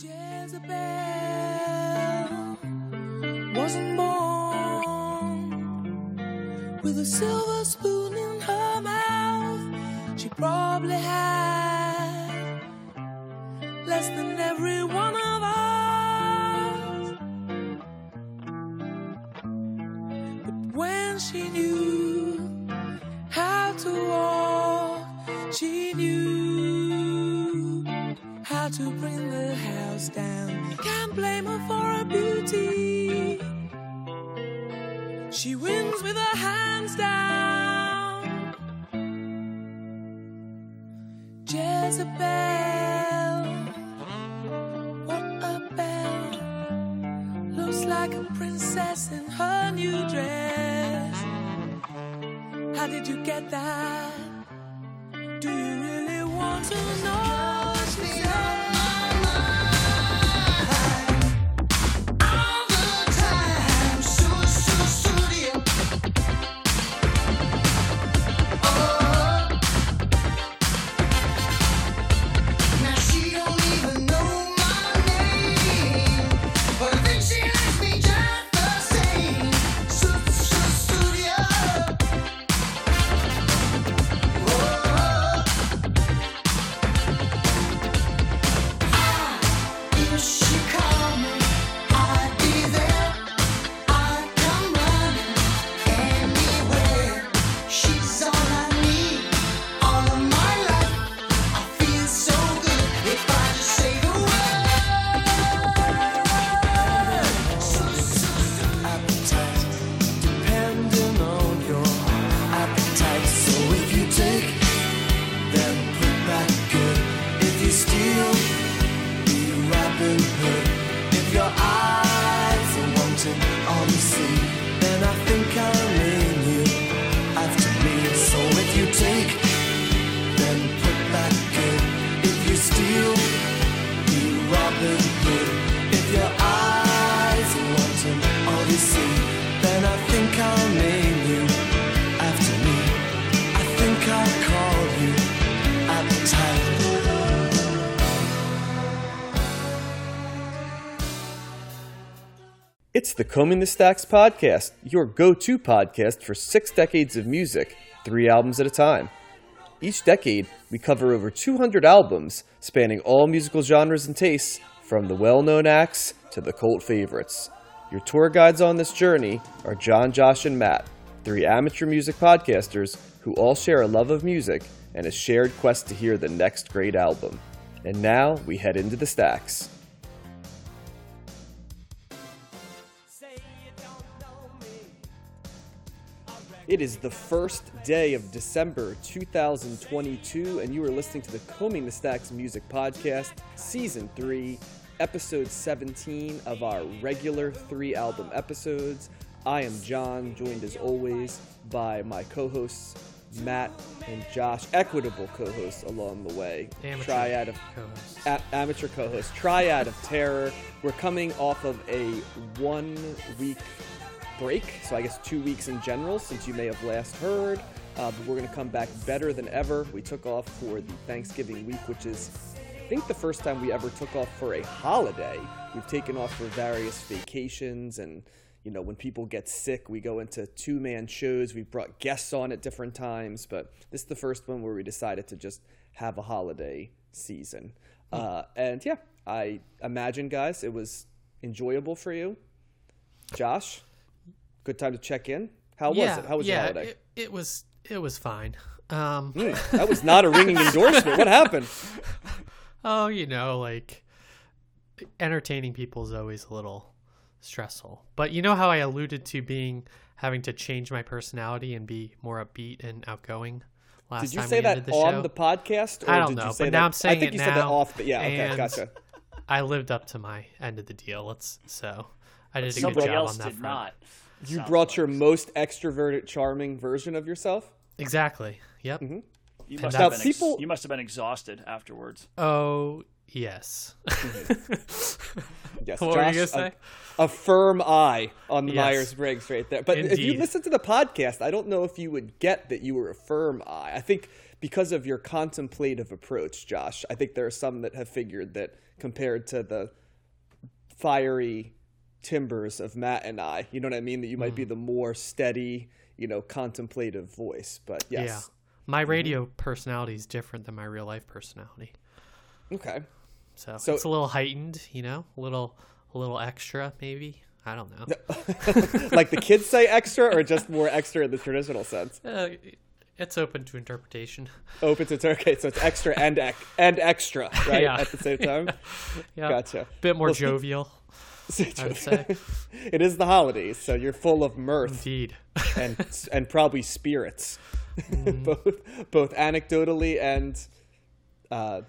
Jezebel wasn't born with a silver spoon in her mouth. She probably had less than every one of us. But when she knew how to walk, she knew how to bring the down. Can't blame her for her beauty. She wins with her hands down. Jezebel, what a belle. Looks like a princess in her new dress. How did you get that? The Combing the Stacks podcast, your go to podcast for six decades of music, three albums at a time. Each decade, we cover over 200 albums spanning all musical genres and tastes, from the well known acts to the cult favorites. Your tour guides on this journey are John, Josh, and Matt, three amateur music podcasters who all share a love of music and a shared quest to hear the next great album. And now we head into the stacks. It is the first day of December 2022, and you are listening to the Combing the Stacks Music Podcast, Season 3, Episode 17 of our regular three album episodes. I am John, joined as always by my co hosts, Matt and Josh, equitable co hosts along the way. Amateur Triad of co-host. a- amateur co-host triad of terror we're coming off of a one week break so i guess two weeks in general since you may have last heard. Uh, but we're going to come back better than ever. We took off for the thanksgiving week which is i think the first time we ever took off for a holiday. We've taken off for various vacations and you know when people get sick we go into two-man shows. We've brought guests on at different times but this is the first one where we decided to just have a holiday season. Uh, and yeah i imagine guys it was enjoyable for you. Josh good time to check in how was it how was yeah, your holiday It, it was it was fine. Um, Mm, that was not a ringing endorsement what happened oh, you know, like entertaining people is always a little stressful. But you know how I alluded to being having to change my personality and be more upbeat and outgoing last did you time say we that the on show? the podcast or I don't did know, you say but that now I'm saying i think it you said that off but yeah okay and gotcha I lived up to my end of the deal. Let's so I did a good Somebody job else on that did front. not. You sounds brought like. your most extroverted charming version of yourself Exactly. Yep. Mm-hmm. You must, now have been ex- people- you must have been exhausted afterwards. Oh yes. Mm-hmm. yes What were you Josh, gonna a- say? a firm eye on the Yes. Myers Briggs right there. But if you listen to the podcast, I don't know if you would get that you were a firm eye. I think because of your contemplative approach, Josh, I think there are some that have figured that compared to the fiery timbers of Matt and I, you know what I mean, that you might be the more steady, you know, contemplative voice. But Yeah. My radio personality is different than my real life personality. Okay. So, So- it's a little heightened, you know, a little a little extra maybe. I don't know. like the kids say extra or just more extra in the traditional sense? Uh, it's open to interpretation. Open to turkey, so it's extra and ec- and extra, right? Yeah. At the same time. Yeah. Gotcha. Bit more Well, jovial, I would say. it is the holidays, so you're full of mirth Indeed. and and probably spirits, Mm-hmm. both both anecdotally and uh,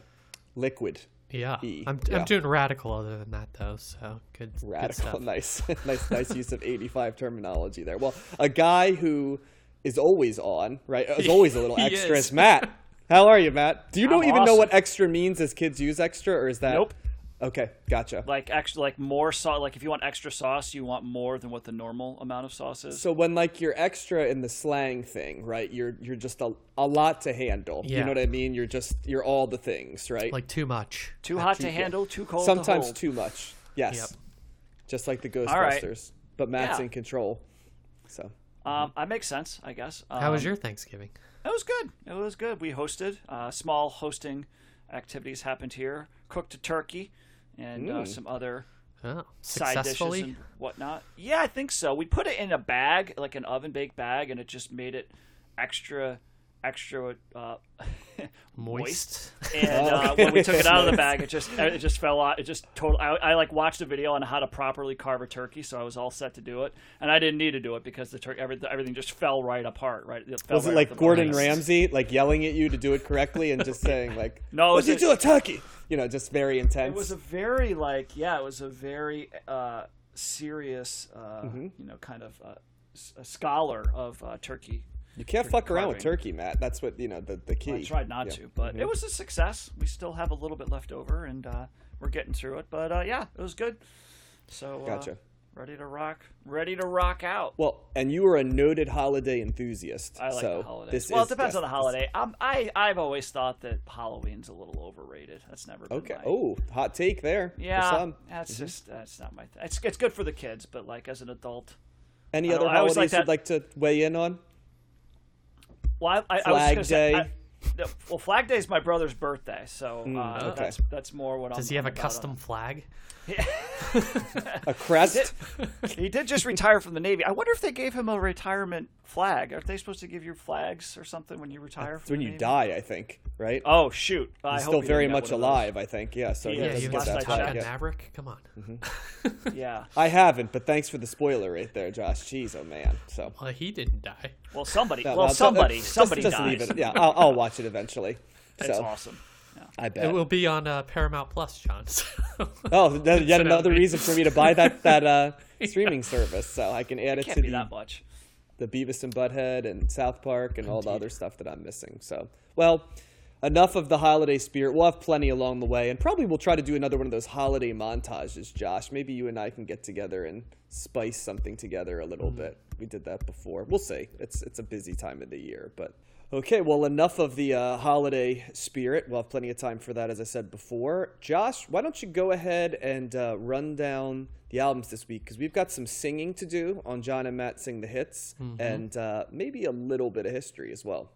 liquid. Yeah. E, I'm yeah. I'm doing radical other than that though, so good good Radical, stuff. nice, nice, nice use of '85 terminology there. Well, a guy who is always on, right? Is always a little extra. is. Is Matt. How are you, Matt? Do you know I'm even know what extra means as kids use extra, or is that? Nope. Okay, gotcha. Like extra, like more sauce. Like if you want extra sauce, you want more than what the normal amount of sauce is. So when like you're extra in the slang thing, right? You're you're just a, a lot to handle. Yeah. You know what I mean? You're just you're all the things, right? Like too much. too hot to too- handle, too cold. Sometimes to hold. too much. Yes. Yep. Just like the right. Ghostbusters. But Matt's Yeah. in control. So Um, that makes sense, I guess. Um, How was your Thanksgiving? It was good. It was good. We hosted. Uh, small hosting activities happened here. Cooked a turkey and uh, some other Oh, side dishes and whatnot. Yeah, I think so. We put it in a bag, like an oven baked bag, and it just made it extra, extra uh, Moist. And uh, when we took it out of the bag, it just it just fell out. It just total. I, I like watched a video on how to properly carve a turkey, so I was all set to do it, and I didn't need to do it because the turkey everything, everything just fell right apart. Right? It fell was it like Gordon bone. Ramsay like yelling at you to do it correctly and just saying like No, it What was did you do a turkey? You know, just very intense. It was a very like yeah, it was a very uh, serious, uh, Mm-hmm. you know, kind of uh, s- a scholar of uh, turkey. You can't fuck around with turkey, Matt. That's what you know, the, the key. I tried not Yeah. to, but it was a success. We still have a little bit left over, and uh, we're getting through it. But uh, yeah, it was good. So uh, Gotcha. ready to rock, ready to rock out. Well, and you are a noted holiday enthusiast. I like so the holidays. This well, is, it depends yes, on the this- holiday. Um, I I've always thought that Halloween's a little overrated. That's never been Okay. my- Oh, hot take there. for yeah, some. that's just that's not my. Th- it's it's good for the kids, but like as an adult, Any other don't- I holidays like you'd that- like to weigh in on? Well, I, I, I Flag was gonna Day. Say, I, well, Flag Day is my brother's birthday, so uh, okay. that's that's more what I'm. Does he have a about custom flag? A crest? on. He did just retire from the Navy. I wonder if they gave him a retirement flag. Aren't they supposed to give you flags or something when you retire? It's from when the you Navy? die, I think, right? Oh shoot! I He's hope still he very much one of those. alive, I think. Yeah, so He he. Yeah, you get last that I Top flag checked. Maverick. Come on. Mm-hmm. Yeah. I haven't, but thanks for the spoiler right there, Josh. Jeez, oh man. So Well, he didn't die. Well, somebody. No, well, no, uh, somebody. just- somebody just, dies. leave it. Yeah, I'll, I'll watch it eventually. It's so awesome. Yeah. I bet. It will be on uh, Paramount Plus, John. so- Oh, that, yet another reason for me to buy that that uh, streaming service, so I can add it Can't to be the, that much. the Beavis and Butthead and South Park and all the other stuff that I'm missing. So, well, enough of the holiday spirit. We'll have plenty along the way, and probably we'll try to do another one of those holiday montages. Josh, maybe you and I can get together and spice something together a little bit. We did that before. We'll see. It's it's a busy time of the year, but. Okay, well, enough of the uh, holiday spirit. We'll have plenty of time for that, as I said before. Josh, why don't you go ahead and uh, run down the albums this week? Because we've got some singing to do on John and Matt Sing the Hits, and uh, maybe a little bit of history as well.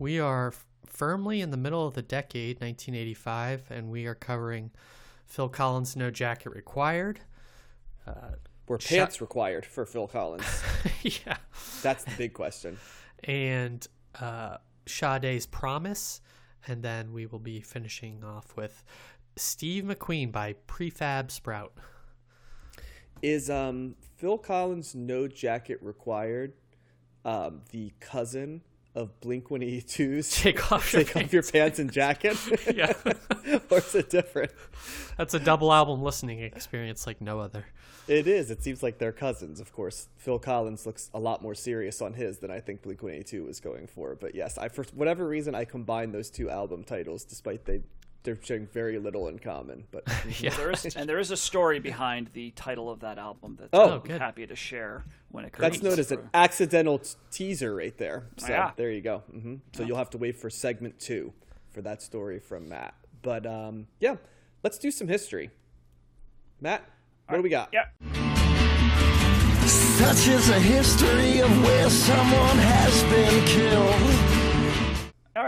we are f- firmly in the middle of the decade, 1985, and we are covering Phil Collins' "No Jacket Required." Were Shut- pants required for Phil Collins? yeah, That's the big question. and uh, Sade's "Promise," and then we will be finishing off with Steve McQueen by Prefab Sprout. Is um, Phil Collins' No Jacket Required um, the cousin of Blink 182's Take off your Take off your pants and jacket? Yeah. or is it different? That's a double album listening experience like no other. It is. It seems like they're cousins. Of course, Phil Collins looks a lot more serious on his than I think Blink 182 was going for. But yes, I for whatever reason I combined those two album titles, despite they they're sharing very little in common. But Yeah. There is, and there is a story behind the title of that album that Oh. I'm good. happy to share when it comes. that's known as an for- accidental t- teaser right there. So Yeah. there you go. hmm So you'll have to wait for segment two for that story from Matt. But um, yeah, let's do some history. Matt, what do we got? Yeah. Such is a history of where someone has been killed.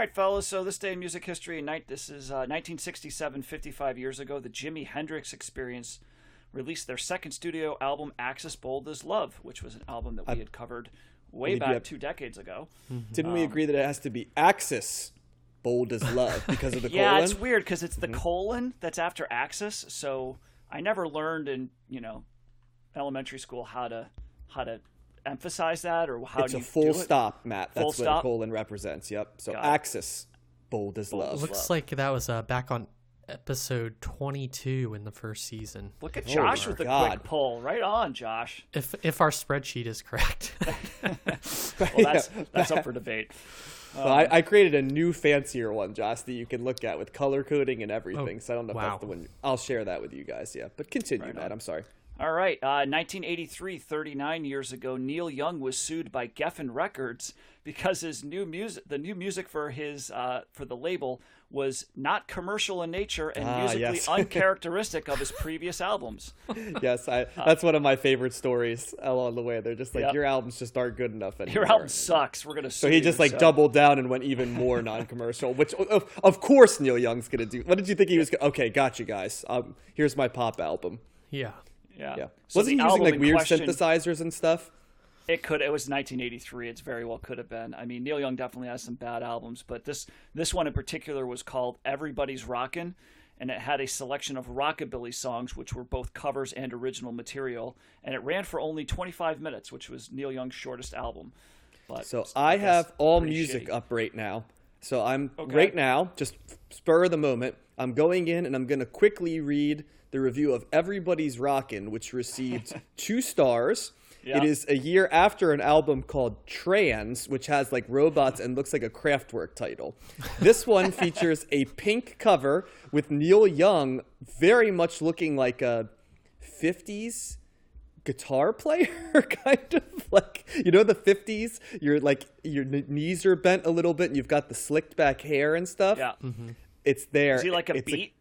All right, fellas. So this day in music history, night. This is uh, 1967, 55 years ago. The Jimi Hendrix Experience released their second studio album, "Axis Bold as Love," which was an album that we had covered way back have- two decades ago. Mm-hmm. Didn't we um, agree that it has to be Axis, bold as love, because of the Yeah, colon? it's weird because it's the mm-hmm. colon that's after Axis. So I never learned in you know elementary school how to how to emphasize that or how It's do a you full do it. stop, Matt. That's Full what stop? a colon represents. Yep. So Got. Axis, bold as love. as Looks like that was uh, back on episode 22 in the first season. Look at Oh Josh my with the God. quick pull. Right on, Josh. If if our spreadsheet is correct. Well, that's that's up for debate. Well, I, I created a new fancier one, Josh, that you can look at with color coding and everything. Oh, so I don't know if that's the one. I'll share that with you guys. Yeah, but continue, Matt. I'm sorry. All right. Uh, 1983, 39 years ago, Neil Young was sued by Geffen Records because his new music, the new music for his uh, for the label, was not commercial in nature and Ah, musically yes. uncharacteristic of his previous albums. Yes, I, that's one of my favorite stories along the way. They're just like Yep. your albums just aren't good enough anymore. Your album sucks. We're gonna. So he just like doubled down and went even more non-commercial, which of, of course Neil Young's gonna do. What did you think he was? Gonna, okay, got you guys. Um, here's my pop album. yeah. Yeah. Yeah, So wasn't he using like weird question- synthesizers and stuff? It could. It was 1983. It's very well could have been. I mean, Neil Young definitely has some bad albums, but this this one in particular was called "Everybody's Rockin'," and it had a selection of rockabilly songs, which were both covers and original material, and it ran for only 25 minutes, which was Neil Young's shortest album. But So I have AllMusic shitty. up right now. So I'm Okay. right now, just spur of the moment. I'm going in and I'm going to quickly read the review of Everybody's Rockin', which received two stars. Yeah. It is a year after an album called Trans, which has like robots and looks like a Kraftwerk title. This one features a pink cover with Neil Young very much looking like a 50s guitar player kind of like you know the 50s you're like your kn- knees are bent a little bit and you've got the slicked back hair and stuff Yeah. Mm-hmm. it's there Is he like a it's beat?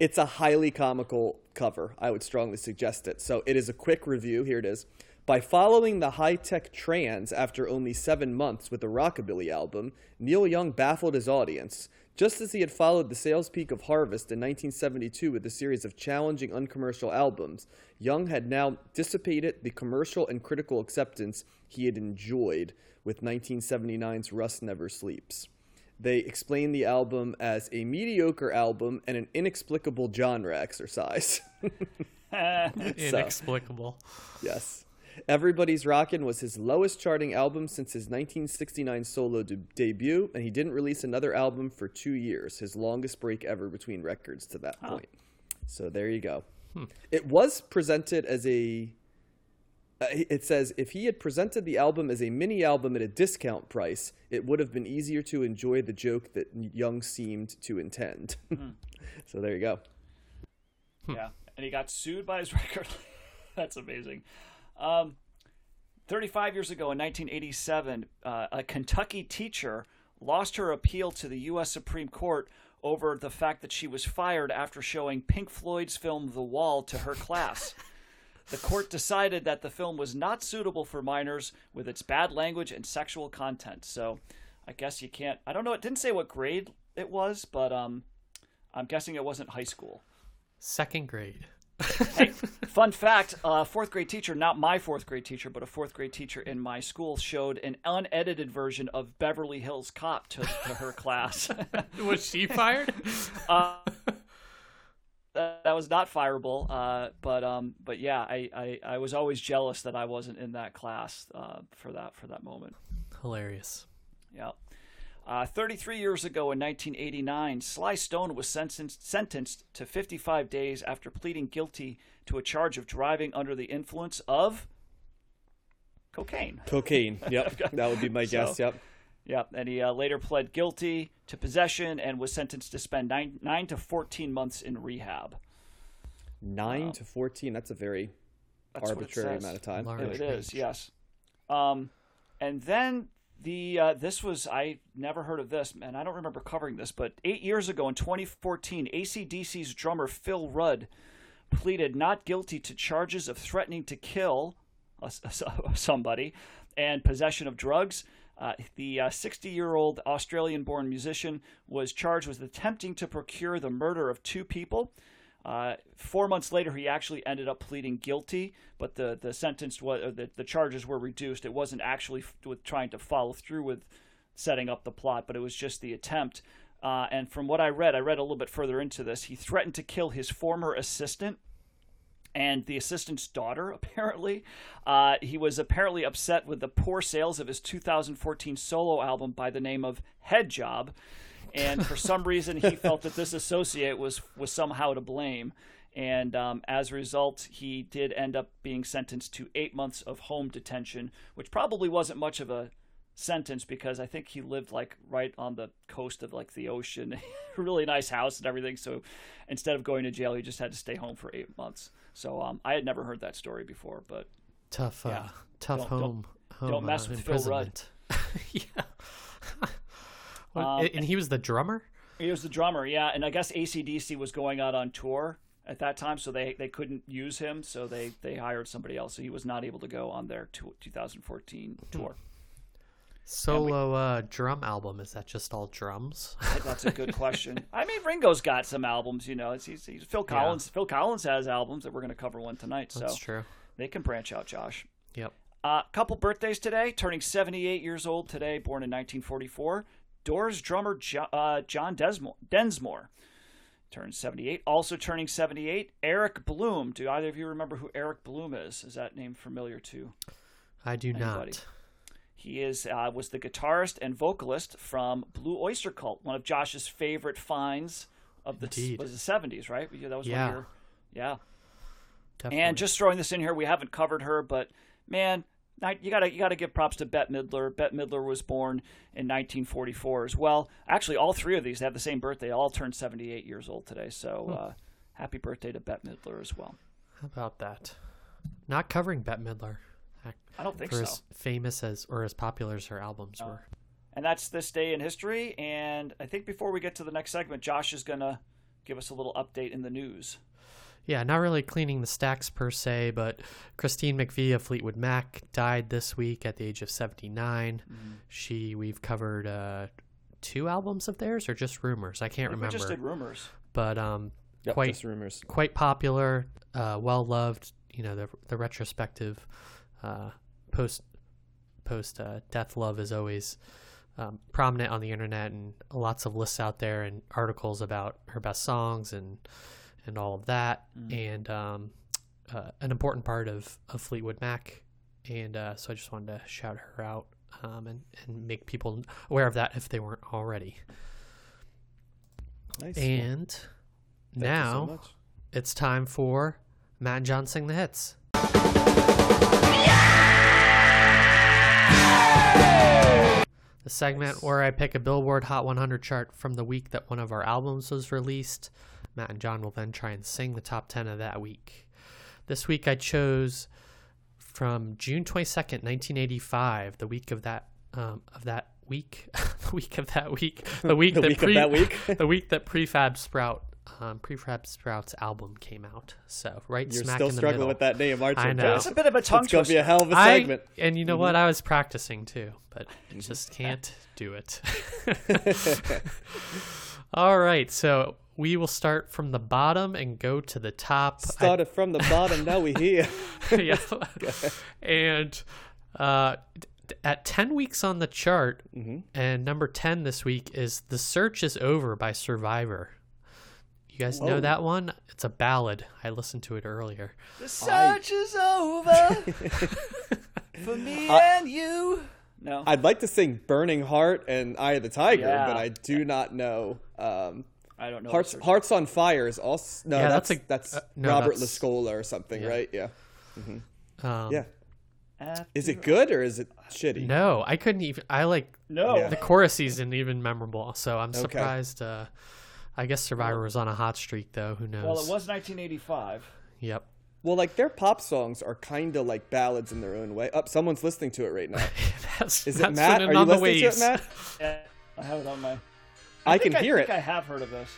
It's a highly comical cover i would strongly suggest it. So it is a quick review. Here it is. By following the high-tech trans after only seven months with the rockabilly album neil young baffled his audience. Just as he had followed the sales peak of Harvest in 1972 with a series of challenging uncommercial albums, Young had now dissipated the commercial and critical acceptance he had enjoyed with 1979's Rust Never Sleeps. They explain the album as a mediocre album and an inexplicable genre exercise. Inexplicable. Yes. Everybody's Rockin' was his lowest charting album since his 1969 solo de- debut, and he didn't release another album for two years, his longest break ever between records to that point. So there you go. Hmm. It was presented as a. Uh, it says if he had presented the album as a mini album at a discount price, it would have been easier to enjoy the joke that Young seemed to intend. so there you go. Yeah, and he got sued by his record. That's amazing. Um, 35 years ago in 1987, uh, a Kentucky teacher lost her appeal to the U.S. Supreme Court over the fact that she was fired after showing Pink Floyd's film The Wall to her class. The court decided that the film was not suitable for minors with its bad language and sexual content. So I guess you can't. I don't know. It didn't say what grade it was, but um, I'm guessing it wasn't high school. Second grade. Hey, fun fact: a fourth grade teacher, not my fourth grade teacher, but a fourth grade teacher in my school, showed an unedited version of Beverly Hills Cop to, to her class. Was she fired? that, that was not fireable, uh, but um, but yeah, I, I, I was always jealous that I wasn't in that class uh, for that for that moment. Hilarious. Yeah. Uh, 33 years ago in 1989, Sly Stone was sentenced, sentenced to 55 days after pleading guilty to a charge of driving under the influence of cocaine. Cocaine. Yep. that would be my guess. So- Yep. Yeah, and he uh, later pled guilty to possession and was sentenced to spend nine, nine to 14 months in rehab. Nine to fourteen. That's a very That's arbitrary amount of time. Large. It range. is, yes. Um, and then the uh, this was I never heard of this, and I don't remember covering this, but eight years ago in 2014, ACDC's drummer Phil Rudd pleaded not guilty to charges of threatening to kill a, a- somebody and possession of drugs. Uh, the 60 year old Australian born musician was charged with attempting to procure the murder of two people. Uh, four months later, he actually ended up pleading guilty, but the the sentence was the, the charges were reduced. It wasn't actually f- with trying to follow through with setting up the plot, but it was just the attempt. Uh, and from what I read, I read a little bit further into this. He threatened to kill his former assistant and the assistant's daughter, apparently. Uh, he was apparently upset with the poor sales of his 2014 solo album by the name of Head Job. And for some reason, he felt that this associate was, was somehow to blame. And um, as a result, he did end up being sentenced to eight months of home detention, which probably wasn't much of a sentence because I think he lived like right on the coast of like the ocean, really nice house and everything. So instead of going to jail, he just had to stay home for eight months. So um, I had never heard that story before, but Tough, uh, Yeah. tough Don't- don't- home. home don't mess uh, with Phil Rudd. yeah. What- Um, and he was the drummer. he was the drummer, yeah. And I guess ACDC was going out on tour at that time, so they, they couldn't use him, so they, they hired somebody else. So he was not able to go on their to- 2014 tour. Solo uh, drum album. Is that just all drums? That's a good question. I mean, Ringo's got some albums, you know. It's, he's, he's Phil Collins. Phil Collins has albums that we're going to cover one tonight, so That's true. they can branch out, Josh. Yep. A uh, couple birthdays today. Turning 78 years old today, born in 1944. Doors drummer jo- uh, John Desmore, Densmore turns 78. Also turning 78, Eric Bloom. Do either of you remember who Eric Bloom is? Is that name familiar to? I do Anybody? not. He is uh, was the guitarist and vocalist from Blue Oyster Cult, one of Josh's favorite finds of the Indeed. was the 70s, right? Yeah, That was Yeah. yeah. Definitely. And just throwing this in here, we haven't covered her, but man, you gotta you gotta give props to Bette Midler. Bette Midler was born in 1944 as well. Actually, all three of these have the same birthday. All turned 78 years old today. So uh, happy birthday to Bette Midler as well. How about that? Not covering Bette Midler. Ac- I don't think for so. as famous as or as popular as her albums were. And that's this day in history. And I think before we get to the next segment, Josh is gonna give us a little update in the news. Yeah, not really cleaning the stacks per se, but Christine McVie of Fleetwood Mac died this week at the age of 79. Mm-hmm. She we've covered uh, two albums of theirs or just rumors. I can't I remember. We just did rumors. but um, Yep, quite just rumors. quite popular, uh, well loved. You know, the the retrospective uh, post post uh, death love is always um, prominent on the internet, and lots of lists out there and articles about her best songs and and all of that, and um, uh, an important part of of Fleetwood Mac. And uh, so I just wanted to shout her out um, and and make people aware of that if they weren't already. Nice. And Thank you so now it's time for Matt and John sing the hits. The segment where I pick a Billboard Hot 100 chart from the week that one of our albums was released. Matt and John will then try and sing the top 10 of that week. This week I chose from June 22nd, 1985, the week of that um, of that week, the week of that week, the week The that week of that week. the week that Prefab Sprout um, Prefab Sprout's album came out. So right You're smack still in the struggling middle. with that name, aren't you? I know. It's a bit of a tongue It's gonna be a hell of a segment. and you know Mm-hmm. what? I was practicing too, but just can't do it. All right, so we will start from the bottom and go to the top. I- Started from the bottom, now we here. yeah. and uh, at 10 weeks on the chart, Mm-hmm. and number 10 this week is The Search is Over by Survivor. You guys know that one? It's a ballad. I listened to it earlier. The search is over for me and you. No. I'd like to sing "Burning Heart" and "Eye of the Tiger," Yeah. but I do not know. Um, I don't know. Hearts, Hearts on Fire is also no. Yeah, that's that's a- that's uh, no, Robert that's- Lascola or something, yeah. right? Yeah, Um, yeah. After Is it good or is it shitty? No, I couldn't even. I like No. Yeah. the chorus isn't even memorable, so I'm Okay. surprised. Uh, I guess Survivor was on a hot streak, though. Who knows? Well, it was 1985. Yep. Well, like their pop songs are kind of like ballads in their own way. Up, someone's listening to it right now. That's, Is it Matt? Are you on the listening to it. Matt? Yeah, I have it on my. I, think can hear I it. think I have heard of this.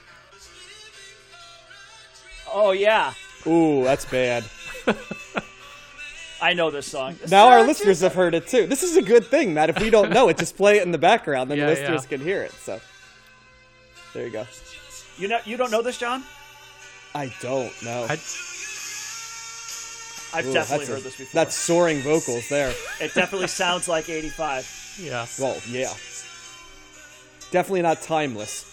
Oh yeah, Ooh, that's bad. I know this song. Now our listeners have heard it too. This is a good thing, Matt. If we don't know it, just play it in the background, then Yeah, the listeners yeah. can hear it. So there you go. You know, you don't know this, John? I don't know. I, I've Ooh, definitely that's a- heard this before. That's soaring vocals there. It definitely sounds like 85. yeah. Well, yeah. Definitely not timeless.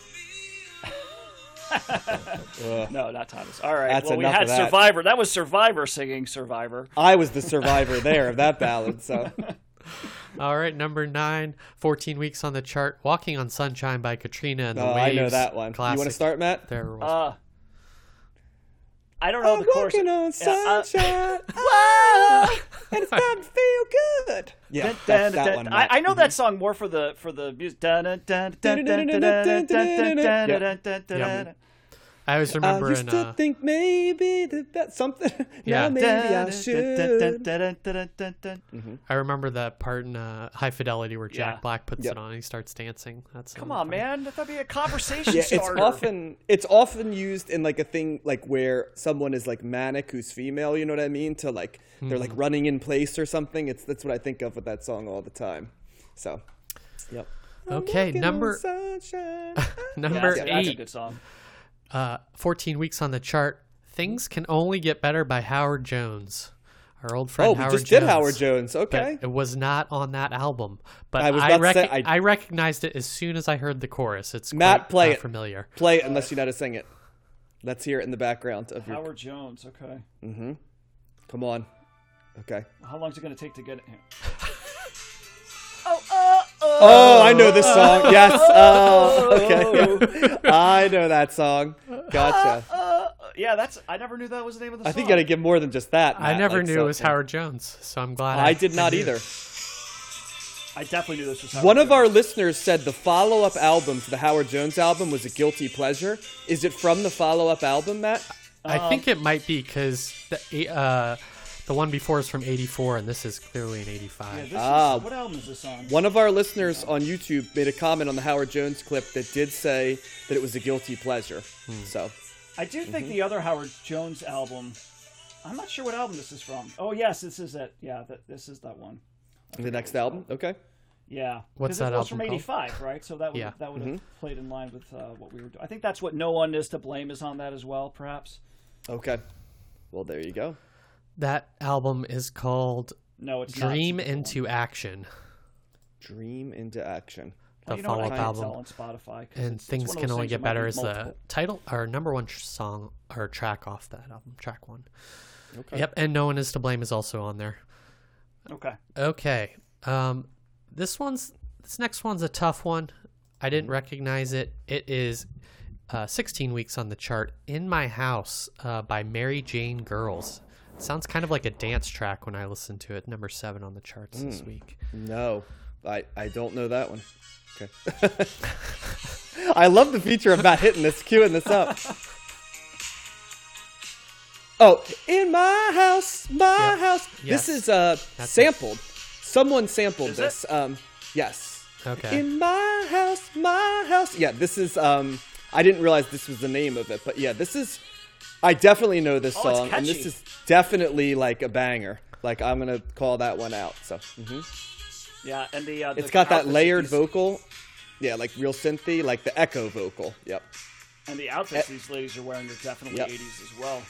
Ugh. No, not timeless. All right. That's well, we had of that. Survivor. That was Survivor singing Survivor. I was the survivor there of that ballad, so All right, number nine, 14 weeks on the chart. Walking on Sunshine by Katrina and the oh, Waves. I know that one. Classic. You want to start, Matt? There was Uh, I don't know I'm the chorus. walking on Yeah, uh, sunshine, oh, and it's starting to feel good. Yeah, Dun, that's dun, that dun. one. I, Matt. I know that song more for the for the music. I always remember I used in to uh, think maybe that, that something. Yeah. now maybe I should. dun. I remember that part in uh, High Fidelity where Jack Yeah. Black puts Yep. it on and he starts dancing. That's Come on, man. That'd be a conversation Yeah, it's starter. often it's often used in like a thing like where someone is like manic who's female. You know what I mean? To like they're like running in place or something. It's that's what I think of with that song all the time. So, yep. Okay, number number yeah, that's a eight, good song. Uh, 14 weeks on the chart. Things can only get better by Howard Jones, our old friend oh, we Howard just Jones. did Howard Jones. But Okay. it was not on that album. But I I, was about rec- say, I, I- recognized it as soon as I heard the chorus. It's Matt, quite, play it. familiar. Play it unless you know how to sing it. Let's hear it in the background of your. Howard Jones. Okay. Mm-hmm. Come on. Okay. How long is it going to take to get it here? oh, oh, oh. Oh, I know this song. Yes. Oh, okay. I know that song. Gotcha. Uh, yeah, that's. I never knew that was the name of the song. I think you got to give more than just that. I never like knew it was. Howard Jones, so I'm glad. I did not knew. either. I definitely knew this was. Howard One of our listeners said the follow-up album to the Howard Jones album was a guilty pleasure. Is it from the follow-up album, Matt? I Um, think it might be because the uh, the one before is from '84, and this is clearly an '85. Yeah, this Ah. is, what album is this on? One of our listeners on YouTube made a comment on the Howard Jones clip that did say that it was a guilty pleasure. Hmm. So, I do think Mm-hmm. the other Howard Jones album. I'm not sure what album this is from. Oh yes, this is it. Yeah, that this is that one. the next album, okay. Yeah. What's 'Cause that it was from album called? '85, right? So that would Yeah. that would Mm-hmm. have played in line with uh, what we were doing. I think that's what No One Is to Blame is on that as well, perhaps. Okay. Well, there you go. That album is called No, it's not. Dream It's a different into Action. Dream into action. The one. You know what? Follow-up can't album. tell on Spotify. 'cause and it's- it's things one of can only things get might better be is the multiple. title or number one tr- song or track off that album track one Okay. yep and no one is to blame is also on there Okay. okay um this one's this next one's a tough one i didn't recognize it it is uh, 16 weeks on the chart in my house uh, by mary jane girls it sounds kind of like a dance track when i listen to it number seven on the charts this week No, I I don't know that one. Okay. I love the feature of Matt hitting this, queuing this up. Oh, in my house, my Yep. house. Yes. This is uh That's sampled. Someone sampled Is this. Um, yes. okay In my house, my house. Yeah, this is. Um, I didn't realize this was the name of it, but yeah, this is. I definitely know this Oh, song, and this is definitely like a banger. Like I'm gonna call that one out. So mhm. Yeah, and the uh, it's the got that layered these- vocal. Yeah, like real synthy, like the echo vocal. Yep, and the outfits these ladies are wearing are definitely Yep. 80s as well.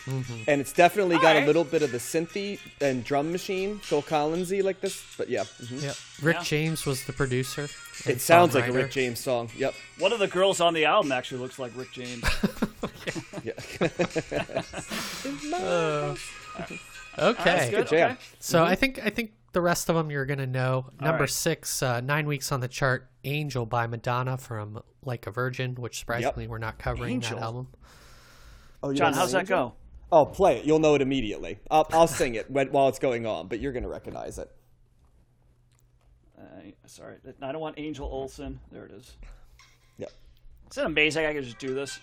and it's definitely got a little bit of the synthy and drum machine, Phil Collinsy like this. But yeah, mhm. yep rick Yeah. james was the producer it sounds like a. Rick James song. Yep. One of the girls on the album actually looks like Rick James. Yeah. okay That's good. jam. Okay. So I think I think the rest of them you're gonna know. Number right. six, uh, nine weeks on the chart, "Angel" by Madonna from "Like a Virgin," which surprisingly we're not covering Angel? that album. Oh, John, don't how's that go? Oh, play it. You'll know it immediately. I'll, I'll sing it while it's going on, but you're gonna recognize it. Uh, sorry, I don't want Angel Olsen. There it is. Yep. Isn't it amazing? I can just do this.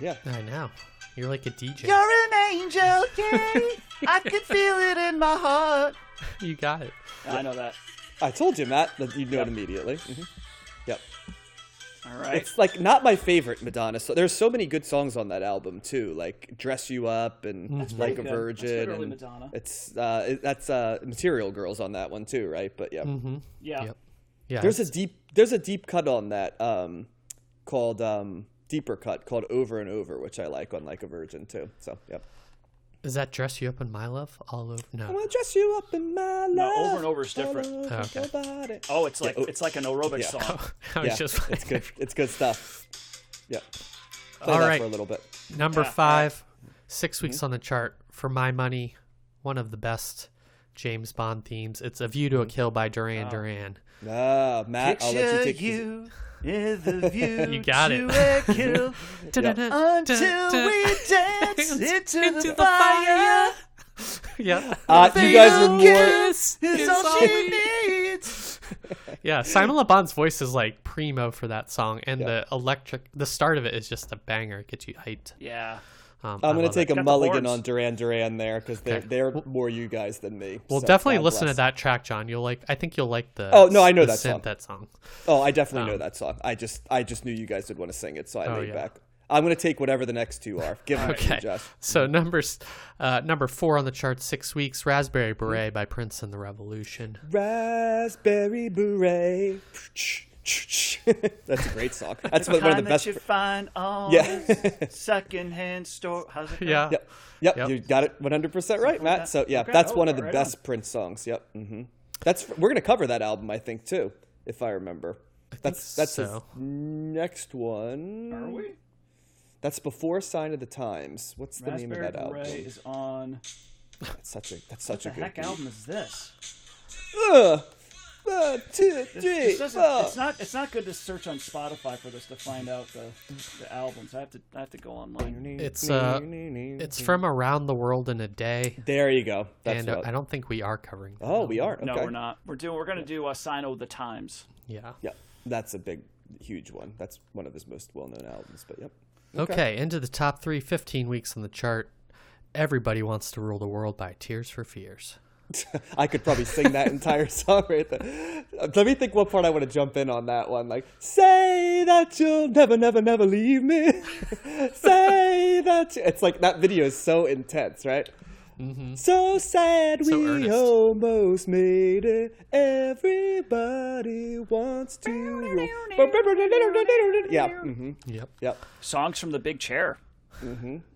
Yeah. I know. You're like a DJ. You're an angel, yeah. I can feel it in my heart. You got it. I know that. I told you, Matt, that you'd know Yep. it immediately. Mhm. Yep. All right. It's like not my favorite Madonna. So there's so many good songs on that album too, like "Dress You Up" and "Like a pretty good. That's Virgin." good early and Madonna. It's uh, it- that's uh, Material Girls on that one too, right? But yeah, yeah. Yep. Yeah. there's a deep there's a deep cut on that um, called um, deeper cut called "Over and Over," which I like on "Like a Virgin" too. So yep. Is that dress you up in my love all over? No. I No. wanna dress you up in my love. No, Over and Over is different. Oh, okay. Oh, it's like oh. it's like an aerobic Yeah. song. I was yeah, just it's good. It's good stuff. Yep. Play All that right. for a little bit. Number Yeah, all five, Mm-hmm. six weeks on the chart for my money. One of the best James Bond themes. It's "A View to a Kill" by Duran Oh. Duran. Ah, Matt, I'll let you take this. you in the view You got it. a kill until we dance into the fire. yeah. Uh, you guys are more. Kiss is all she needs. Yeah, Simon Le Bon's voice is like primo for that song, and Yeah. the electric, the start of it is just a banger. It gets you hyped. Yeah. Um, I'm gonna take it. a Got mulligan on Duran Duran there because they're Okay. they're more you guys than me. Well, so definitely God listen bless. to that track, John. You'll like. I think you'll like the. Oh, no, I know that synth song. That song. Oh, I definitely know Um, that song. I just I just knew you guys would want to sing it, so I Oh, laid yeah. back. I'm gonna take whatever the next two are. Give them to Okay. me, Josh. So numbers, uh, number four on the chart, six weeks. Raspberry Mm-hmm. Beret by Prince and the Revolution. Raspberry beret. That's a great song. That's one, one of the best. that you find on Yeah. secondhand store. How's it? go? Yeah. Yep. Yep, Yep. you got it 100% right, Matt. So, yeah, Okay. that's Oh, one of the right best on. Prince songs. Yep. hmm That's we're going to cover that album, I think, too, if I remember. that's that's his so. next one. Are we? That's before Sign of the Times. What's the name of that album? Beret is on. That's such a that's What such the a good heck beat. album is this? Ugh. One, two, This, three, this doesn't, four. it's not. It's not good to search on Spotify for this to find out the, the albums. I have to. I have to go online. It's, uh, It's from Around the World in a Day, There you go. That's and uh, what- I don't think we are covering. that Oh, we are. No, we're not. We're doing. We're gonna do a sign of the times. Yeah. Yeah, that's a big, huge one. That's one of his most well-known albums. But yep. Okay. into the top three, 15 weeks on the chart. Everybody wants to rule the world by Tears for Fears. I could probably sing that entire song right there. Let me think what part I want to jump in on that one. Like, say that you'll never, never, never leave me. say that you... it's like that video is so intense, right? So sad So we earnest. almost made it. Everybody wants to rule. yeah, hmm Yep. yep. Songs from the Big Chair.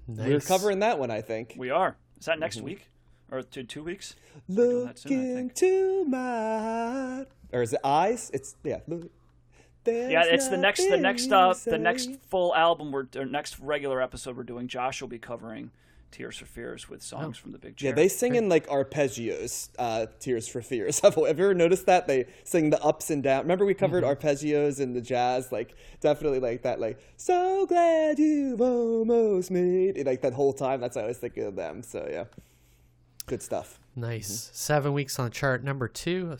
We're covering that one, I think. We are. Is that Mm-hmm. next week or two, two weeks? Look that soon, into my or is it eyes? It's yeah. Look. Yeah, it's the next. The next. Uh, the next full album. We're or next regular episode we're doing. Josh will be covering Tears for Fears with songs from the Big Chair. Yeah, they sing in like arpeggios. Uh, Tears for Fears. Have you ever noticed that they sing the ups and downs? Remember we covered Mm-hmm. arpeggios in the jazz, like definitely like that. Like so glad you've almost made it. Like that whole time. That's what I was thinking of them. So yeah, good stuff. Nice. Seven weeks on the chart. Number two,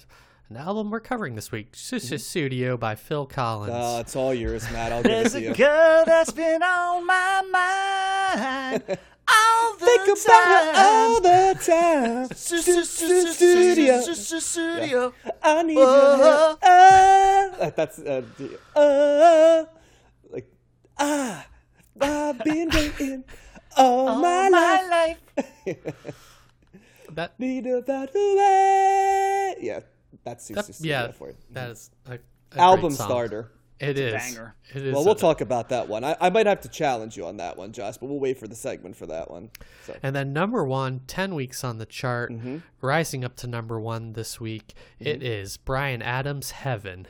an album we're covering this week. Sussudio by Phil Collins. Uh, it's all yours, Matt. I'll give it There's a girl that's been on my mind all the Think about her time. all the time. Studio. Studio. I need Uh-huh. your help. Ah, Like, that's uh, the, uh, like ah, I've been waiting all, my, life. that, Need a better way. Yeah, that's that Susie yeah, for you. that is a, a Album great song. starter. It is. banger. It is. Well, we'll talk about that one. I, I might have to challenge you on that one, Josh, but we'll wait for the segment for that one. So And then number one, 10 weeks on the chart, Mm-hmm. rising up to number one this week. It is Bryan Adams' Heaven.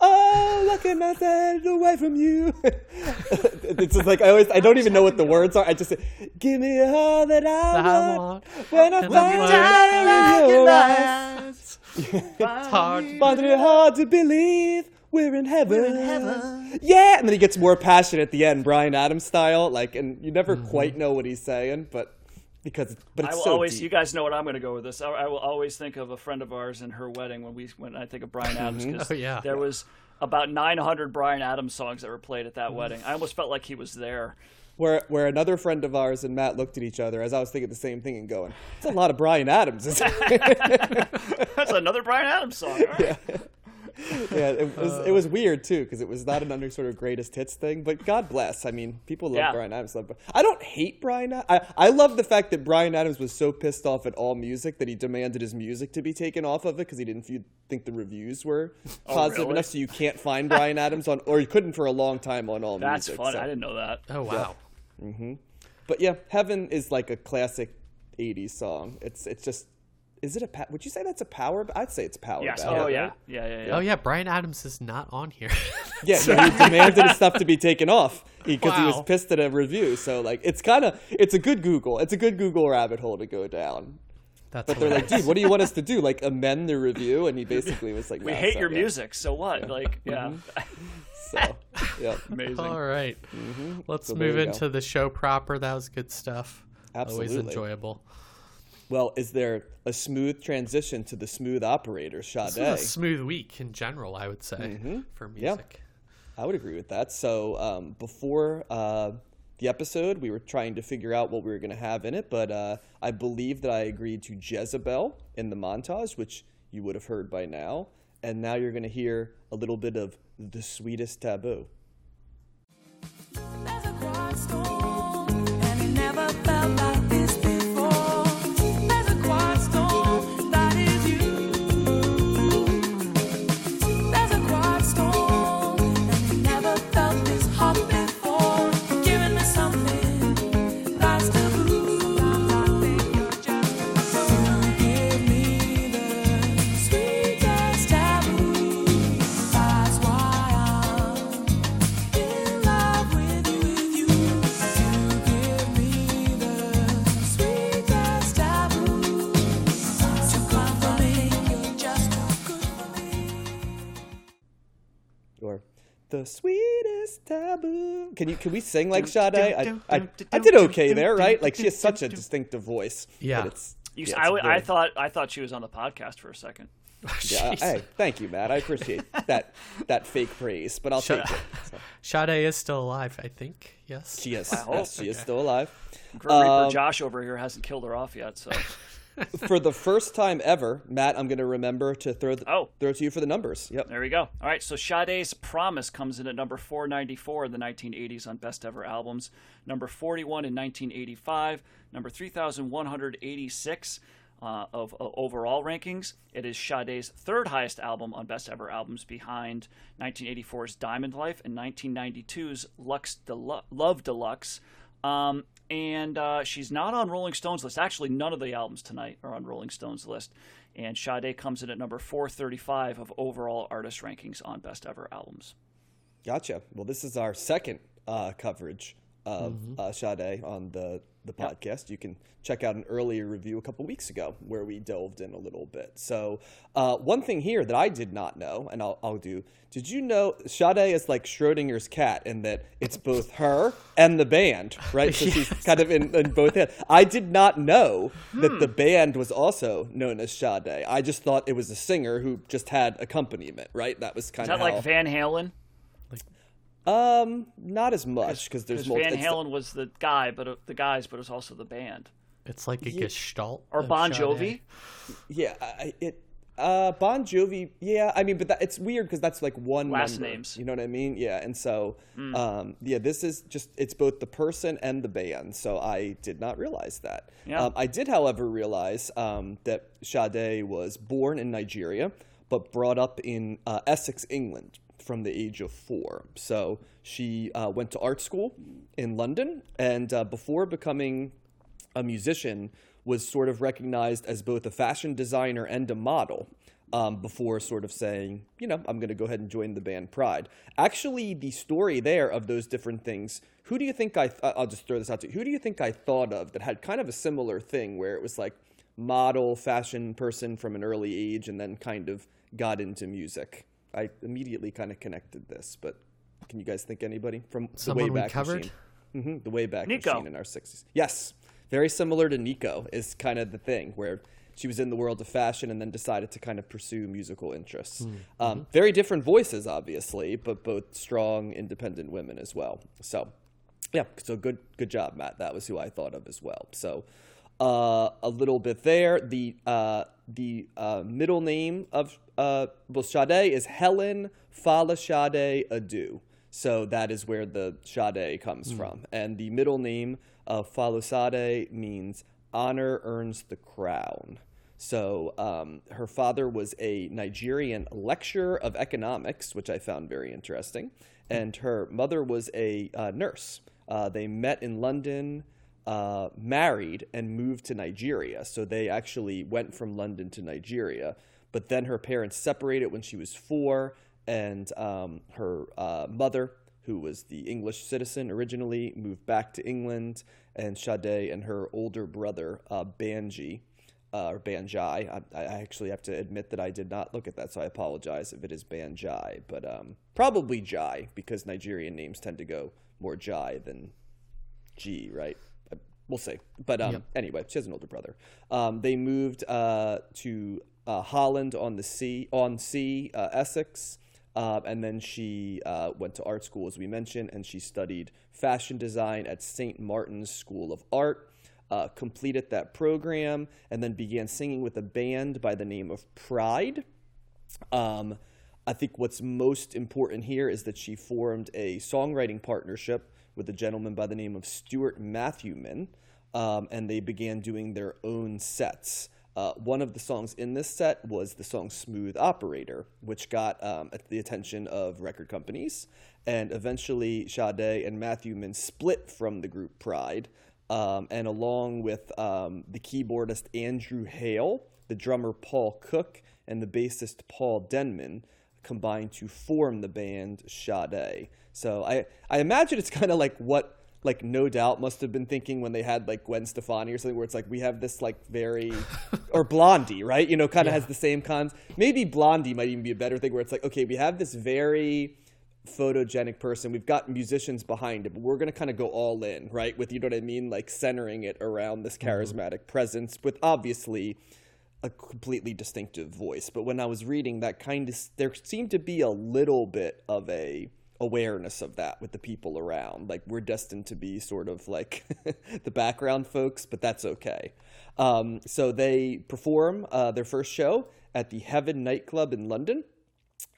Oh, looking myself away from you. it's just like I always I don't even know what the words are. I just say, give me all that I, I want. want. When I find you in your eyes, It's hard. find it hard to believe we're in heaven. Yeah, and then he gets more passionate at the end, Bryan Adams style. Like, and you never Mm-hmm. quite know what he's saying, but because but I will so always. deep. You guys know what I'm going to go with this. I, I will always think of a friend of ours and her wedding when we when I think of Bryan Adams. 'cause Oh, yeah. there was about 900 Bryan Adams songs that were played at Mm-hmm. that wedding. I almost felt like he was there. where where another friend of ours and Matt looked at each other as I was thinking the same thing and going, "It's a lot of Bryan Adams." isn't it?" That's another Bryan Adams song. All right. yeah, it was it was weird too because it was not an under sort of greatest hits thing. But God bless, I mean, people love Yeah. Bryan Adams. Love, I don't hate Bryan. I I love the fact that Bryan Adams was so pissed off at AllMusic that he demanded his music to be taken off of it because he didn't feel, think the reviews were positive really? enough. So you can't find Bryan Adams on, or you couldn't for a long time on all That's music. funny. so- I didn't know that. Oh wow. mm-hmm But yeah, Heaven is like a classic '80s song. It's it's just. Is it a? Pa- would you say that's a power? ba- I'd say it's a power. Yes. ballad, Oh right? yeah. Yeah. Yeah. Yeah. Oh yeah, Bryan Adams is not on here. Yeah, no, he demanded his stuff to be taken off because he was pissed at a review. So like, it's kind of it's a good Google. It's a good Google rabbit hole to go down. That's But they're like, dude, what do you want us to do? Like amend the review? And he basically was like, We hate it's your not yet." music. So what? Like, yeah. Mm-hmm. So yeah, Amazing. All right. Mm-hmm. Let's So move into go. the show proper. That was good stuff. Absolutely. Always enjoyable. Well, is there a smooth transition to the smooth operator, This was a smooth week in general, I would say, for music. Yeah. music. I would agree with that. So um, before uh, the episode, we were trying to figure out what we were going to have in it, but uh, I believe that I agreed to Jezebel in the montage, which you would have heard by now. And now you're going to hear a little bit of the sweetest taboo. There's a and it never the sweetest taboo. Can you can we sing like Sade? I, I, I did okay there, right? Like she has such a distinctive voice. Yeah. it's, You, yeah, I, it's w- I very- thought I thought she was on the podcast for a second. Yeah, hey, thank you, Matt. I appreciate that that fake praise, but I'll Shut- take it. So, Sade is still alive, I think. Yes. she is. Yes, she is still alive. Grim Reaper Um, Josh over here hasn't killed her off yet. So For the first time ever, Matt, I'm going to remember to throw the, Oh. throw it to you for the numbers. Yep. there we go. All right, so Sade's Promise comes in at number 494 in the 1980s on Best Ever Albums, number 41 in 1985, number 3,186 uh, of uh, overall rankings. It is Sade's third highest album on Best Ever Albums, behind 1984's Diamond Life and 1992's Lux Delu- Love Deluxe. Um, and uh, she's not on Rolling Stone's list. Actually, none of the albums tonight are on Rolling Stone's list. And Sade comes in at number 435 of overall artist rankings on Best Ever Albums. Gotcha. Well, this is our second uh, coverage of uh, Sade on the the podcast. You can check out an earlier review a couple weeks ago where we delved in a little bit. So, uh, one thing here that I did not know, and I'll, I'll do. Did you know Sade is like Schrodinger's cat in that it's both her and the band, right? So she's kind of in, in both hands. I did not know that the band was also known as Sade. I just thought it was a singer who just had accompaniment, right? That was kind Is of that like Van Halen? Um, not as much because there's Because more. Van it's- Halen was the guy, but uh, the guys, but it was also the band. It's like a gestalt. Or Bon Jovi. Yeah, I, it. Uh, Bon Jovi. Yeah, I mean, but that, it's weird because that's like one Last member, names. You know what I mean? Yeah, and so, Hmm. um, yeah, this is just it's both the person and the band. So I did not realize that. Yeah. Um, I did, however, realize um, that Sade was born in Nigeria but brought up in uh, Essex, England, from the age of four. So she uh, went to art school in London, and uh, before becoming a musician was sort of recognized as both a fashion designer and a model um, before sort of saying, you know, I'm going to go ahead and join the band Pride. Actually, the story there of those different things, who do you think I, th- I'll just throw this out to you, who do you think I thought of that had kind of a similar thing where it was like model, fashion person from an early age and then kind of got into music? I immediately kind of connected this, but can you guys think anybody from the Someone we Wayback covered? Machine? hmm the Wayback Nico. Machine in our 60s. Yes, very similar to Nico is kind of the thing where she was in the world of fashion and then decided to kind of pursue musical interests. Um, very different voices, obviously, but both strong, independent women as well. So, yeah, so good, good job, Matt. That was who I thought of as well. So, uh, a little bit there. The uh, the uh, middle name of uh, Sade is Helen Fala Sade Adu. So that is where the Sade comes from, and the middle name of Fala Sade means honor earns the crown. So um, her father was a Nigerian lecturer of economics, which I found very interesting, and her mother was a uh, nurse. Uh, they met in London, uh, married, and moved to Nigeria. So they actually went from London to Nigeria. But then her parents separated when she was four, and um, her uh, mother, who was the English citizen originally, moved back to England, and Sade and her older brother, uh, Banji, uh, or Banjai. I, I actually have to admit that I did not look at that, so I apologize if it is Banjai, but um, probably Jai because Nigerian names tend to go more Jai than G, right? We'll see. But um, anyway, she has an older brother. Um, they moved uh, to uh, Holland on the sea, on sea, uh, Essex, uh, and then she uh, went to art school, as we mentioned, and she studied fashion design at St. Martin's School of Art. Uh, completed that program and then began singing with a band by the name of Pride. Um, I think what's most important here is that she formed a songwriting partnership with a gentleman by the name of Stuart Matthewman, um, and they began doing their own sets. Uh, one of the songs in this set was the song Smooth Operator, which got um, the attention of record companies. And eventually, Sade and Matthewman split from the group Pride. Um, and along with um, the keyboardist Andrew Hale, the drummer Paul Cook, and the bassist Paul Denman, combined to form the band Sade. So I, I imagine it's kind of like what like No Doubt must have been thinking when they had like Gwen Stefani or something, where it's like we have this like very or Blondie, right? You know, kind of has the same cons. Maybe Blondie might even be a better thing, where it's like okay, we have this very photogenic person. We've got musicians behind it, but we're going to kind of go all in, right? With, you know what I mean? Like centering it around this mm-hmm. charismatic presence with obviously a completely distinctive voice. But when I was reading that kind of, there seemed to be a little bit of a awareness of that with the people around. Like we're destined to be sort of like the background folks, but that's okay. Um, so they perform uh, their first show at the Heaven nightclub in London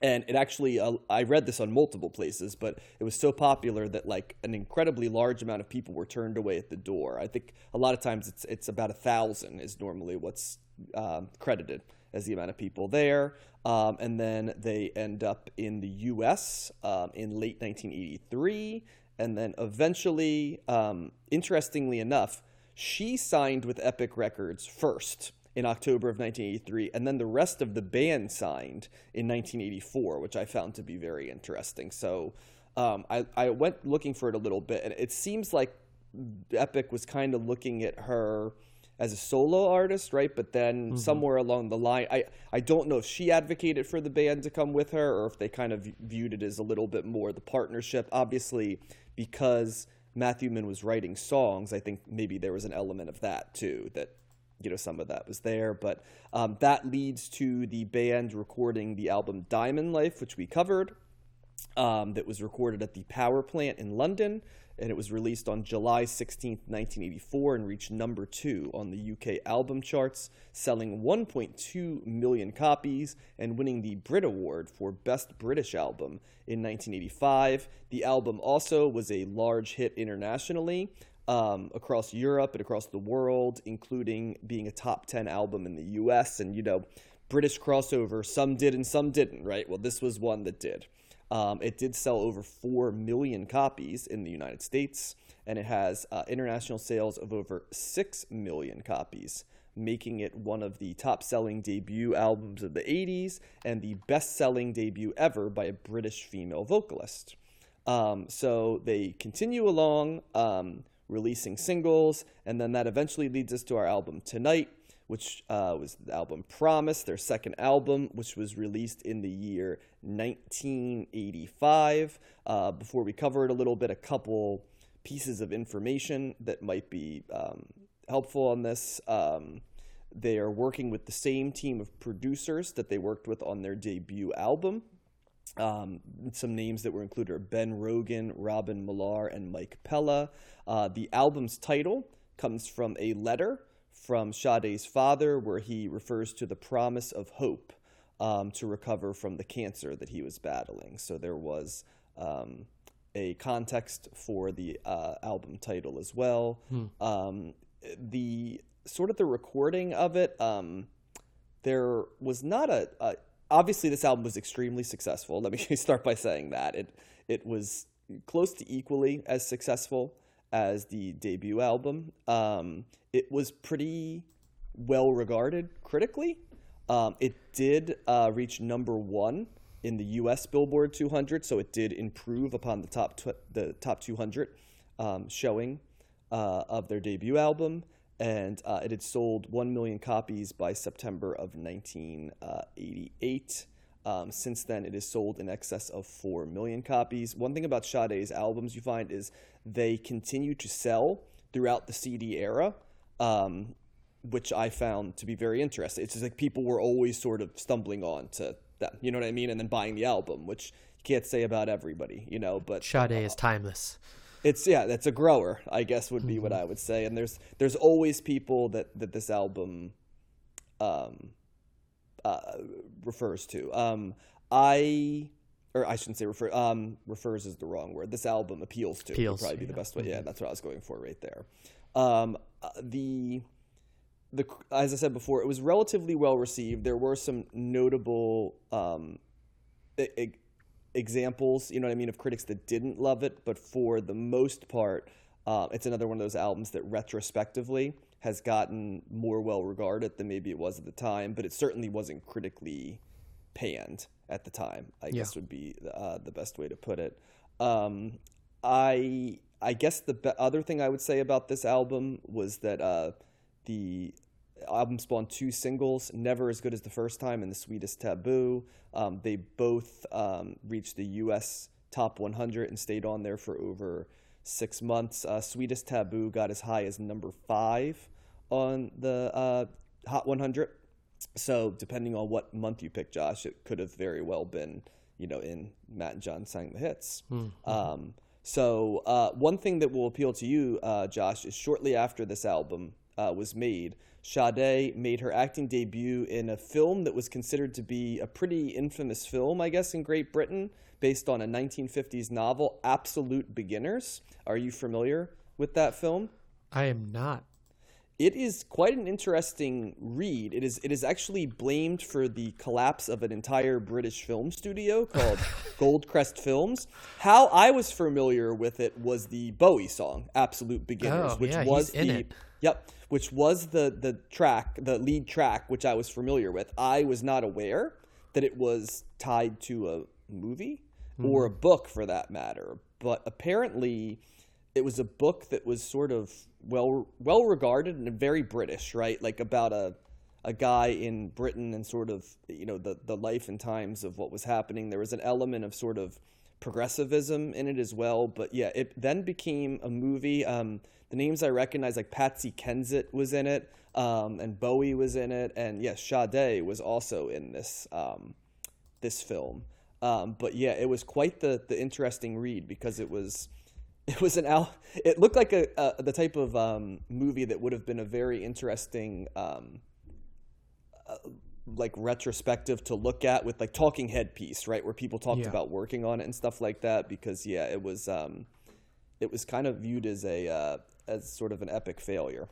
and it actually uh, i read this on multiple places but it was so popular that like an incredibly large amount of people were turned away at the door i think a lot of times it's it's about a thousand is normally what's um, credited as the amount of people there um, and then they end up in the us um, in late 1983 and then eventually um, interestingly enough she signed with epic records first in October of 1983, and then the rest of the band signed in 1984, which I found to be very interesting. So um, I, I went looking for it a little bit, and it seems like Epic was kind of looking at her as a solo artist, right? But then somewhere along the line, I, I don't know if she advocated for the band to come with her or if they kind of viewed it as a little bit more the partnership. Obviously, because Matthewman was writing songs, I think maybe there was an element of that too, that you know some of that was there but um, that leads to the band recording the album diamond life which we covered um, that was recorded at the power plant in london and it was released on july 16, 1984 and reached number two on the uk album charts selling 1.2 million copies and winning the brit award for best british album in 1985 the album also was a large hit internationally um, across Europe and across the world, including being a top 10 album in the US. And, you know, British crossover, some did and some didn't, right? Well, this was one that did. Um, it did sell over 4 million copies in the United States, and it has uh, international sales of over 6 million copies, making it one of the top selling debut albums of the 80s and the best selling debut ever by a British female vocalist. Um, so they continue along, um, releasing singles, and then that eventually leads us to our album Tonight, which uh, was the album Promise, their second album, which was released in the year 1985. Uh, before we cover it a little bit, a couple pieces of information that might be um, helpful on this. Um, they are working with the same team of producers that they worked with on their debut album. Um, some names that were included are Ben Rogan, Robin Millar, and Mike Pela. Uh, the album's title comes from a letter from Sade's father where he refers to the promise of hope um, to recover from the cancer that he was battling. So there was um, a context for the uh, album title as well. Um, the sort of the recording of it, um, there was not a, a. Obviously, this album was extremely successful. Let me start by saying that it it was close to equally as successful as the debut album. Um, it was pretty well regarded critically. Um, it did uh, reach number one in the U.S. Billboard 200, so it did improve upon the top tw- the top 200 um, showing uh, of their debut album, and uh, it had sold one million copies by September of 1988. Um, since then, it has sold in excess of 4 million copies. One thing about Sade's albums you find is they continue to sell throughout the CD era, um, which I found to be very interesting. It's just like people were always sort of stumbling on to them, you know what I mean? And then buying the album, which you can't say about everybody, you know, but Sade is timeless. it's yeah that's a grower i guess would be what i would say and there's there's always people that that this album um uh refers to. Um i or i shouldn't say refer um refers is the wrong word. This album appeals to Appeals, would probably be the best way. Yeah that's what i was going for right there. Um uh, the the as i said before it was relatively well received. There were some notable um e- examples, you know what I mean, of critics that didn't love it, but for the most part, uh, it's another one of those albums that retrospectively has gotten more well regarded than maybe it was at the time, but it certainly wasn't critically panned at the time. I guess would be uh, the best way to put it. Um, I I guess the be- other thing I would say about this album was that uh, the album spawned two singles, Never as Good as the First Time and The Sweetest Taboo. Um, they both um, reached the U.S. top 100 and stayed on there for over six months. Uh, Sweetest Taboo got as high as number five on the uh, Hot 100. So depending on what month you pick, Josh, it could have very well been, you know, in Matt and John sang the hits. Um, so uh, one thing that will appeal to you, uh, Josh, is shortly after this album uh, was made, Sade made her acting debut in a film that was considered to be a pretty infamous film, I guess, in Great Britain, based on a 1950s novel, Absolute Beginners. Are you familiar with that film? I am not. It is quite an interesting read. It is it is actually blamed for the collapse of an entire British film studio called Goldcrest Films. How I was familiar with it was the Bowie song "Absolute Beginners," Oh, which yeah, was the it. yep, which was the the track, the lead track, which I was familiar with. I was not aware that it was tied to a movie or a book, for that matter. But apparently, it was a book that was sort of well well regarded and very British, right? Like about a a guy in Britain and sort of you know the the life and times of what was happening. There was an element of sort of progressivism in it as well. But yeah, it then became a movie. Um, the names I recognize, like Patsy Kensit was in it, um, and Bowie was in it, and yes, Sade was also in this um, this film. Um, but yeah, it was quite the the interesting read because it was it was an al- it looked like a, a the type of um, movie that would have been a very interesting um, uh, like retrospective to look at with like talking head piece right where people talked Yeah. about working on it and stuff like that because yeah it was um, it was kind of viewed as a uh, as sort of an epic failure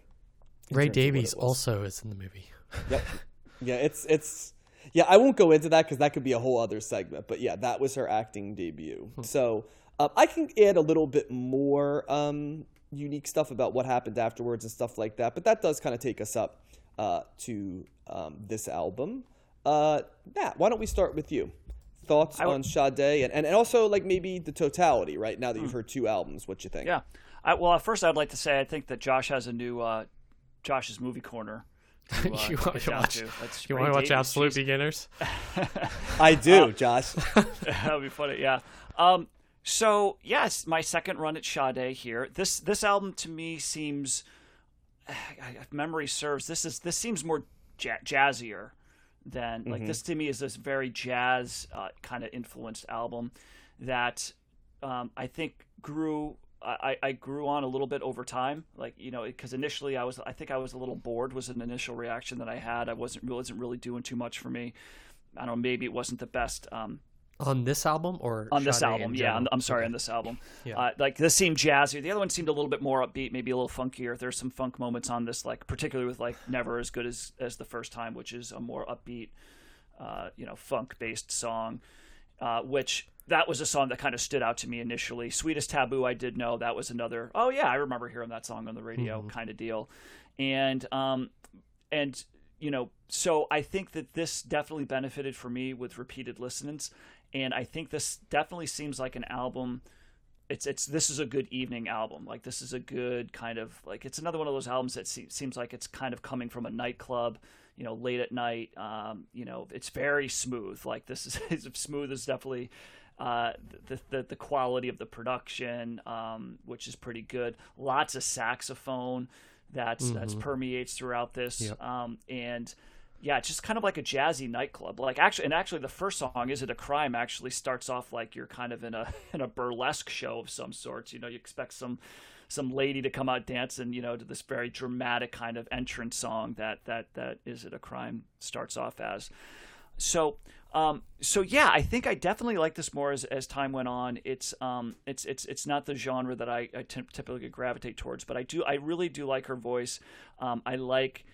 Ray terms of what it Davies also is in the movie. Yep. Yeah, it's it's yeah. I won't go into that because that could be a whole other segment. But yeah, that was her acting debut. So um, I can add a little bit more um, unique stuff about what happened afterwards and stuff like that. But that does kind of take us up uh, to um, this album. Uh, Matt, why don't we start with you? Thoughts I w- on Sade and, and and also like maybe the totality, right? Now that you've heard two albums, what you think? Yeah. I, well, at first, I'd like to say I think that Josh has a new uh, Josh's movie corner. To, uh, you want to watch? You want to watch Absolute Jeez. Beginners? I do, Josh. That'd be funny. Yeah. Um. So yes, my second run at Sade here. This this album to me seems if memory serves, this is this seems more ja- jazzier than like this to me is this very jazz uh, kind of influenced album that um, I think grew. I, I grew on a little bit over time, like you know, because initially I was, I think I was a little bored. Was an initial reaction that I had. I wasn't wasn't really doing too much for me. I don't know. Maybe it wasn't the best um, On this album or on this Sade album. Yeah. I'm, I'm sorry, on this album. Yeah. Uh, like this seemed jazzy. The other one seemed a little bit more upbeat, maybe a little funkier. There's some funk moments on this, like particularly with like "Never as Good as as the First Time," which is a more upbeat, uh, you know, funk based song. Uh, which that was a song that kind of stood out to me initially. "Sweetest Taboo," I did know that was another. Oh yeah, I remember hearing that song on the radio, kind of deal. And um, and you know so i think that this definitely benefited for me with repeated listenings, and i think this definitely seems like an album it's it's this is a good evening album like this is a good kind of like it's another one of those albums that se- seems like it's kind of coming from a nightclub you know late at night um, you know it's very smooth like this is is smooth is definitely uh, the, the the quality of the production, um, which is pretty good. Lots of saxophone that's that's permeates throughout this, Yep. um, and yeah, it's just kind of like a jazzy nightclub. Like actually, and actually, the first song "Is It a Crime" actually starts off like you're kind of in a in a burlesque show of some sorts. You know, you expect some some lady to come out dancing, you know, to this very dramatic kind of entrance song that that that "Is It a Crime" starts off as. So, um, so yeah, I think I definitely like this more as, as time went on. It's um, it's it's it's not the genre that I, I typically gravitate towards, but I do I really do like her voice. Um, I like,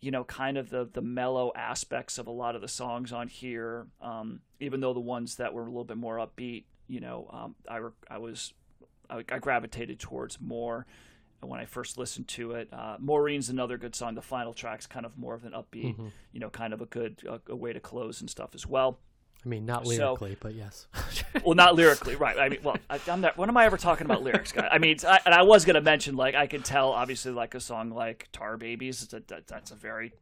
you know, kind of the the mellow aspects of a lot of the songs on here. Um, even though the ones that were a little bit more upbeat, you know, um, I re- I was I, I gravitated towards more when I first listened to it. Uh, Maureen's another good song. The final track's kind of more of an upbeat, you know, kind of a good a, a way to close and stuff as well. I mean, not So- lyrically, but yes. Well, not lyrically, right? I mean, well, I, I'm not. When am I ever talking about lyrics, guy? I mean, I, and I was gonna mention like I could tell, obviously, like a song like "Tar Babies." That that's a very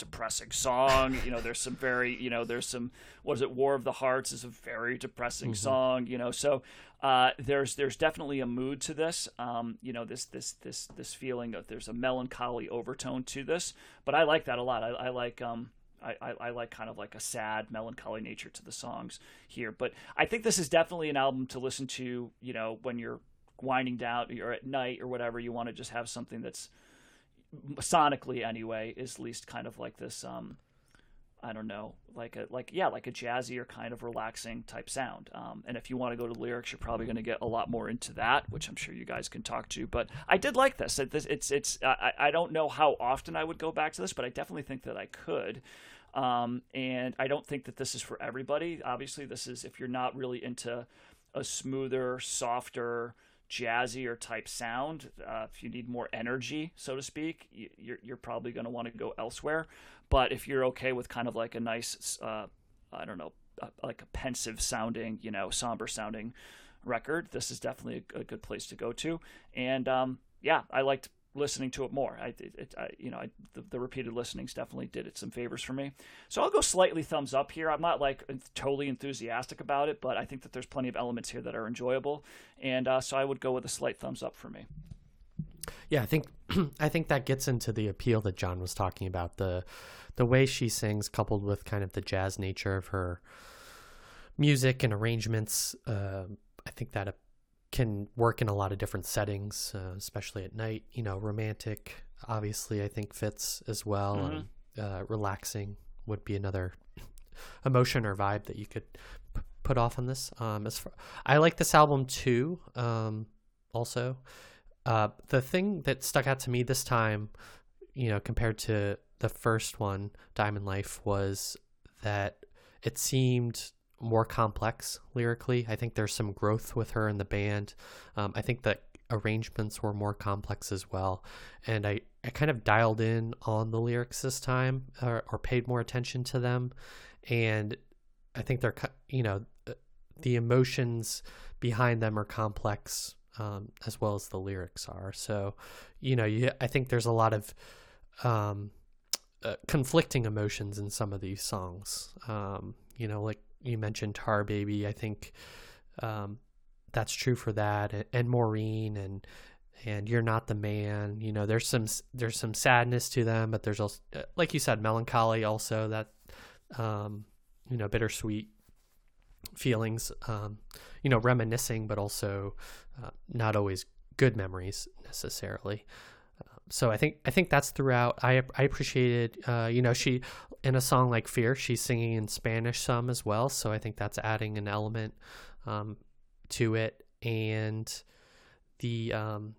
depressing song. You know, there's some very, you know, there's some. What is it? "War of the Hearts" is a very depressing song. You know, so uh, there's there's definitely a mood to this. Um, you know, this this this this feeling of there's a melancholy overtone to this, but I like that a lot. I, I like um. I, I, I like kind of like a sad, melancholy nature to the songs here. But I think this is definitely an album to listen to, you know, when you're winding down or at night or whatever. You want to just have something that's sonically, anyway, is at least kind of like this. Um, I don't know, like a like yeah, like a jazzy or kind of relaxing type sound. Um, and if you want to go to lyrics, you're probably going to get a lot more into that, which I'm sure you guys can talk to. But I did like this. It- this- It's it's I, I don't know how often I would go back to this, but I definitely think that I could. Um, and I don't think that this is for everybody. Obviously, this is if you're not really into a smoother, softer, jazzier type sound. Uh, if you need more energy, so to speak, you, you're you're probably going to want to go elsewhere. But if you're okay with kind of like a nice, uh, I don't know, uh, like a pensive sounding, you know, somber sounding record, this is definitely a, a good place to go to. And um, yeah, I liked listening to it more. I, it, I you know, I, the, the repeated listenings definitely did it some favors for me. So I'll go slightly thumbs up here. I'm not like totally enthusiastic about it, but I think that there's plenty of elements here that are enjoyable, and uh, so I would go with a slight thumbs up for me. Yeah, I think I think that gets into the appeal that John was talking about the the way she sings, coupled with kind of the jazz nature of her music and arrangements. Uh, I think that can work in a lot of different settings, uh, especially at night. You know, romantic obviously I think fits as well, and uh, relaxing would be another emotion or vibe that you could p- put off on this. Um, as far, I like this album too. Um, also, uh, the thing that stuck out to me this time, you know, compared to the first one, Diamond Life, was that it seemed more complex lyrically. I think there's some growth with her in the band. Um, I think that arrangements were more complex as well. And I, I kind of dialed in on the lyrics this time or, or paid more attention to them. And I think they're, you know, the emotions behind them are complex um, as well as the lyrics are. So, you know, you, I think there's a lot of um, uh, conflicting emotions in some of these songs. Um, you know, like you mentioned, Tar Baby. I think um, that's true for that, and, Maureen, and and "You're Not the Man." You know, there's some there's some sadness to them, but there's also, uh, like you said, melancholy. Also, that um, you know, bittersweet feelings. Um, you know, reminiscing, but also uh, not always good memories necessarily. So I think I think that's throughout. I I appreciated, uh, you know, she in a song like "Fear," she's singing in Spanish some as well. So I think that's adding an element um, to it, and the um,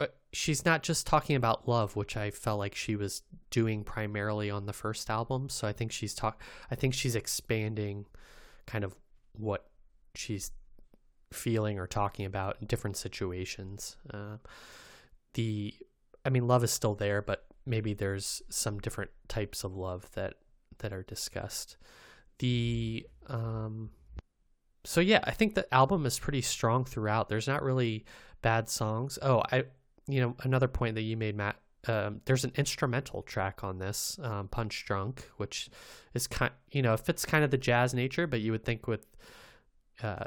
uh, she's not just talking about love, which I felt like she was doing primarily on the first album. So I think she's talk. I think she's expanding, kind of what she's feeling or talking about in different situations. Uh, the, I mean, love is still there, but maybe there's some different types of love that that are discussed. The um, so yeah, I think the album is pretty strong throughout. There's not really bad songs. Oh, I you know another point that you made, Matt. Um, there's an instrumental track on this, um, "Punch Drunk," which is kind, you know, fits kind of the jazz nature, but you would think with, uh,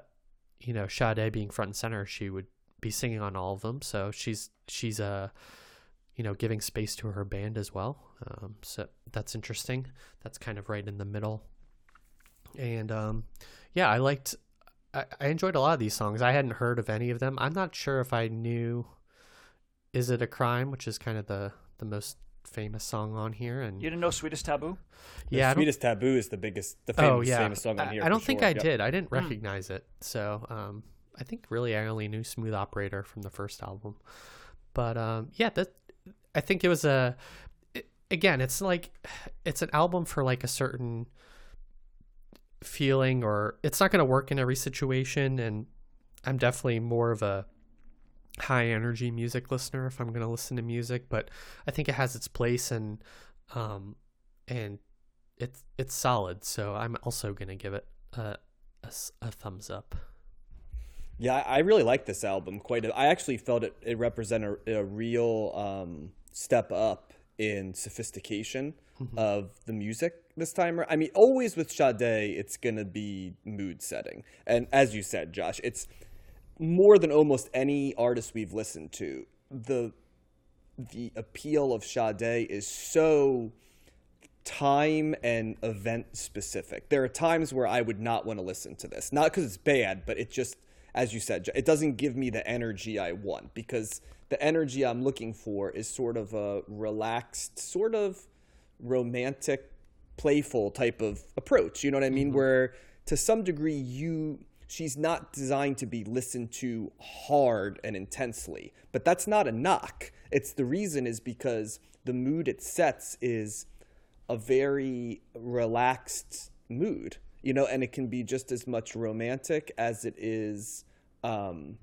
you know, Sade being front and center, she would be singing on all of them. So she's she's uh, you know, giving space to her band as well. Um, so that's interesting. That's kind of right in the middle. And um, yeah, I liked. I, I enjoyed a lot of these songs. I hadn't heard of any of them. I'm not sure if I knew "Is It a Crime," which is kind of the the most famous song on here. And You didn't know "Sweetest Taboo"? Yeah, I don't- Sweetest Taboo is the biggest, the famous, oh yeah, famous song on I- here. I, don't think sure. I Yep. did. I didn't recognize it. So um, I think really I only knew "Smooth Operator" from the first album. But um, yeah, that I think it was a. it- again, it's like it's an album for like a certain feeling, or it's not going to work in every situation. And I'm definitely more of a high energy music listener if I'm going to listen to music, but I think it has its place and um and it's it's solid. So I'm also going to give it a a thumbs up. Yeah, I really like this album quite. A, I actually felt it it represented a, a real um, step up in sophistication of the music this time. I mean, always with Sade, it's gonna be mood setting, and as you said, Josh, it's more than almost any artist we've listened to. The the appeal of Sade is so time and event specific. There are times where I would not want to listen to this, not because it's bad, but it just, as you said, it doesn't give me the energy I want because the energy I'm looking for is sort of a relaxed, sort of romantic, playful type of approach. You know what I mean? Mm-hmm. Where to some degree you she's not designed to be listened to hard and intensely. But that's not a knock. It's the reason is because the mood it sets is a very relaxed mood, you know, and it can be just as much romantic as it is um,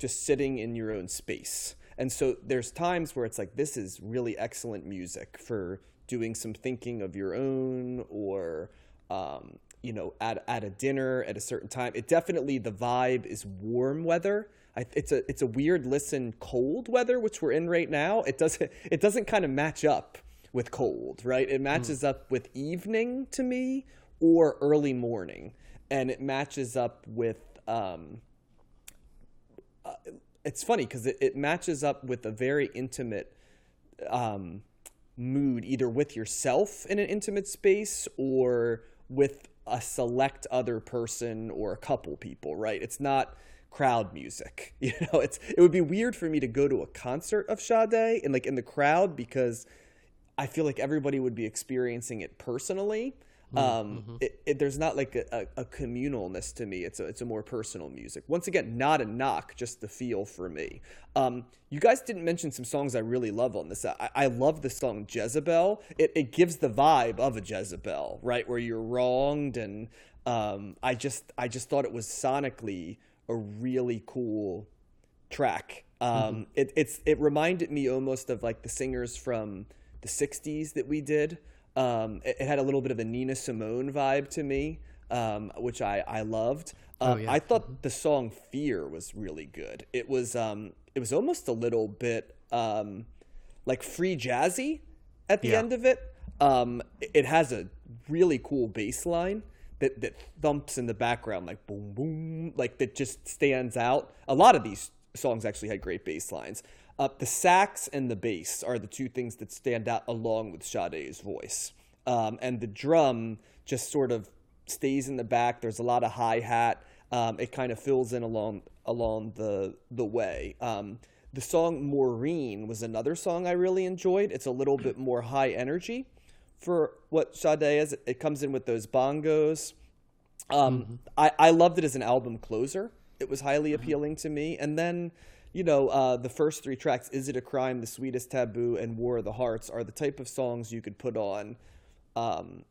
just sitting in your own space. And so there's times where it's like, this is really excellent music for doing some thinking of your own or, um, you know, at, at a dinner at a certain time. It definitely, the vibe is warm weather. I, it's a it's a weird listen cold weather which we're in right now. It doesn't it doesn't kind of match up with cold, right? It matches up with evening to me or early morning, and it matches up with um, it's funny because it, it matches up with a very intimate um, mood, either with yourself in an intimate space or with a select other person or a couple people, right? It's not crowd music. You know, it's it would be weird for me to go to a concert of Sade and like in the crowd because I feel like everybody would be experiencing it personally. Um, it, it, there's not like a, a, communalness to me. It's a, it's a more personal music. Once again, not a knock, just the feel for me. Um, you guys didn't mention some songs I really love on this. I, I love the song Jezebel. It, it gives the vibe of a Jezebel, right? Where you're wronged. And um, I just, I just thought it was sonically a really cool track. Um, it, it's it reminded me almost of like the singers from the '60s that we did. Um, it, it had a little bit of a Nina Simone vibe to me, um, which I I loved. Um, yeah. I thought the song "Fear" was really good. It was um, it was almost a little bit um, like free jazzy at the Yeah. end of it. Um, it- it has a really cool bass line that, that thumps in the background like boom boom like that just stands out. A lot of these songs actually had great bass lines. Uh, the sax and the bass are the two things that stand out along with Sade's voice. Um, and the drum just sort of stays in the back. There's a lot of hi hat. Um, it kind of fills in along along the the way. Um, the song Maureen was another song I really enjoyed. It's a little bit more high energy for what Sade is. It comes in with those bongos. Um, I, I loved it as an album closer. It was highly appealing to me. And then, you know, uh, the first three tracks, Is It a Crime, The Sweetest Taboo, and War of the Hearts, are the type of songs you could put on um,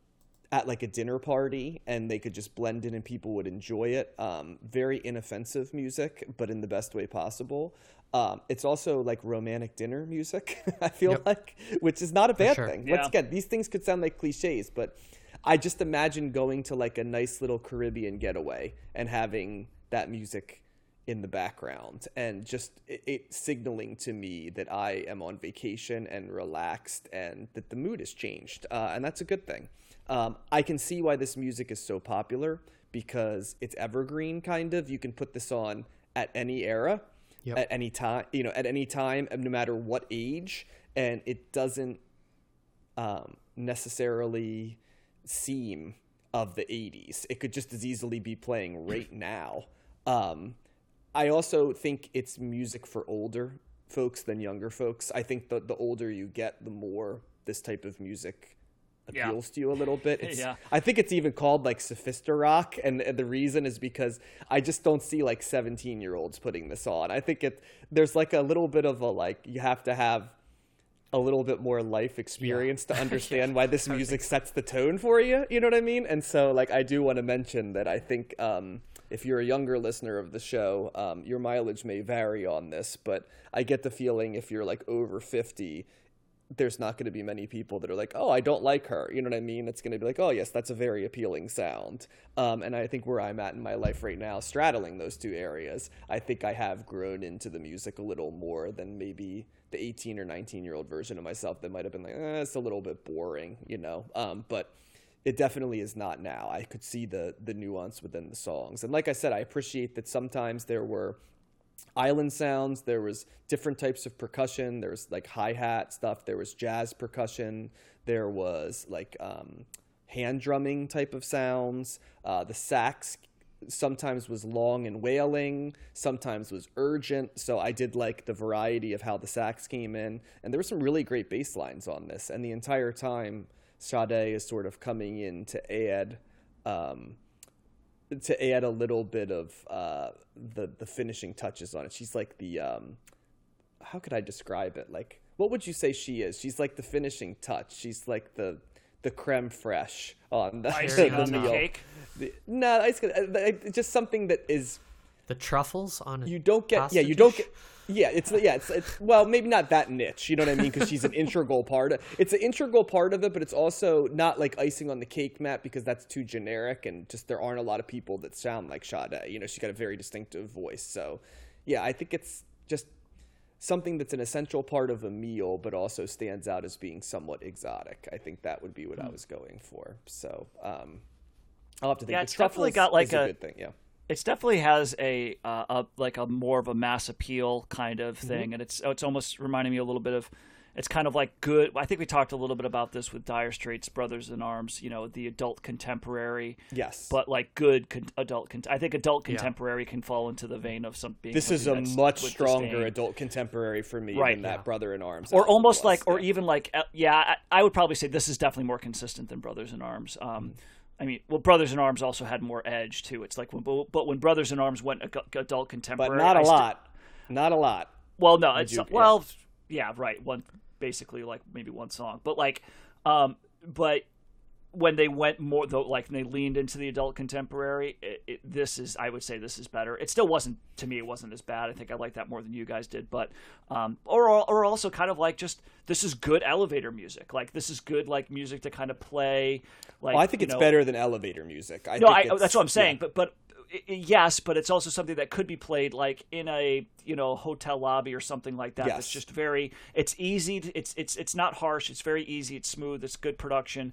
at like a dinner party and they could just blend in and people would enjoy it. Um, very inoffensive music, but in the best way possible. Um, it's also like romantic dinner music, I feel Yep. like, which is not a bad sure. thing. Yeah. Once again, these things could sound like cliches, but I just imagine going to like a nice little Caribbean getaway and having that music in the background and just it, it signaling to me that I am on vacation and relaxed and that the mood has changed. Uh, and that's a good thing. Um, I can see why this music is so popular because it's evergreen kind of. You can put this on at any era, Yep. at any time, you know, at any time, no matter what age, and it doesn't um, necessarily seem of the 80s. It could just as easily be playing right now. Um, I also think it's music for older folks than younger folks. I think the, the older you get, the more this type of music Yeah. appeals to you a little bit. It's, Yeah. I think it's even called like sophister rock, and, and the reason is because I just don't see like 17 year olds putting this on. I think it there's like a little bit of a like you have to have a little bit more life experience to understand why this music sets the tone for you. You know what I mean? And so, like, I do want to mention that I think um, if you're a younger listener of the show, um, your mileage may vary on this, but I get the feeling if you're like over 50, there's not going to be many people that are like, oh, I don't like her. You know what I mean? It's going to be like, oh, yes, that's a very appealing sound. Um, and I think where I'm at in my life right now, straddling those two areas, I think I have grown into the music a little more than maybe the 18 or 19 year old version of myself that might have been like, eh, it's a little bit boring, you know? Um, but it definitely is not now. I could see the the nuance within the songs. And like I said, I appreciate that sometimes there were island sounds there was different types of percussion there was like hi-hat stuff there was jazz percussion there was like um, hand drumming type of sounds uh, the sax sometimes was long and wailing sometimes was urgent so i did like the variety of how the sax came in and there were some really great bass lines on this and the entire time Sade is sort of coming in to add um, to add a little bit of uh, the the finishing touches on it. She's like the um, how could I describe it? Like, what would you say she is? She's like the finishing touch. She's like the the creme fraiche on the, Icing the on the meal. cake. The- no, ice, uh, just something that is The truffles on a you don't get pasta yeah you don't get yeah it's yeah it's, it's well maybe not that niche you know what i mean because she's an integral part of it's an integral part of it but it's also not like icing on the cake matt because that's too generic and just there aren't a lot of people that sound like Sade. you know she's got a very distinctive voice so yeah i think it's just something that's an essential part of a meal but also stands out as being somewhat exotic i think that would be what i was going for so um i'll have to think Yeah, it's definitely truffles got, like, a a- good thing yeah It definitely has a, uh, a like a more of a mass appeal kind of Mm-hmm. thing, and it's it's almost reminding me a little bit of. It's kind of like good. I think we talked a little bit about this with Dire Straits, Brothers in Arms. You know, the adult contemporary, yes but like good con- adult. Con- I think adult Yeah. contemporary can fall into the vein of some being. This is a much stronger adult contemporary for me Right, than that yeah. Brother in Arms. or almost like, or yeah. even like, uh, yeah, I, I would probably say this is definitely more consistent than Brothers in Arms. Um, I mean, well, Brothers in Arms also had more edge too. It's like when, but when Brothers in Arms went adult but contemporary, not a I lot, not a lot. well, no, it's you- yeah. well, yeah, right. One basically like maybe one song, but like, um, but when they went more though, like they leaned into the adult contemporary, it, it, this is I would say this is better. It still wasn't to me. It wasn't as bad. I think I like that more than you guys did, but um, or or also kind of like just this is good elevator music. Like this is good like music to kind of play. Like Well, I think it's know- better than elevator music. I no, think I, that's what I'm saying. yeah. But but yes, but it's also something that could be played like in a you know hotel lobby or something like that. It's just very. It's easy. To, it's it's it's not harsh. It's very easy. It's smooth. It's good production.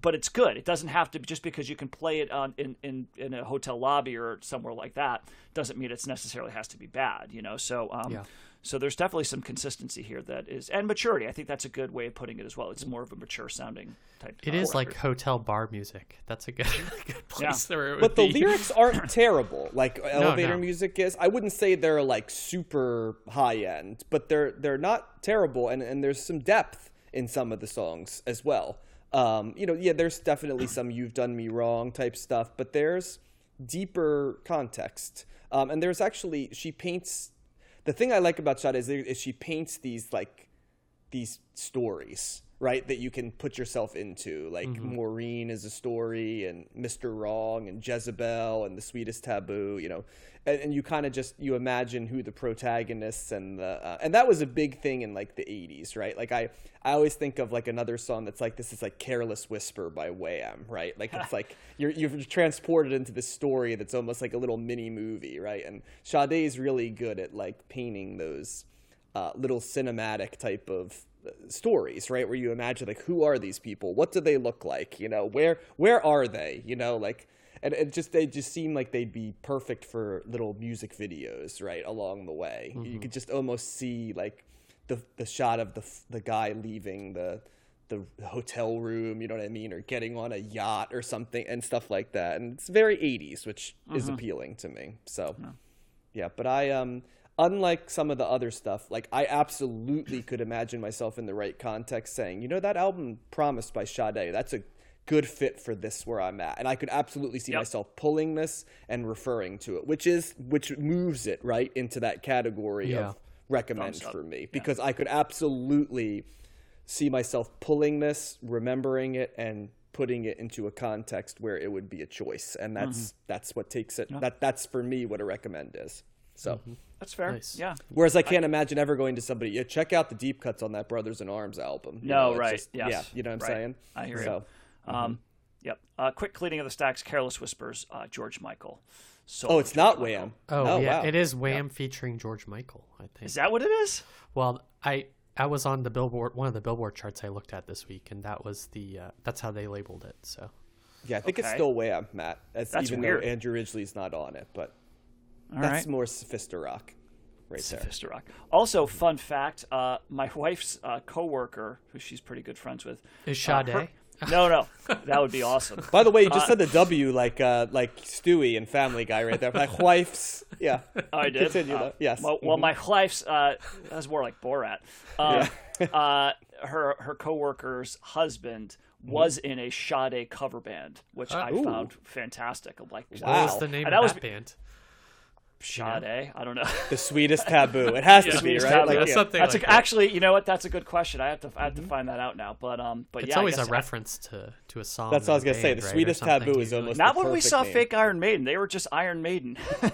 But it's good. It doesn't have to just because you can play it on in, in, in a hotel lobby or somewhere like that doesn't mean it's necessarily has to be bad. You know, so um, Yeah. so there's definitely some consistency here that is and maturity. I think that's a good way of putting it as well. It's more of a mature sounding type. It is like hotel bar music. That's a good, good place where it would But the be. lyrics aren't terrible, like elevator no. music is. I wouldn't say they're like super high end, but they're they're not terrible, and and there's some depth in some of the songs as well. Um, you know, yeah, there's definitely some "You've Done Me Wrong" type stuff, but there's deeper context. Um, and there's actually she paints. The thing I like about Sade is, is she paints these like these stories, right? That you can put yourself into. Like Maureen is a story, and Mr. Wrong, and Jezebel, and the sweetest taboo. You know, and, and you kind of just you imagine who the protagonists and the uh, and that was a big thing in like the '80s, right? Like I I always think of like another song that's like this is like "Careless Whisper" by Wham, right? Like it's like you're you're transported into this story that's almost like a little mini movie, right? And Sade is really good at like painting those uh, little cinematic type of stories, right? Where you imagine like, who are these people? What do they look like? You know, where where are they? You know, like, and it just they just seem like they'd be perfect for little music videos, right? Along the way, you could just almost see like the the shot of the the guy leaving the the hotel room, you know what I mean, or getting on a yacht or something and stuff like that. And it's very 80s, which is appealing to me. So, yeah, but I um unlike some of the other stuff, like I absolutely could imagine myself in the right context saying, you know, that album promised by Sade, that's a good fit for this where I'm at. And I could absolutely see Yep. myself pulling this and referring to it, which is which moves it right into that category Yeah. of recommend for me because I could absolutely see myself pulling this, remembering it, and putting it into a context where it would be a choice, and that's Mm-hmm. that's what takes it. That that's for me what a recommend is. So, That's fair. Nice. Yeah. whereas I can't imagine ever going to somebody, yeah, check out the deep cuts on that Brothers in Arms album. You No, know, right. just- yes. Yeah, you know what I'm Right. saying. I hear so, you. Um, Yep. Uh, quick cleaning of the stacks. Careless whispers. Uh, George Michael. So Oh, it's not Wham. Oh, yeah, wow. it is Wham featuring George Michael. I think. Is that what it is? Well, I I was on the Billboard one of the Billboard charts I looked at this week, and that was the uh, that's how they labeled it. So Yeah, I think it's Okay. still Wham, Matt. That's, That's even weird. though Andrew Ridgeley's not on it, but All that's right. more Sophista Rock, right there. Sophista Rock. Also, fun fact: uh, my wife's uh, coworker, who she's pretty good friends with, is uh, her- no, no, that would be awesome. By the way, you just said the W like uh, like Stewie and Family Guy right there. My wife's, yeah. I did. Continue Uh, though. Yes. Well, well my wife's uh, that's more like Borat. Uh, uh, her her coworker's husband was in a Sade cover band, which I Ooh. found fantastic. I'm like, What was the name And of that that was- band? Sade. I don't know. the sweetest taboo. It has to be right. Like, That's yeah. something That's like a, that. actually, you know what? That's a good question. I have to I have to find that out now. But um, but It's yeah, I always a guess I- reference to to a song. That's what I was gonna say. The right, sweetest taboo is almost Not when we saw name. fake Iron Maiden. They were just Iron Maiden.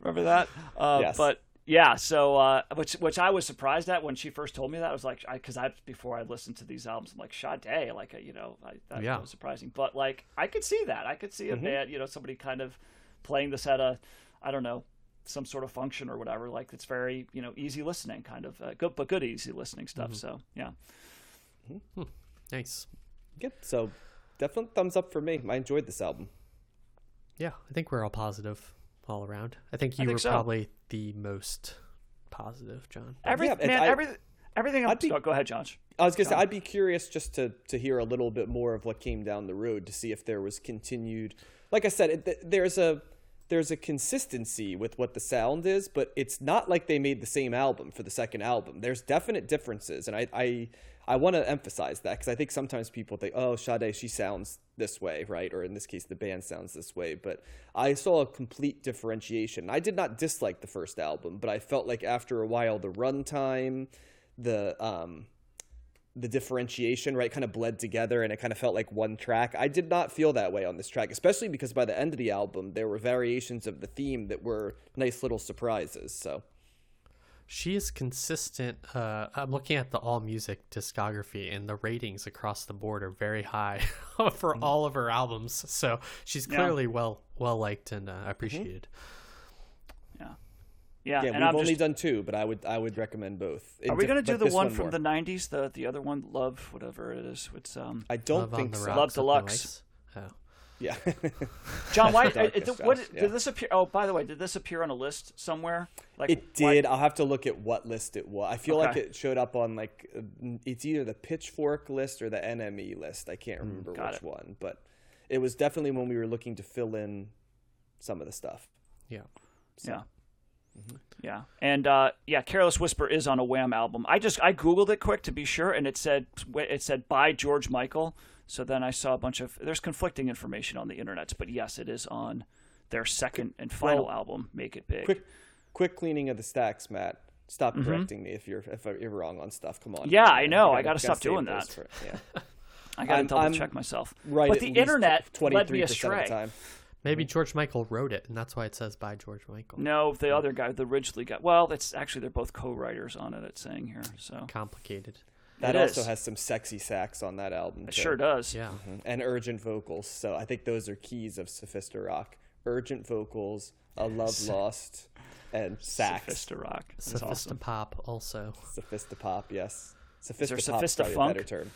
Remember that? Uh, Yes. But yeah, so uh, which which I was surprised at when she first told me that. I was like, because I, before I listened to these albums, I'm like Sade, like you know, I, that Yeah. was surprising. But like, I could see that. I could see a band, you know, somebody kind of playing this at a, I don't know. Some sort of function or whatever, like it's very you know easy listening, kind of uh, good, but good easy listening stuff. So yeah, Nice. Yep. So, definitely thumbs up for me. I enjoyed this album. Yeah, I think we're all positive all around. I think you think were so. probably the most positive, John. every Yeah, man, I- every everything. I'm, I'd be- oh, go ahead, Josh. I was gonna say I'd be curious just to to hear a little bit more of what came down the road to see if there was continued. Like I said, it, th- there's a there's a consistency with what the sound is, but it's not like they made the same album for the second album. There's definite differences, and I I, I want to emphasize that because I think sometimes people think, oh, Sade, she sounds this way, right? Or in this case, the band sounds this way. But I saw a complete differentiation. I did not dislike the first album, but I felt like after a while, the runtime, the um, the differentiation right kind of bled together and it kind of felt like one track i did not feel that way on this track especially because by the end of the album there were variations of the theme that were nice little surprises so She is consistent. Uh, I'm looking at the AllMusic discography, and the ratings across the board are very high for Mm-hmm. all of her albums. So she's Yeah. clearly well well liked and uh, appreciated. Yeah. Yeah, Yeah, and we've I'm only just, done two, but I would I would recommend both. Are we going gonna do the one from the '90s? The the other one, Love, whatever it is. It's um. I don't Love on think the so. Rocks Love with no Deluxe. ice. Oh. Yeah. John, why? Dark it- what, Josh, yeah. Did this appear? Oh, by the way, did this appear on a list somewhere? Like It why- did. I'll have to look at what list it was. I feel like it showed up on like uh, it's either the Pitchfork list or the NME list. I can't remember Mm, which it. one, but it was definitely when we were looking to fill in some of the stuff. Yeah. Yeah. Mm-hmm. Yeah, and uh, yeah, "Careless Whisper" is on a Wham album. I just I googled it quick to be sure, and it said it said by George Michael. So then I saw a bunch of there's conflicting information on the internet, but yes, it is on their second and final well, album, "Make It Big." Quick, quick cleaning of the stacks, Matt. Stop correcting me if you're if you're wrong on stuff. Come on. Mm-hmm. Yeah, man. I know. I gotta stop doing that. for- yeah. I got to double I'm check myself. Right. but the internet led 23% me of the astray. Time. Maybe George Michael wrote it, and that's why it says by George Michael. No, the other guy, the Ridgeley guy. Well, that's actually they're both co-writers on it. It's saying here, so Complicated. That It also is. has some sexy sax on that album. it too. sure does. Yeah. Mhm. and urgent vocals. So I think those are keys of Sophista Rock: urgent vocals, a love lost, and sax. Sophista Rock. That's Sophista awesome. Pop also. Sophista pop, yes. there Sophista pop's Sophista probably funk? a better term.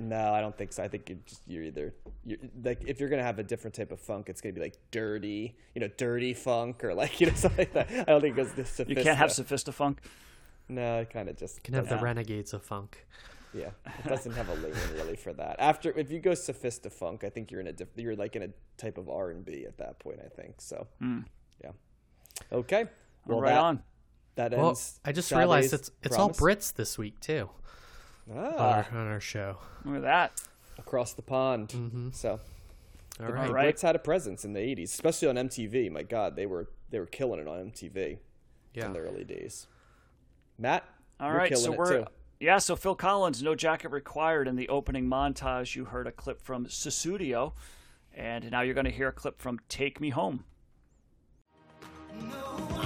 No, I don't think so. I think you're, just, you're either you're, like if you're gonna have a different type of funk, it's gonna be like dirty, you know, dirty funk or like you know something like that. I don't think it goes this. You can't have Sophista Funk. No, it kind of just Can have doesn't- the Renegades of Funk. Yeah, it doesn't have a lane really for that. After if you go sophista funk, I think you're in a diff- you're like in a type of R and B at that point. I think so. Hmm. Yeah. Okay. Well, right that, on. That Well, ends. I just Sade's realized it's it's all. Brits this week too on, Ah, our, on our show. Look at that. across the pond. Mm-hmm. So All the right. right. Brits had a presence in the '80s, especially on MTV. My God, they were they were killing it on MTV Yeah. in the early days. Matt, All you're right, killing so we're too. yeah. So Phil Collins, no jacket required. In the opening montage, you heard a clip from Sussudio, and now you're going to hear a clip from "Take Me Home." So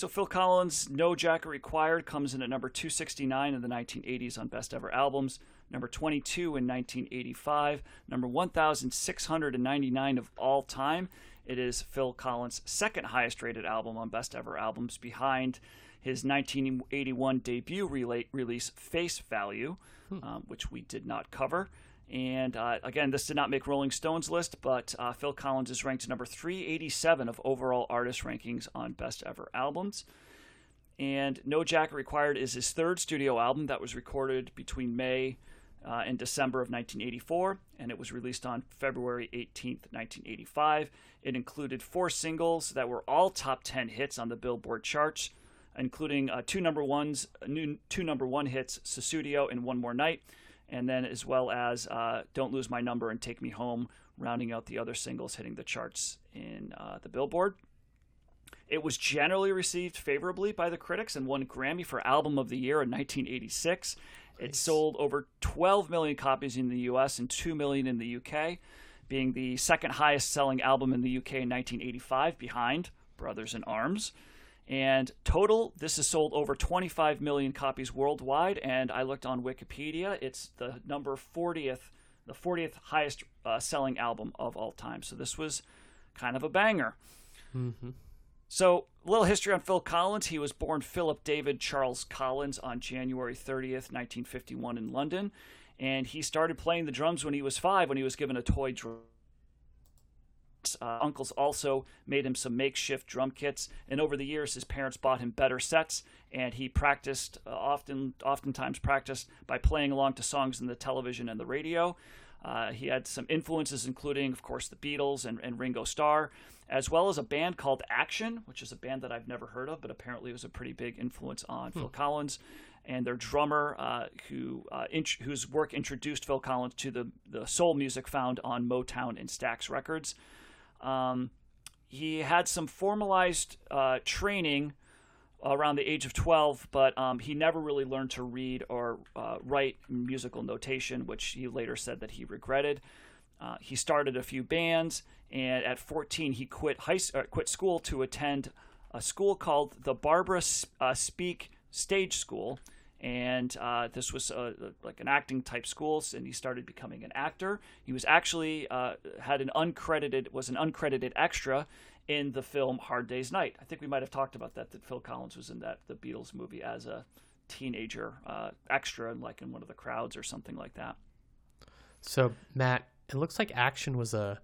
so Phil Collins, No Jacket Required, comes in at number 269 in the 1980s on Best Ever Albums, number 22 in 1985, number 1,699 of all time. It is Phil Collins' second highest rated album on Best Ever Albums, behind his 1981 debut rela- release, Face Value, um, which we did not cover. And uh, again, this did not make Rolling Stone's list, but uh, Phil Collins is ranked number 387 of overall artist rankings on Best Ever Albums. And No Jacket Required is his third studio album that was recorded between May uh, and December of 1984, and it was released on February 18th, 1985. It included four singles that were all top 10 hits on the Billboard charts, including uh, two number ones, two number one hits, Sussudio and One More Night, and then as well as uh, Don't Lose My Number and Take Me Home, rounding out the other singles hitting the charts in uh, the Billboard. It was generally received favorably by the critics and won Grammy for Album of the Year in 1986. It sold over 12 million copies in the US and 2 million in the UK, being the second highest selling album in the UK in 1985 behind Brothers in Arms. And total, this has sold over 25 million copies worldwide. And I looked on Wikipedia, it's the number 40th, the 40th highest uh, selling album of all time. So this was kind of a banger. So, a little history on Phil Collins. He was born Philip David Charles Collins on January 30th, 1951, in London. And he started playing the drums when he was five, when he was given a toy drum. Uh, uncles also made him some makeshift drum kits, and over the years, his parents bought him better sets, and he practiced uh, often, oftentimes practiced by playing along to songs in the television and the radio. Uh, he had some influences, including, of course, the Beatles and, and Ringo Starr, as well as a band called Action, which is a band that I've never heard of, but apparently was a pretty big influence on Phil Collins. And their drummer, uh, who uh, int- whose work introduced Phil Collins to the, the soul music found on Motown and Stax Records. Um, he had some formalized uh, training around the age of 12, but um, he never really learned to read or uh, write musical notation, which he later said that he regretted. Uh, he started a few bands, and at 14, he quit high uh, quit school to attend a school called the Barbara uh, Speake Stage School, and uh, this was uh, like an acting type school, and he started becoming an actor. He was actually uh, had an uncredited was an uncredited extra in the film Hard Day's Night. I think we might have talked about that. That Phil Collins was in that the Beatles movie as a teenager uh, extra, like in one of the crowds or something like that. So Matt, it looks like Action was a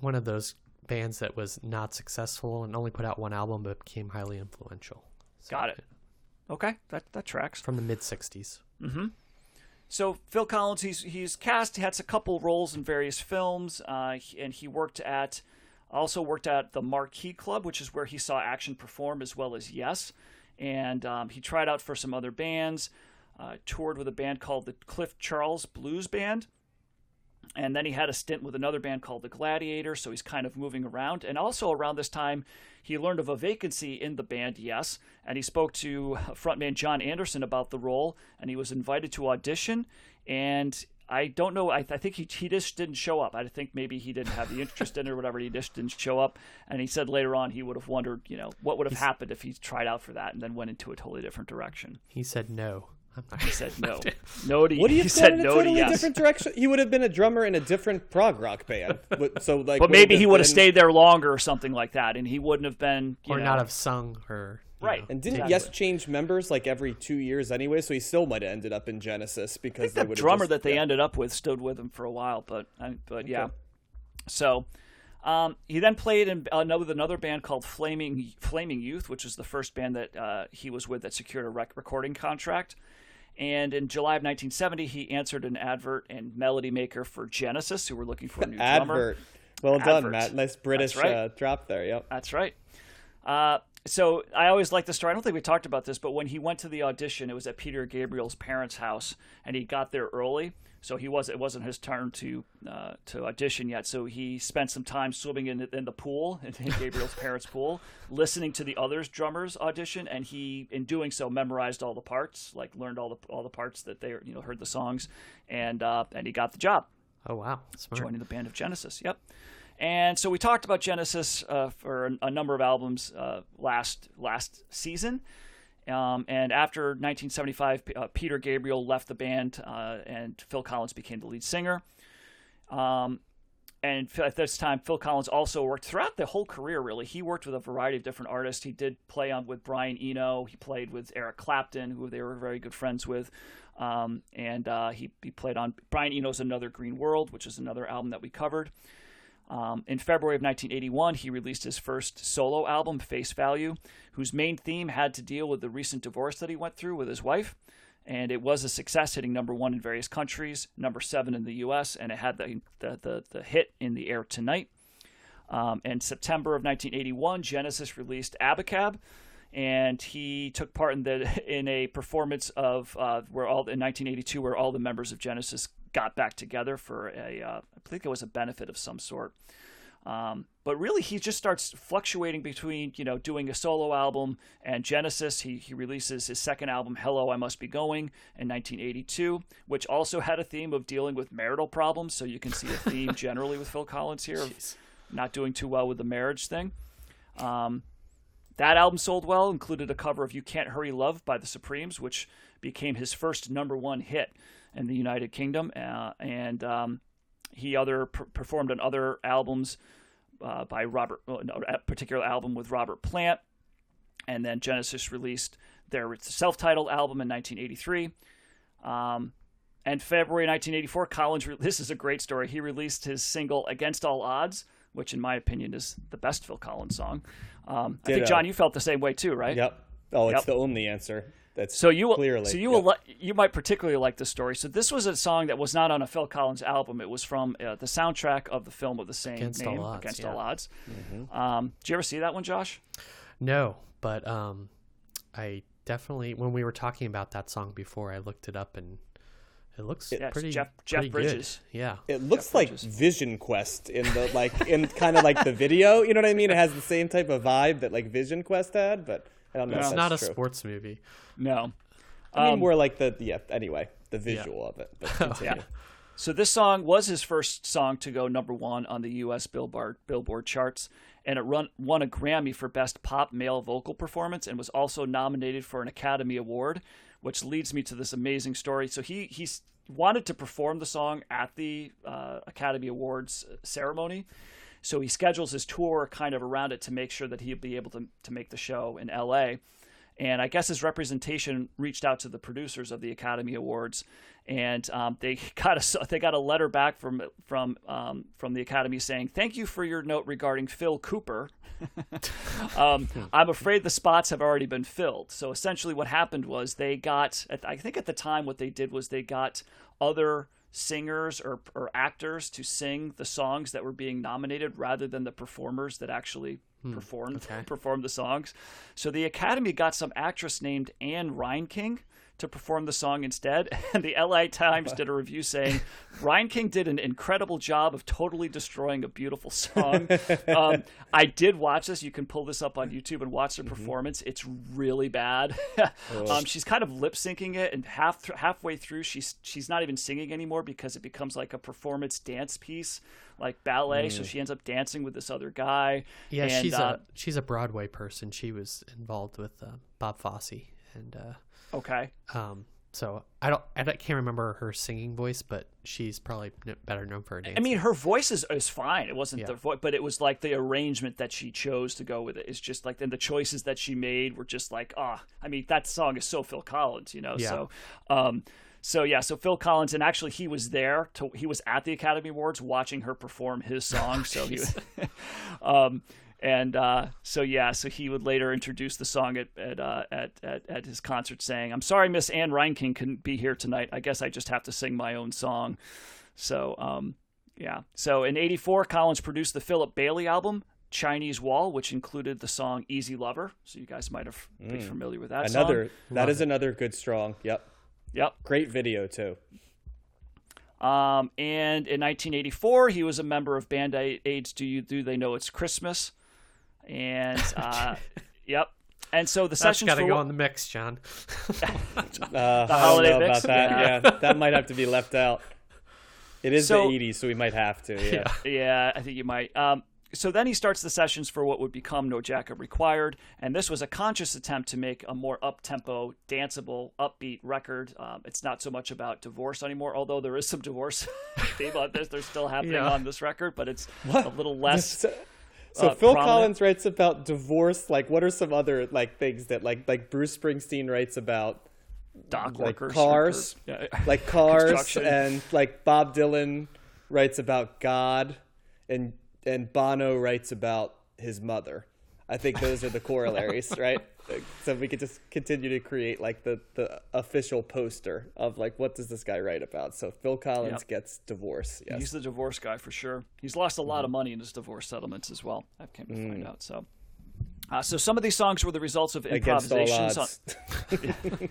one of those bands that was not successful and only put out one album but became highly influential. So, Got it. Okay, that that tracks. From the mid '60s. So Phil Collins, he's he's cast. He had a couple roles in various films, uh, and he worked at also worked at the Marquee Club, which is where he saw Action perform as well as Yes. And um, he tried out for some other bands. Uh, toured with a band called the Cliff Charles Blues Band, and then he had a stint with another band called the Gladiator. So he's kind of moving around. And also around this time, he learned of a vacancy in the band Yes, and he spoke to frontman Jon Anderson about the role, and he was invited to audition. And I don't know. I, I think he, he just didn't show up. I think maybe he didn't have the interest in it or whatever. He just didn't show up. And he said later on he would have wondered, you know, what would have happened if he tried out for that and then went into a totally different direction. He said no. I'm He said no, no to What do you he said said in a no totally to yes. different direction? He would have been a drummer in a different prog rock band. But- So like, But maybe he would have been- stayed there longer or something like that, and he wouldn't have been, you or know, not have sung her. Right. know. And didn't Exactly. Yes change members like every two years anyway? So he still might have ended up in Genesis because they the drummer just, that they yeah. ended up with stood with him for a while, but I, but yeah. So um, he then played in another with another band called Flaming Flaming Youth, which was the first band that uh, he was with that secured a rec- recording contract. And in July of 1970, he answered an advert and melody maker for Genesis, who were looking for a new drummer. advert. Well done, Advert. Matt. Nice British right. uh, drop there. Yep. That's right. Uh, so I always like the story. I don't think we talked about this, but when he went to the audition, it was at Peter Gabriel's parents' house, and he got there early. So he was it wasn't his turn to uh, to audition yet. So he spent some time swimming in the, in the pool in Gabriel's parents' pool, listening to the others drummers audition, and he in doing so memorized all the parts, like learned all the all the parts that they you know heard the songs, and uh, and he got the job Oh wow, smart. joining the band of Genesis. Yep. And so we talked about Genesis uh, for a, a number of albums uh, last last season. Um, and after 1975, uh, Peter Gabriel left the band, uh, and Phil Collins became the lead singer. Um, and at this time, Phil Collins also worked throughout the whole career. Really, he worked with a variety of different artists. He did play on with Brian Eno. He played with Eric Clapton, who they were very good friends with. Um, and uh, he, he played on Brian Eno's Another Green World, which is another album that we covered. Um, in February of 1981, he released his first solo album, Face Value, whose main theme had to deal with the recent divorce that he went through with his wife. And it was a success, hitting number one in various countries, number seven in the U.S., and it had the, the, the, the hit in the air tonight. Um, in September of 1981, Genesis released Abacab, and he took part in the in a performance of uh, where all in 1982 where all the members of Genesis got back together for a uh, I think it was a benefit of some sort. Um, but really, he just starts fluctuating between you know doing a solo album and Genesis. He he releases his second album, Hello, I Must Be Going, in 1982, which also had a theme of dealing with marital problems. So you can see a theme generally with Phil Collins here of not doing too well with the marriage thing. Um, that album sold well, included a cover of You Can't Hurry Love by the Supremes, which became his first number one hit in the United Kingdom. Uh, and um, he other per- performed on other albums uh, by Robert, well, no, a particular album with Robert Plant. And then Genesis released their self titled album in 1983. Um, and February 1984, Collins, re- this is a great story. He released his single Against All Odds, which in my opinion is the best Phil Collins song. Um, I think, John, you felt the same way too, right? Yep. Oh, it's Yep. the only answer. That's So you will, clearly. so you yeah. will li- you might particularly like this story. So this was a song that was not on a Phil Collins album. It was from uh, the soundtrack of the film of the same Against All name, Odds, Against yeah. All Odds. Mm-hmm. Um, did you ever see that one, Josh? No, but um, I definitely when we were talking about that song before, I looked it up and it looks Yeah, it's pretty Jeff- Jeff pretty Bridges. Good. Yeah, It looks Jeff like Bridges. Vision Quest in the like in kind of like the video. You know what I mean? It has the same type of vibe that like Vision Quest had, but I don't know. it's that's not a true. sports movie. No. I mean, Um, more like the yeah. Anyway, the visual of it. But continue. Yeah. So this song was his first song to go number one on the U.S. Billboard Billboard charts, and it run, won a Grammy for Best Pop Male Vocal Performance, and was also nominated for an Academy Award, which leads me to this amazing story. So he he's wanted to perform the song at the uh, Academy Awards ceremony, so he schedules his tour kind of around it to make sure that he'll be able to to make the show in L.A. And I guess his representation reached out to the producers of the Academy Awards, and um, they got a they got a letter back from from um, from the Academy saying, "Thank you for your note regarding Phil Cooper. um, I'm afraid the spots have already been filled." So essentially, what happened was they got I think at the time what they did was they got other singers or, or actors to sing the songs that were being nominated rather than the performers that actually hmm, performed okay. performed the songs. So the Academy got some actress named Anne Reinking to perform the song instead. And the LA Times did a review saying Reinking did an incredible job of totally destroying a beautiful song. um, I did watch this. You can pull this up on YouTube and watch the performance. It's really bad. um, she's kind of lip syncing it, and half th- halfway through, she's she's not even singing anymore because it becomes like a performance dance piece, like ballet. So she ends up dancing with this other guy. Yeah, and, she's uh, a she's a Broadway person. She was involved with uh, Bob Fosse, and uh, okay. um, so I don't I can't remember her singing voice, but she's probably better known for her dance. I mean, her voice is, is fine. It wasn't Yeah. the voice, but it was like the arrangement that she chose to go with it. It's just like, and the choices that she made were just like, ah, I mean, that song is so Phil Collins, you know? Yeah. So, um, so yeah, so Phil Collins, and actually he was there to, he was at the Academy Awards watching her perform his song. so he, um, and uh, so yeah, so he would later introduce the song at at, uh, at at at his concert, saying, "I'm sorry, Miss Anne Reinking couldn't be here tonight. I guess I just have to sing my own song." So um, yeah, so in '84, Collins produced the Philip Bailey album. Chinese Wall, which included the song "Easy Lover," so you guys might have been familiar with that. Another song. that is another good strong. Yep. yep. Great video too. Um, and in 1984, he was a member of Band Aids. Do you do they know it's Christmas? And uh, yep. And so the that's sessions got to for go what- in the mix, John. Uh, I don't holiday know mix? about that. Yeah. Yeah. that might have to be left out. It is So- the '80s, so we might have to. Yeah. Yeah, I think you might. Um, so then he starts the sessions for what would become No Jacket Required, and this was a conscious attempt to make a more up-tempo, danceable, upbeat record. Um, it's not so much about divorce anymore, although there is some divorce theme on this. They're still happening Yeah. on this record, but it's a little less. So, so uh, Phil prominent. Collins writes about divorce. Like, what are some other like things that like like Bruce Springsteen writes about dock like workers, cars, yeah. like cars, and like Bob Dylan writes about God, and and Bono writes about his mother. I think those are the corollaries, right? So we could just continue to create like the the official poster of like what does this guy write about? So Phil Collins Yep. gets divorce. Yes. He's the divorce guy for sure. He's lost a lot of money in his divorce settlements as well. I've came to find out. So, uh, so some of these songs were the results of improvisations. On,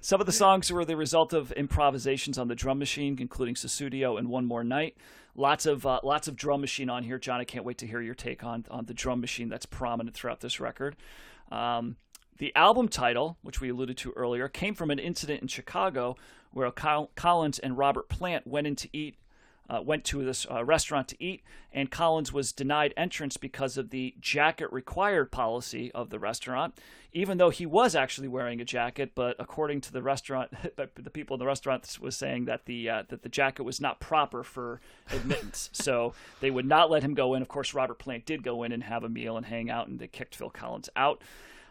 some of the songs were the result of improvisations on the drum machine, including Sussudio and One More Night. Lots of uh, lots of drum machine on here, John. I can't wait to hear your take on on the drum machine that's prominent throughout this record. Um, the album title, which we alluded to earlier, came from an incident in Chicago where Col- Collins and Robert Plant went in to eat uh, went to this uh, restaurant to eat, and Collins was denied entrance because of the jacket required policy of the restaurant, even though he was actually wearing a jacket. But according to the restaurant, the people in the restaurant was saying that the uh, that the jacket was not proper for admittance, so they would not let him go in. Of course, Robert Plant did go in and have a meal and hang out, and they kicked Phil Collins out.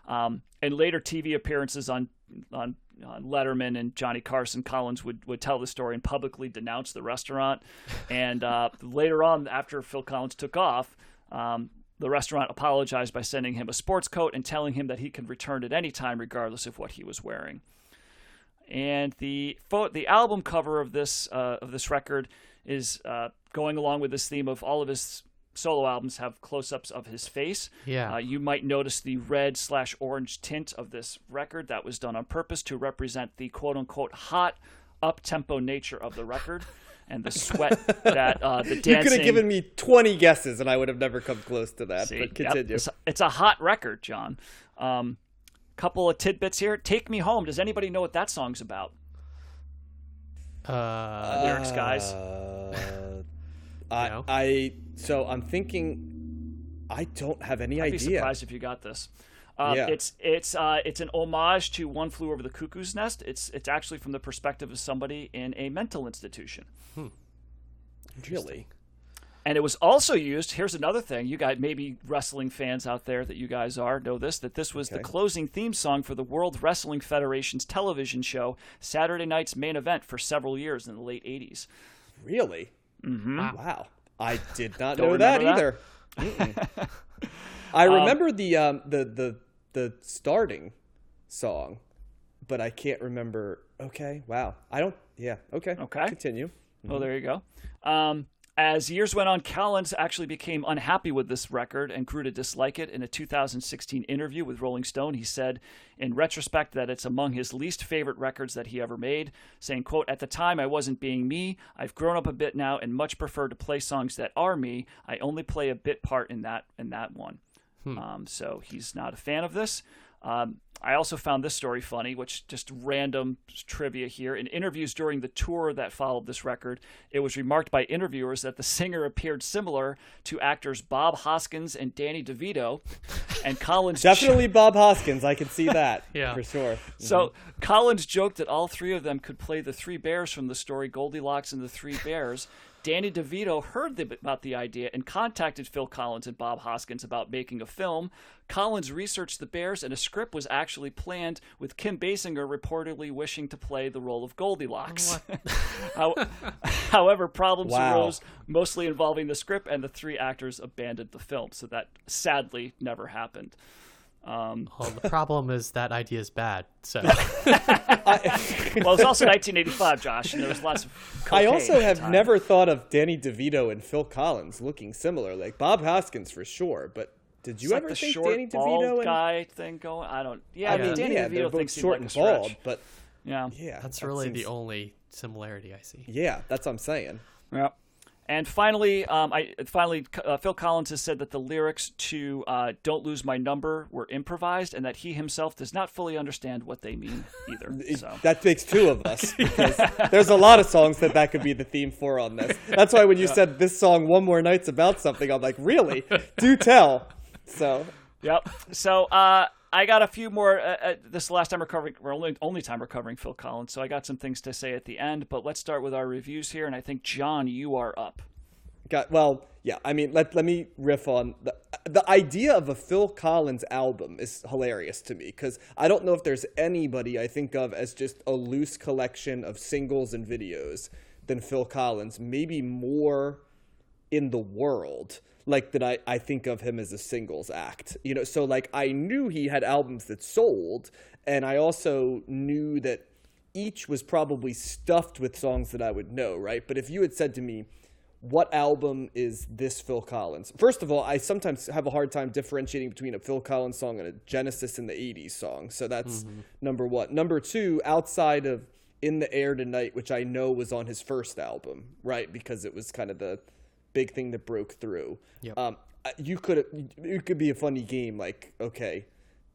Um, and later TV appearances on on on Letterman and Johnny Carson, Collins would, would tell the story and publicly denounce the restaurant. And uh, later on, after Phil Collins took off, um, the restaurant apologized by sending him a sports coat and telling him that he could return at any time, regardless of what he was wearing. And the pho- the album cover of this uh, of this record is uh, going along with this theme of all of his solo albums have close-ups of his face. Yeah. Uh, you might notice the red slash orange tint of this record that was done on purpose to represent the quote unquote hot up tempo nature of the record and the sweat that uh, the dancing. You could have given me 20 guesses and I would have never come close to that. See, but yep, continue. It's, a, it's a hot record, John. Um, couple of tidbits here. "Take Me Home." Does anybody know what that song's about? Uh, lyrics, guys. Uh, I, No. I so I'm thinking I don't have any I'd be surprised if you got this. Uh, Yeah. It's it's uh, it's an homage to One Flew Over the Cuckoo's Nest. It's it's actually from the perspective of somebody in a mental institution. Really? And it was also used. Here's another thing. You guys, maybe wrestling fans out there that you guys are, know this that this was the closing theme song for the World Wrestling Federation's television show, Saturday Night's Main Event, for several years in the late 80s. Really? Mm-hmm. Wow. I did not Don't know that remember either. I remember the um the the the starting song, but I can't remember. Okay. Wow. I don't. Yeah. Okay. Okay. Continue. Oh, there you go. Um, as years went on, Collins actually became unhappy with this record and grew to dislike it. In a 2016 interview with Rolling Stone, he said, in retrospect, that it's among his least favorite records that he ever made, saying, "quote At the time, I wasn't being me. I've grown up a bit now and much prefer to play songs that are me. I only play a bit part in that in that one." Um, so he's not a fan of this. Um, I also found this story funny, which just random trivia here. In interviews during the tour that followed this record, it was remarked by interviewers that the singer appeared similar to actors Bob Hoskins and Danny DeVito, and Collins Definitely Bob Hoskins. I can see that. Yeah. For sure. so Collins joked that all three of them could play the three bears from the story Goldilocks and the Three Bears. Danny DeVito heard the, about the idea and contacted Phil Collins and Bob Hoskins about making a film. Collins researched the bears, and a script was actually planned with Kim Basinger reportedly wishing to play the role of Goldilocks. However, problems Wow. arose mostly involving the script, and the three actors abandoned the film. So that sadly never happened. Um, well, the problem is that idea is bad. So well, it's also 1985, Josh, and there was lots of. I also have time. never thought of Danny DeVito and Phil Collins looking similar. Like Bob Hoskins for sure, but did you It's like ever the think short Danny bald DeVito and guy thing going. I don't. Yeah, I mean, Danny yeah, DeVito they're both short like and bald, but Yeah. yeah, that's that really seems- the only similarity I see. Yeah, that's what I'm saying. Yeah. And finally, um, I finally uh, Phil Collins has said that the lyrics to uh, "Don't Lose My Number" were improvised, and that he himself does not fully understand what they mean either. So That makes two of us because there's a lot of songs that that could be the theme for on this. That's why when you said this song "One More Night's" about something, I'm like, really? Do tell. So Yep. So uh, I got a few more. Uh, uh, this last time we're covering, we're only only time we're covering Phil Collins. So I got some things to say at the end. But let's start with our reviews here, and I think John, you are up. got well, yeah. I mean, let let me riff on the the idea of a Phil Collins album is hilarious to me because I don't know if there's anybody I think of as just a loose collection of singles and videos than Phil Collins. Maybe more in the world like that I, I think of him as a singles act you know? So like i knew he had albums that sold and i also knew that each was probably stuffed with songs that i would know right? But if you had said to me what album is this phil collins? First of all i sometimes have a hard time differentiating between a phil collins song and a genesis in the 80s song so that's mm-hmm. number one. Number two outside of in the air tonight which i know was on his first album right? Because it was kind of the big thing that broke through. Yep. Um, you could it could be a funny game like okay,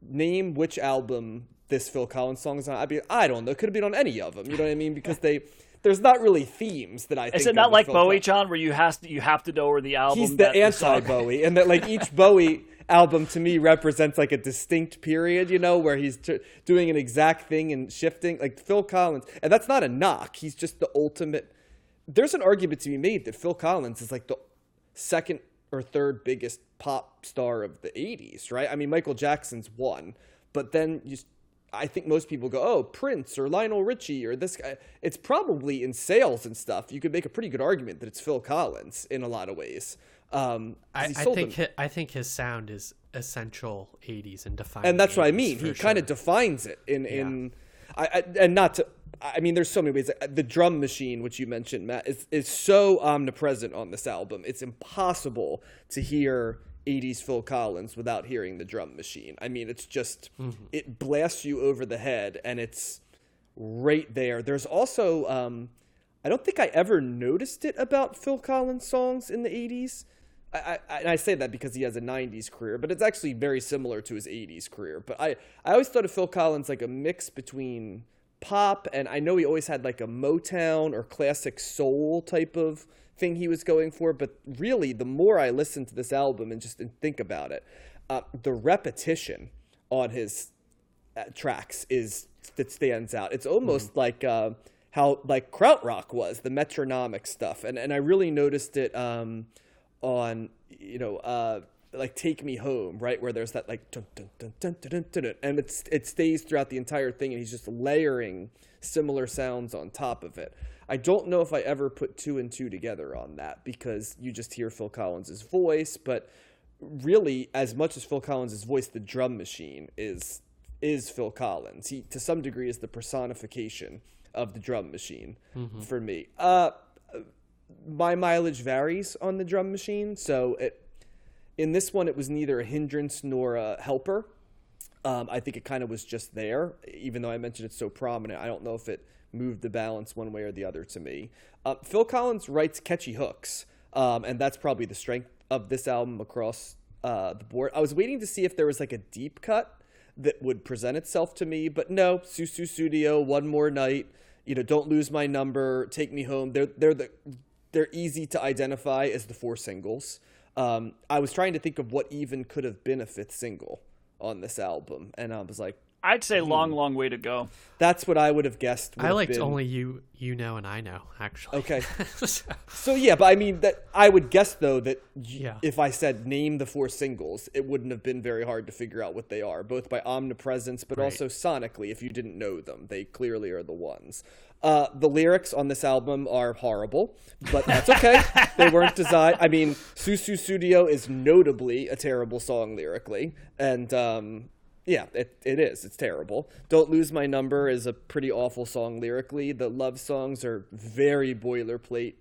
name which album this Phil Collins song is on. I'd be I don't know. Could have been on any of them. You know what I mean? Because they there's not really themes that I. Is think it not like Phil Bowie, Collins. John, where you has to, you have to know where the album? He's the anti Bowie, and that like each Bowie album to me represents like a distinct period, you know, where he's t- doing an exact thing and shifting. Like Phil Collins, and that's not a knock. He's just the ultimate. There's an argument to be made that Phil Collins is like the second or third biggest pop star of the 80s, right? I mean, Michael Jackson's one, but then you, I think most people go, oh, Prince or Lionel Richie or this guy. It's probably in sales and stuff. You could make a pretty good argument that it's Phil Collins in a lot of ways. Um, I, I think them- hi, I think his sound is essential '80s and defining. and that's what I mean. He kind of defines it in in, I, I and not to. I mean, there's so many ways. The drum machine, which you mentioned, Matt, is is so omnipresent on this album. It's impossible to hear 80s Phil Collins without hearing the drum machine. I mean, it's just it blasts you over the head, and it's right there. There's also um, I don't think I ever noticed it about Phil Collins songs in the 80s. I, I, and I say that because he has a 90s career, but it's actually very similar to his 80s career. But I, I always thought of Phil Collins like a mix between pop and I know he always had like a Motown or classic soul type of thing he was going for. But really, the more I listen to this album and just think about it, uh, the repetition on his uh, tracks is that stands out. It's almost like uh, how like krautrock was the metronomic stuff, and and I really noticed it um, on you know uh, like Take Me Home, right, where there's that like dun, dun, dun, dun, dun, dun, dun, and it's it stays throughout the entire thing, and he's just layering similar sounds on top of it. I don't know if I ever put two and two together on that because you just hear Phil Collins's voice, but really, as much as Phil Collins's voice, the drum machine is is Phil Collins. He to some degree is the personification of the drum machine mm-hmm. for me. Uh, my mileage varies on the drum machine, so it in this one it was neither a hindrance nor a helper. Um, I think it kind of was just there, even though I mentioned it's so prominent. I don't know if it moved the balance one way or the other to me. Uh, Phil Collins writes catchy hooks, um, and that's probably the strength of this album across uh, the board. I was waiting to see if there was like a deep cut that would present itself to me, but no. Sussudio, One More Night, you know, Don't Lose My Number, Take Me Home. They're they're the they're easy to identify as the four singles. Um, I was trying to think of what even could have been a fifth single on this album, and I was like, I'd say Hmm. long, long way to go. that's what I would have guessed. would I have liked been. only you, you know, and I know. Actually, Okay. So- So yeah, but I mean that I would guess though that Yeah. if I said name the four singles, it wouldn't have been very hard to figure out what they are, both by omnipresence but Right. also sonically. If you didn't know them, they clearly are the ones. Uh, the lyrics on this album are horrible, but that's okay. they weren't designed. I mean, Sussudio is notably a terrible song lyrically, and um, yeah, it, it is. It's terrible. Don't Lose My Number is a pretty awful song lyrically. The love songs are very boilerplate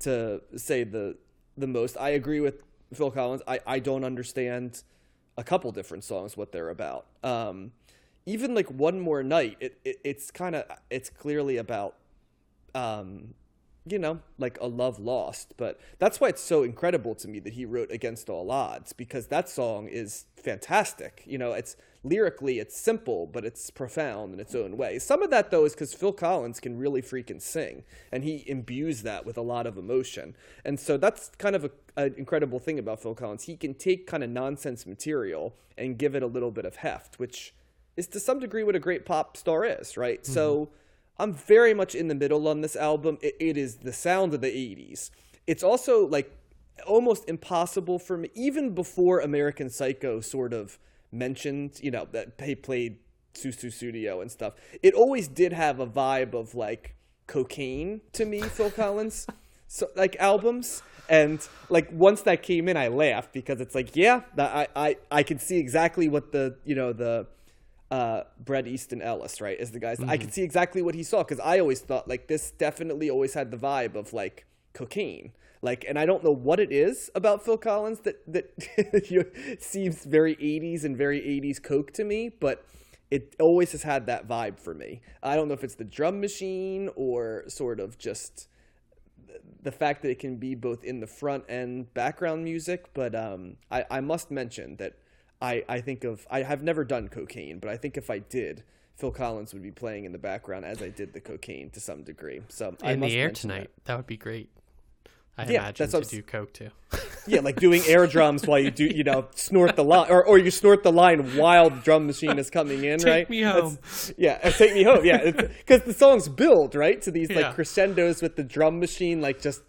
to say the the most. I agree with Phil Collins. I, I don't understand a couple different songs what they're about. Um, even like One More Night, it, it it's kind of it's clearly about um, you know, like a love lost. But that's why it's so incredible to me that he wrote Against All Odds because that song is fantastic. You know, it's lyrically it's simple, but it's profound in its own way. Some of that though is because Phil Collins can really freaking sing, and he imbues that with a lot of emotion. And so that's kind of a, an incredible thing about Phil Collins. He can take kind of nonsense material and give it a little bit of heft, which is to some degree what a great pop star is, right? So mm-hmm. I'm very much in the middle on this album. It, it is the sound of the 80s. It's also like almost impossible for me, even before American Psycho sort of mentioned, you know, that they played Sussudio and stuff. It always did have a vibe of like cocaine to me, Phil Collins, so like albums. And like once that came in, I laughed because it's like, yeah, I I I can see exactly what the you know the uh, Bret Easton Ellis, right, is the guys. I can see exactly what he saw because I always thought like this definitely always had the vibe of like cocaine. Like, and I don't know what it is about Phil Collins that that you, seems very '80s and very '80s coke to me, but it always has had that vibe for me. I don't know if it's the drum machine or sort of just the fact that it can be both in the front and background music, but um, I, I must mention that I, I think of I have never done cocaine, but I think if I did, Phil Collins would be playing in the background as I did the cocaine to some degree. So I in must the air tonight, that. would be great. I Yeah, imagine that's to do coke too. yeah, like doing air drums while you do you know snort the line, or or you snort the line while the drum machine is coming in, right? Take right? me That's- home. yeah, uh, take me home. Yeah, because the songs build right to these Yeah. like crescendos with the drum machine like just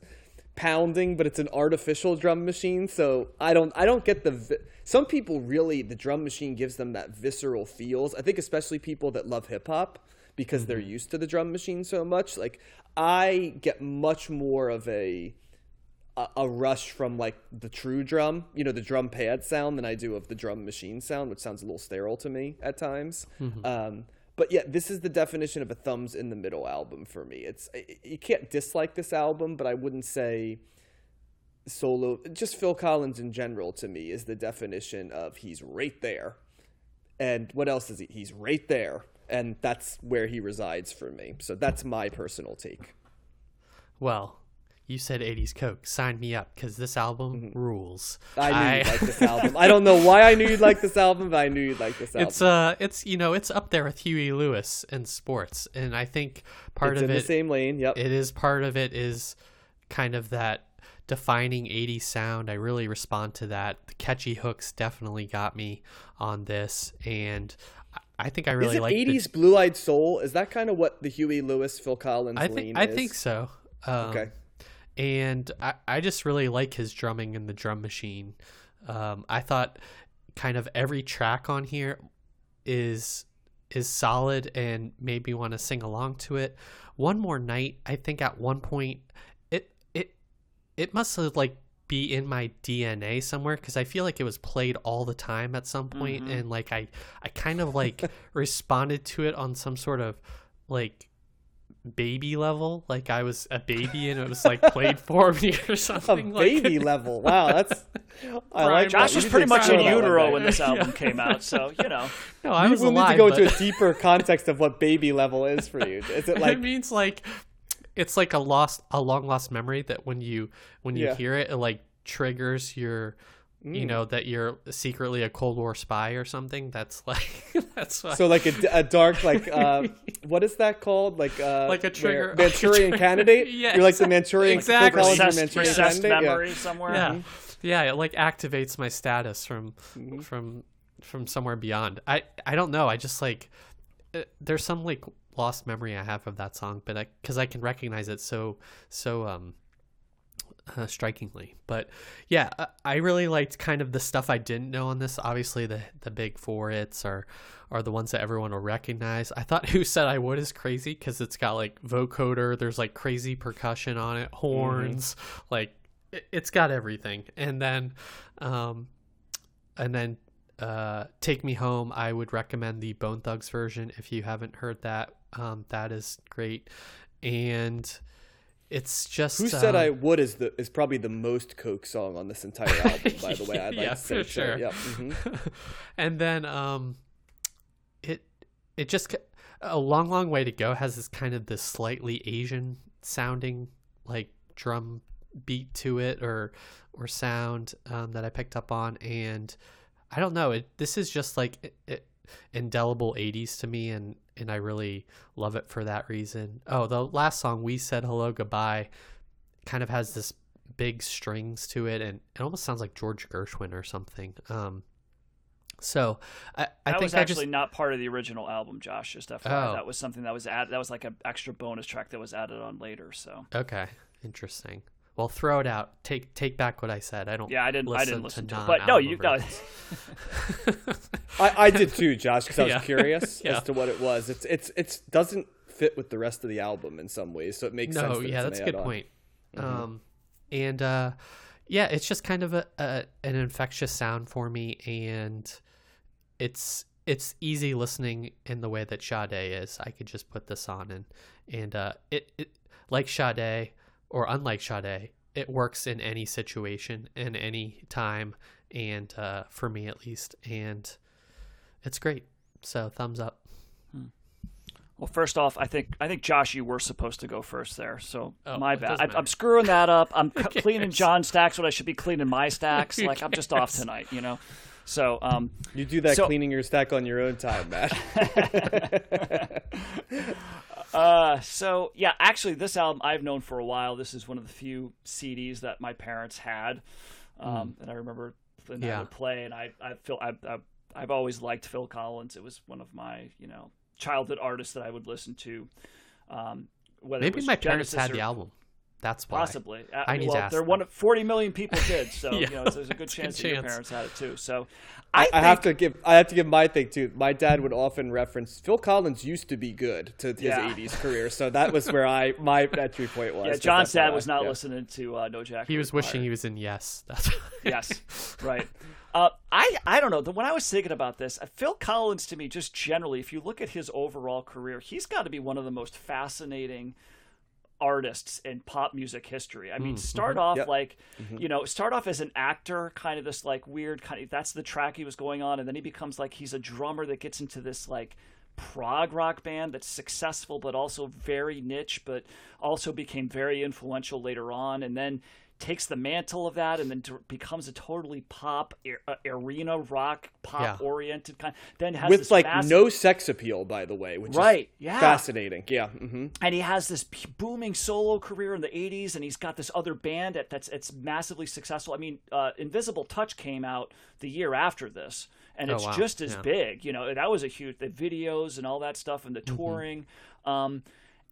pounding, but it's an artificial drum machine. So I don't I don't get the. Vi- Some people really the drum machine gives them that visceral feels. I think especially people that love hip hop because they're used to the drum machine so much. Like I get much more of a a, rush from like the true drum, you know, the drum pad sound than I do of the drum machine sound, which sounds a little sterile to me at times. Um, but yeah, this is the definition of a thumbs in the middle album for me. It's you can't dislike this album, but I wouldn't say solo. Just Phil Collins in general to me is the definition of he's right there. And what else is he? He's right there, and that's where he resides for me. So that's my personal take. Well, you said 80s Coke. Sign me up because this album rules. Mm-hmm. I knew you'd like this album. I don't know why I knew you'd like this album, but I knew you'd like this album. It's uh, it's you know, it's up there with Huey Lewis and sports, and I think part It's of in it, the same lane. Yep. it is part of it is kind of that defining 80s sound. I really respond to that. The catchy hooks definitely got me on this, and I- think I really like the- 80s Blue Eyed Soul? Is that kind of what the Huey Lewis, Phil Collins I lean think I is? think so. Um, Okay. and I, I just really like his drumming and the drum machine. Um, I thought kind of every track on here is is solid and made me want to sing along to it. One more night, I think at one point it must have like be in my DNA somewhere because I feel like it was played all the time at some point mm-hmm. and like I I kind of like responded to it on some sort of like baby level like I was a baby and it was like played for me or A something like baby level. Wow, that's. I like Josh that. was pretty much in utero when this album came out, so you know. no I We was will need to go but- into a deeper context of what baby level is for you. Is it like it means like it's like a lost a long lost memory that when you when you Yeah. hear it it like triggers your you Mm. know that you're secretly a cold war spy or something that's like that's why so like a, a dark like uh, what is that called like uh, Like a trigger- Manchurian like a- candidate? Yeah, You're like the exact- Manchurian exactly. Phil Collins, Recessed, Manchurian recessed candidate? Yeah. memory somewhere. yeah yeah it like activates my status from Mm-hmm. from from somewhere beyond i i don't know i just like uh, there's some like lost memory i have of that song but i because i can recognize it so so um uh, strikingly. But yeah I, I really liked kind of the stuff i didn't know on this. Obviously the the big four hits are are the ones that everyone will recognize. I thought who said i would is crazy because it's got like vocoder there's like crazy percussion on it horns like it, it's got everything. And then um and then uh take me home i would recommend the bone thugs version if you haven't heard that um that is great and it's just Who said um, I would is the is probably the most Coke song on this entire album. By the way, I'd like Yeah, to say for sure. Yep. mhm. and then um it it just a long long way to go has this kind of this slightly asian sounding like drum beat to it or or sound um, that i picked up on and i don't know it this is just like it, it, indelible 80s to me and and i really love it for that reason oh the last song we said hello goodbye kind of has this big strings to it and it almost sounds like george gershwin or something um so i, I that think was actually just not part of the original album, Josh. Just FYI, Oh. that was something that was added. That was like an extra bonus track that was added on later. So okay interesting well throw it out take take back what i said i don't yeah, I didn't. I didn't listen to to, it, but no, you got. I, I did too, Josh, because I was Yeah. curious Yeah. as to what it was. It's it's it's doesn't fit with the rest of the album in some ways, so it makes sense. no that yeah that's a good add-on. point um and uh yeah it's just kind of a, a an infectious sound for me and it's it's easy listening in the way that Sade is. I could just put this on and and uh, it, it like Sade or unlike Sade, it works in any situation in any time, and uh, for me at least, and it's great. So thumbs up. Well, first off, I think I think Josh, you were supposed to go first there. So Oh, my it bad. I, I'm screwing that up. I'm cleaning cares? John's stacks when I should be cleaning my stacks. Who like I'm just off tonight, you know. So um, You do that So- cleaning your stack on your own time, Matt. Uh, so yeah, actually, this album I've known for a while. This is one of the few CDs that my parents had, um, and I remember and I would play, and I I feel I, I I've always liked Phil Collins. It was one of my you know childhood artists that I would listen to. Um, Maybe my parents Genesis had or- the album. That's why. Possibly. Uh, I need well, to ask they're them. one of 40 million people did, so Yeah, you know, there's a good it's a good chance your parents had it too. So I, I, I have to give I have to give my thing too. My dad would often reference Phil Collins used to be good to his Yeah. 80s career, so that was where I my entry point was. Yeah, just John's dad was not Yeah. listening to uh, No Jack. He was Required. wishing he was in Yes. That's yes, right. Uh, I I don't know. The- When I was thinking about this, uh, Phil Collins to me, just generally, if you look at his overall career, he's got to be one of the most fascinating artists in pop music history. I mean, mm-hmm. start mm-hmm. off Yep. like, mm-hmm. you know, start off as an actor, kind of this like weird kind of that's the track he was going on, and then he becomes like he's a drummer that gets into this like prog rock band that's successful but also very niche, but also became very influential later on, and then takes the mantle of that and then becomes a totally pop ar- arena rock pop oriented kind then has with like massive- no sex appeal, by the way, which Right, is yeah. fascinating. Yeah, hmm and he has this booming solo career in the 80s and he's got this other band that, that's it's massively successful i mean uh, invisible touch came out the year after this and Oh, it's wow. just as Yeah. big you know that was a huge the videos and all that stuff and the Mm-hmm. touring um,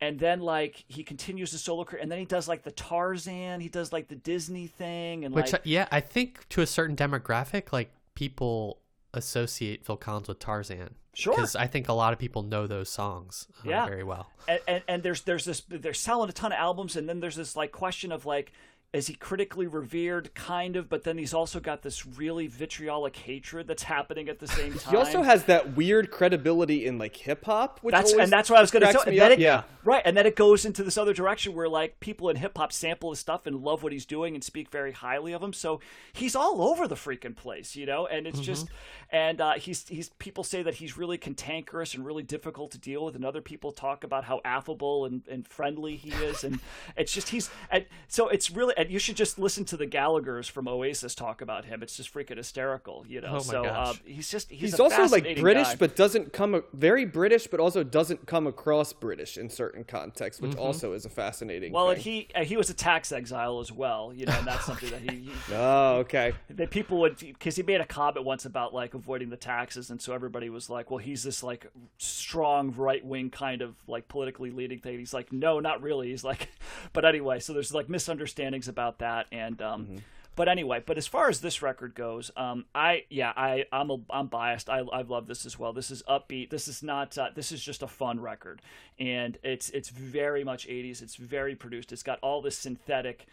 and then like he continues the solo career and then he does like the tarzan he does like the disney thing and Which, like yeah, I think to a certain demographic, like people associate Phil Collins with Tarzan. Sure. Because I think a lot of people know those songs uh, Yeah. very well. and, and, and there's there's this they're selling a ton of albums and then there's this like question of like is he critically revered kind of but then he's also got this really vitriolic hatred that's happening at the same time He also has that weird credibility in like hip hop, which that's and that's what I was going to cracks tell. me And then it, yeah, right, and then it goes into this other direction where like people in hip hop sample his stuff and love what he's doing and speak very highly of him. So he's all over the freaking place, you know. And it's mm-hmm. just, and uh, he's he's people say that he's really cantankerous and really difficult to deal with, and other people talk about how affable and, and friendly he is, and it's just he's and so it's really and you should just listen to the Gallagher's from Oasis talk about him. It's just freaking hysterical, you know. Oh so Uh, he's just he's, he's a also like British, guy. but doesn't come very British, but also doesn't come across British in certain contexts, which also is a fascinating. well, thing. he uh, he was a tax exile as well, you know, and that's something that he, he oh, okay. that people would because he made a comment once about like avoiding the taxes. And so everybody was like well he's this like strong right wing kind of like politically leading thing. He's like no not really. He's like but anyway so there's like misunderstandings about that. And um but anyway but as far as this record goes um i yeah i i'm a, i'm biased. I i love this as well. This is upbeat. This is not uh, this is just a fun record. And it's it's very much 80s it's very produced. It's got all this synthetic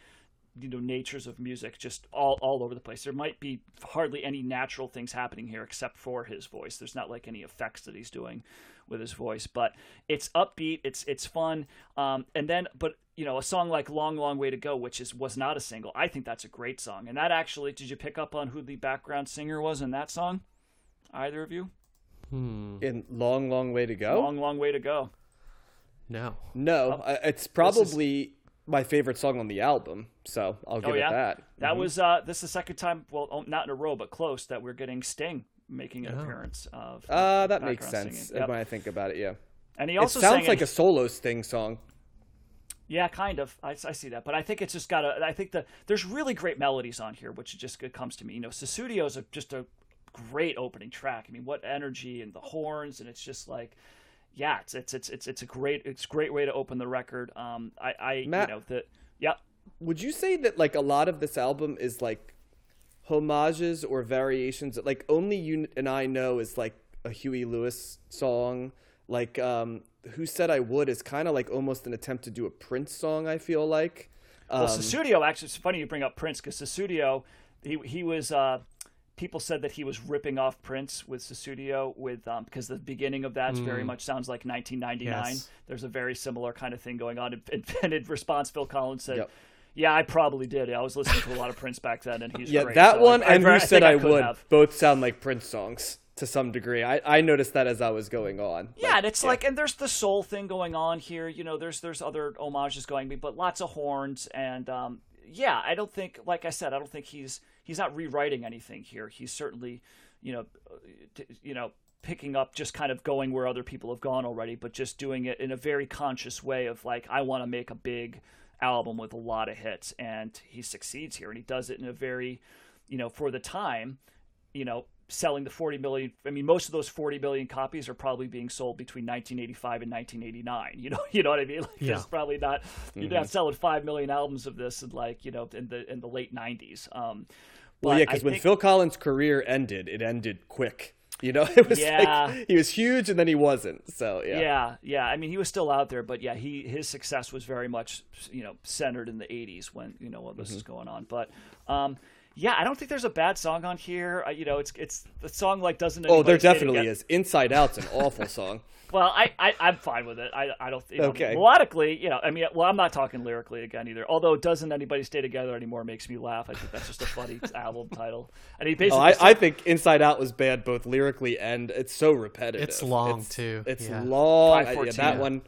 you know natures of music just all, all over the place. There might be hardly any natural things happening here except for his voice. There's not like any effects that he's doing with his voice but it's upbeat it's it's fun um, and then but you know a song like long long way to go which is was not a single i think that's a great song. And that actually did you pick up on who the background singer was in that song? Either of you? In long, long way to go. long long way to go. No. no, I it's probably my favorite song on the album, so I'll give oh yeah it that. that was uh this is the second time well oh, not in a row but close that we're getting sting making an Oh. appearance of Uh, that makes sense. Yep. when I think about it. Yeah, And he it also sounds sang like in- a solo Sting song. yeah, kind of. I, I see that, but I think it's just got a. I think that there's really great melodies on here, which just it comes to me. You know, Sussudio is a, just a great opening track. I mean, what energy and the horns, and it's just like, yeah, it's it's it's it's, it's a great it's a great way to open the record. Um, I I Matt- you know the yeah. Would you say that like a lot of this album is like homages or variations? Like only you and I know is like a Huey Lewis song. Like um, who said I would is kind of like almost an attempt to do a Prince song. I feel like. Well, Um, Sussudio actually, it's funny you bring up Prince because Sussudio, he he was. Uh, people said that he was ripping off Prince with Sussudio with um, because the beginning of that's very much sounds like 1999. Yes. There's a very similar kind of thing going on. And, and in response, Phil Collins said. Yep. Yeah, I probably did. I was listening to a lot of Prince back then, and he's yeah, great. that so one I, and I, who said think I, would have. both sound like Prince songs to some degree. I I noticed that as I was going on. Yeah, Like, and it's like, and there's the soul thing going on here. You know, there's there's other homages going, but lots of horns, and um, yeah, I don't think, like I said, I don't think he's he's not rewriting anything here. He's certainly, you know, t- you know, picking up, just kind of going where other people have gone already, but just doing it in a very conscious way of like, I want to make a big album with a lot of hits, and he succeeds here, and he does it in a very, you know, for the time, you know, selling the 40 million. I mean, most of those 40 million copies are probably being sold between 1985 and 1989. You know, you know what I mean? Like, Yeah. It's probably not. You're not selling five million albums of this in like you know in the in the late 90s. Um, Well, yeah, because when think- Phil Collins' career ended, it ended quick. You know, it was Yeah. like he was huge and then he wasn't. So yeah. Yeah, yeah. I mean, he was still out there, but yeah, he his success was very much you know centered in the '80s when you know all this Mm-hmm. is going on. But um, yeah, I don't think there's a bad song on here. Uh, you know, it's it's the song like doesn't. Oh, there definitely is. Inside Out's an awful song. Well, I, I I'm fine with it. I I don't. You know, Okay. Melodically, you know, I mean, well, I'm not talking lyrically again either. Although, doesn't anybody stay together anymore makes me laugh. I think that's just a funny album title. And he basically. Oh, I, said- I think Inside Out was bad both lyrically and it's so repetitive. It's long, It's- too. It's Yeah. long. I- yeah, that one.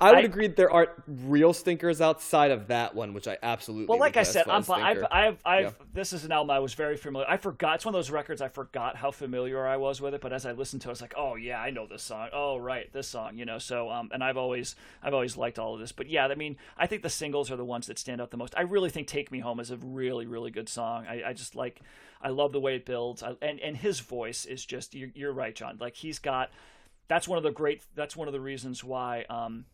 I would I- agree there aren't real stinkers outside of that one, which I absolutely. Well, like I said, I'm, I've. I've, I've, Yeah. this is an album I was very familiar. I forgot. It's one of those records I forgot how familiar I was with it. But as I listened to it, I was like, oh yeah, I know this song. Oh right, this song. You know. So, um, and I've always, I've always liked all of this. But yeah, I mean, I think the singles are the ones that stand out the most. I really think "Take Me Home" is a really, really good song. I, I just like, I love the way it builds. I, and and his voice is just. You're, you're right, John. Like he's got. That's one of the great. That's one of the reasons why. Um,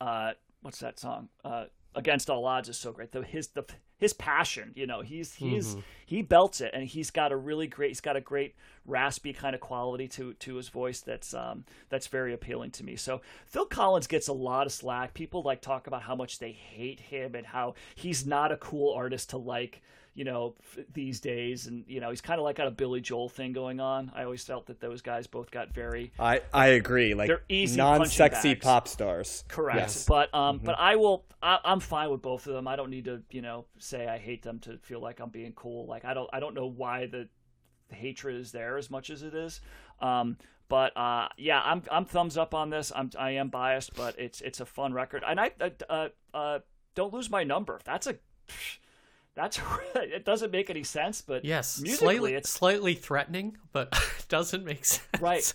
uh, what's that song? Uh, Against All Odds is so great. The his the his passion, you know, he's he's he belts it, and he's got a really great. He's got a great raspy kind of quality to to his voice that's um that's very appealing to me. So Phil Collins gets a lot of slack. People like talk about how much they hate him and how he's not a cool artist to like. You know, f- these days, and you know, he's kind of like got a Billy Joel thing going on. I always felt that those guys both got very I I agree. Like They're easy non-sexy pop stars. Correct. Yes. But um, but I will. I, I'm fine with both of them. I don't need to, you know, say I hate them to feel like I'm being cool. Like I don't. I don't know why the, the hatred is there as much as it is. Um, but uh, yeah, I'm I'm thumbs up on this. I'm I am biased, but it's it's a fun record. And I uh, uh, uh don't lose my number. That's a. That's it doesn't make any sense, but Yes, musically slightly, it's slightly threatening, but doesn't make sense. Right.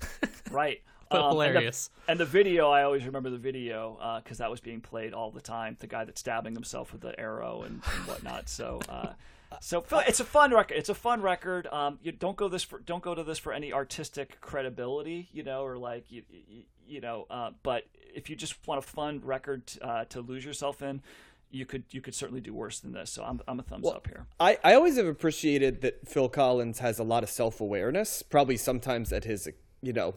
right. But Um, and the- hilarious. And the, video, I always remember the video because that was being played all the time. The guy that's stabbing himself with the arrow and, and whatnot. So, uh, so it's a fun record. It's a fun record. Um, you don't go this for don't go to this for any artistic credibility, you know, or like you, you, you know. Uh, but if you just want a fun record uh, to lose yourself in, you could you could certainly do worse than this. So I'm I'm a thumbs up here. I, I always have appreciated that Phil Collins has a lot of self awareness. Probably sometimes at his, you know,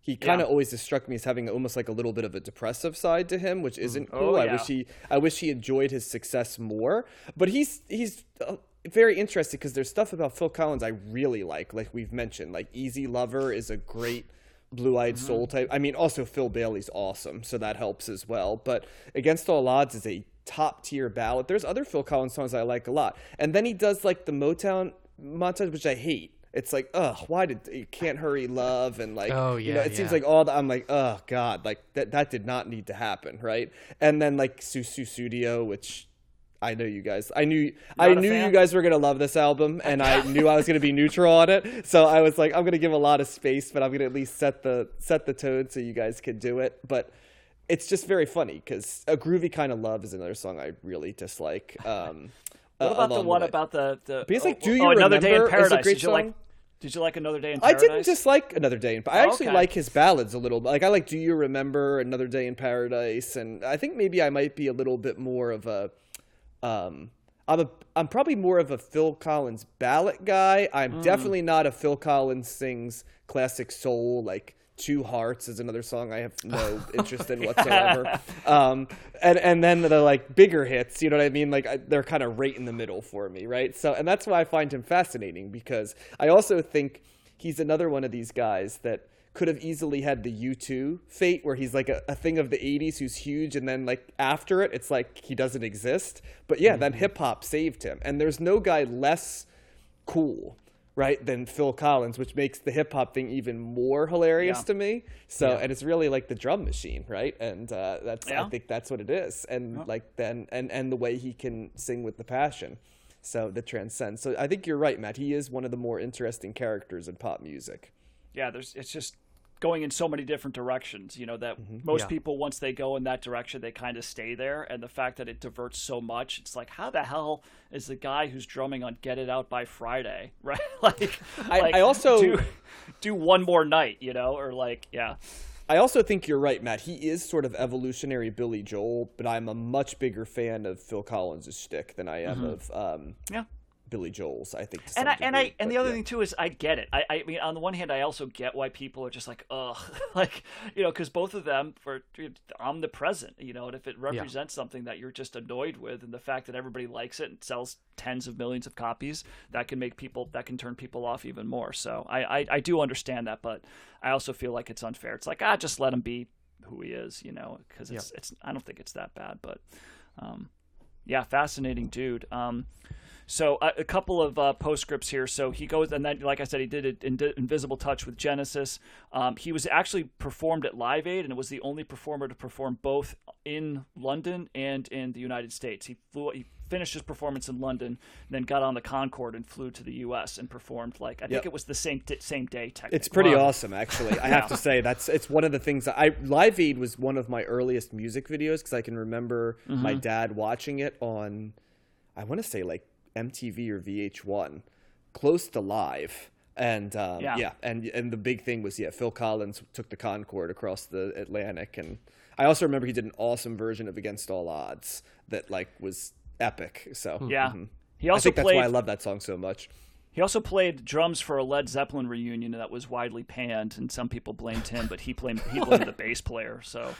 he kind of Yeah. always has struck me as having almost like a little bit of a depressive side to him, which isn't cool. Oh, I wish he I wish he enjoyed his success more. But he's he's uh, very interesting because there's stuff about Phil Collins I really like. Like we've mentioned, like Easy Lover is a great blue eyed Mm-hmm. soul type. I mean, also Phil Bailey's awesome, so that helps as well. But Against All Odds is a top tier ballad. There's other Phil Collins songs I like a lot, and then he does like the Motown montage, which I hate. It's like, ugh, why did you can't hurry love and like, Oh, you know, yeah, it seems like all the, I'm like, oh god, like that that did not need to happen, right? And then like Sussudio, which I know you guys. I knew I Not a knew you guys were gonna love this album, and I knew I was gonna be neutral on it. So I was like, I'm gonna give a lot of space, but I'm gonna at least set the set the tone so you guys can do it. But it's just very funny because a groovy kind of love is another song I really dislike. Um, What about the one about the the? Because, like, oh, Do You oh, another day in is paradise? great Did you like? Did you like another day in Paradise? I didn't dislike Another Day in. Paradise. I actually Okay. like his ballads a little. Like I like Do You Remember Another Day in Paradise, and I think maybe I might be a little bit more of a. Um, I'm a. I'm probably more of a Phil Collins ballad guy. I'm Mm. definitely not a Phil Collins sings classic soul like. Two Hearts is another song I have no interest in whatsoever. Um, and and then the like bigger hits, you know what I mean? Like I, they're kind of right in the middle for me, right? So and that's why I find him fascinating because I also think he's another one of these guys that could have easily had the U2 fate where he's like a, a thing of the 80s who's huge and then like after it it's like he doesn't exist. But yeah, then hip hop saved him. And there's no guy less cool, right, than Phil Collins, which makes the hip hop thing even more hilarious Yeah. to me. So and it's really like the drum machine, right? And uh, that's I think that's what it is. And like then and and the way he can sing with the passion. So that transcends. So I think you're right, Matt. He is one of the more interesting characters in pop music. Yeah, there's. It's just going in so many different directions. You know that most Yeah. people once they go in that direction, they kind of stay there. And the fact that it diverts so much, it's like, how the hell is the guy who's drumming on "Get 'Em Out" by Friday, right? like, I- like, I also- do, do one more night, you know, or like, yeah. I also think you're right, Matt. He is sort of evolutionary Billy Joel, but I'm a much bigger fan of Phil Collins' shtick than I am of um, Yeah. Billy Joel's. I think. And some I and I and but the other yeah. thing too is I get it. I, I mean, on the one hand, I also get why people are just like, ugh, like you know, because both of them for omnipresent, you know, and if it represents something that you're just annoyed with, and the fact that everybody likes it and sells tens of millions of copies, that can make people that can turn people off even more. So I I, I do understand that, but I also feel like it's unfair. It's like ah, just let him be who he is, you know, because it's it's I don't think it's that bad, but um, yeah, fascinating dude. Um, so a, a couple of uh, postscripts here. So he goes, and then, like I said, he did it in Invisible Touch with Genesis. Um, he was actually performed at Live Aid, and it was the only performer to perform both in London and in the United States. He flew. He finished his performance in London, then got on the Concorde and flew to the U.S. and performed. Like I think it was the same same day. Technically, It's pretty Wow. awesome, actually. I have to say that's it's one of the things that I Live Aid was one of my earliest music videos because I can remember Mm-hmm. my dad watching it on, I want to say like MTV or VH1, close to live. And um, Yeah. yeah. and and the big thing was yeah, Phil Collins took the Concorde across the Atlantic, and I also remember he did an awesome version of Against All Odds that like was epic. So Yeah. mhm. He I also think that's why I love that song so much. He also played drums for a Led Zeppelin reunion that was widely panned, and some people blamed him, but he blamed he blamed the bass player. So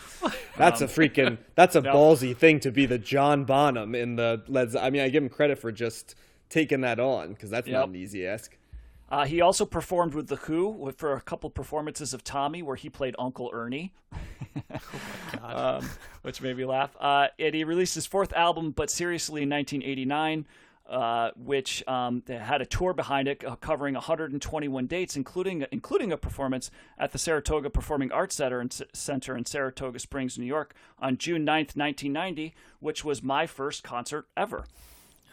That's Um, a freaking that's a ballsy thing to be the John Bonham in the Led. Ze- I mean, I give him credit for just taking that on because that's Yep. not an easy ask. Uh, he also performed with The Who for a couple performances of Tommy, where he played Uncle Ernie, um, which made me laugh. Uh, and he released his fourth album, but seriously, in 1989, uh, which um, had a tour behind it, uh, covering 121 dates, including including a performance at the Saratoga Performing Arts Center in, Center in Saratoga Springs, New York, on June 9th, 1990, which was my first concert ever.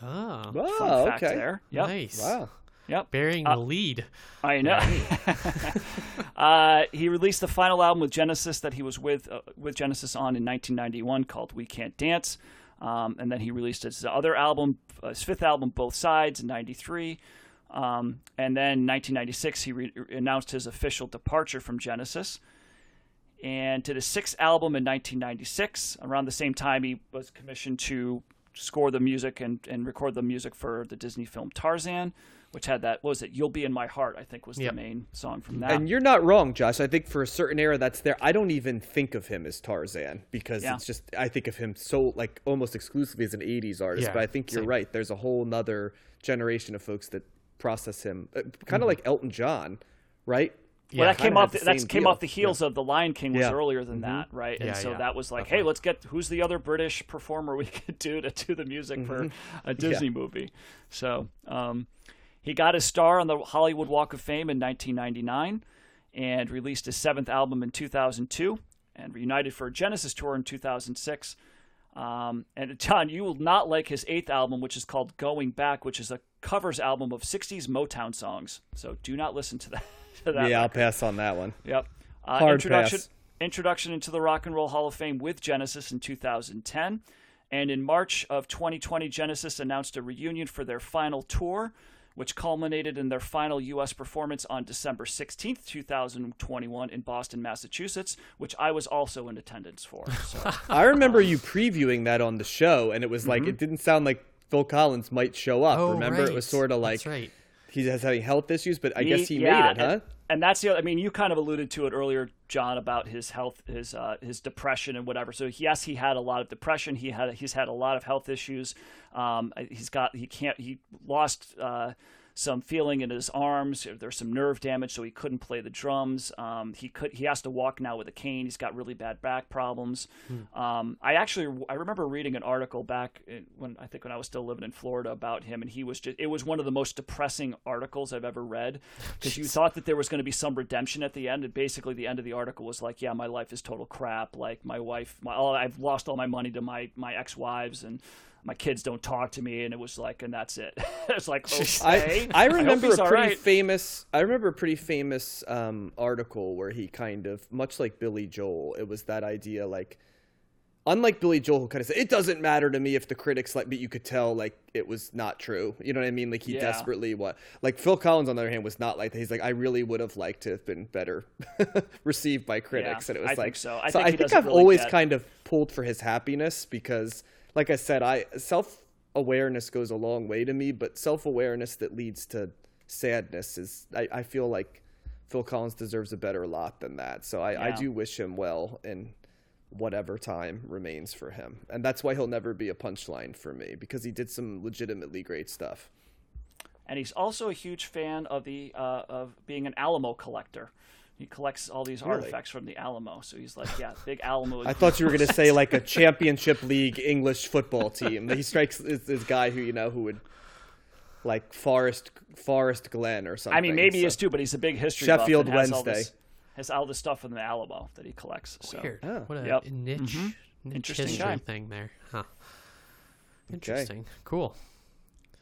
Oh, Oh, Fun fact okay. there. Yep. nice. Wow. Yep. Bearing the lead. I know. uh, he released the final album with Genesis that he was with uh, with Genesis on in 1991 called "We Can't Dance," um, and then he released his other album, his fifth album, "Both Sides" in '93. Um, and then 1996, he re- announced his official departure from Genesis and did his sixth album in 1996. Around the same time, he was commissioned to score the music and, and record the music for the Disney film Tarzan, which had that what was it? "You'll Be in My Heart," I think was Yep. the main song from that. And you're not wrong, Josh. I think for a certain era that's there, I don't even think of him as Tarzan because Yeah. it's just I think of him so like almost exclusively as an '80s artist. Yeah, but I think you're same. right. There's a whole nother generation of folks that process him uh, kind of Mm-hmm. like Elton John, right? well, that came off. The, the that came deal. off the heels of the Lion King was Yeah. earlier than that, right? and Yeah, so yeah, that was like, hey, let's get who's the other British performer we could do to do the music for a Disney movie. So um, he got his star on the Hollywood Walk of Fame in 1999, and released his seventh album in 2002, and reunited for a Genesis tour in 2006. Um, and John, you will not like his eighth album, which is called Going Back, which is a covers album of 60s Motown songs. So do not listen to that. To that yeah, I'll pass on that one. Yep. Uh, Hard introduction pass. introduction into the Rock and Roll Hall of Fame with Genesis in 2010. And in March of 2020, Genesis announced a reunion for their final tour, which culminated in their final U.S. performance on December 16th, 2021, in Boston, Massachusetts, which I was also in attendance for. So, I remember you previewing that on the show, and it was like mm-hmm. it didn't sound like Phil Collins might show up. Oh, remember, it was sort of like That's right. he has having health issues, but I guess he yeah, made it, huh? And, and that's the. I mean, you kind of alluded to it earlier, John, about his health, his uh, his depression and whatever. So yes, he had a lot of depression. He had he's had a lot of health issues. Um, he's got he can't he lost. Uh, some feeling in his arms. There's some nerve damage, so he couldn't play the drums. Um, he could. He has to walk now with a cane. He's got really bad back problems. Um, I actually I remember reading an article back in, when I think when I was still living in Florida about him, and he was just. It was one of the most depressing articles I've ever read because you thought that there was going to be some redemption at the end, and basically the end of the article was like, "Yeah, my life is total crap. Like my wife, my all, I've lost all my money to my my ex wives and." My kids don't talk to me, and it was like, and that's it. it's like I, okay. I hope remember he's a pretty right. famous. I remember a pretty famous um, article where he kind of, much like Billy Joel, it was that idea like, unlike Billy Joel, who kind of said it doesn't matter to me if the critics like, but you could tell like it was not true. You know what I mean? Like he Yeah. desperately what like Phil Collins on the other hand was not like that. He's like I really would have liked to have been better received by critics, Yeah, and it was I like think so. I so think I think i've really always get- kind of pulled for his happiness because, like I said, I self awareness goes a long way to me, but self awareness that leads to sadness is I, I feel like Phil Collins deserves a better lot than that. So I, I do wish him well in whatever time remains for him. And that's why he'll never be a punchline for me, because he did some legitimately great stuff. and he's also a huge fan of the uh, of being an Alamo collector. He collects all these Really? artifacts from the Alamo, so he's like, yeah, big Alamo. I thought you were going to say like a championship league English football team. He strikes this, this guy who you know who would like Forest Forest Glen or something. I mean, maybe he is too, but he's a big history Sheffield buff and has all Wednesday. this- has all this stuff from the Alamo that he collects. So. Weird. Oh. What a Yep. niche, niche Interesting history guy. thing there. Huh. Interesting. Cool.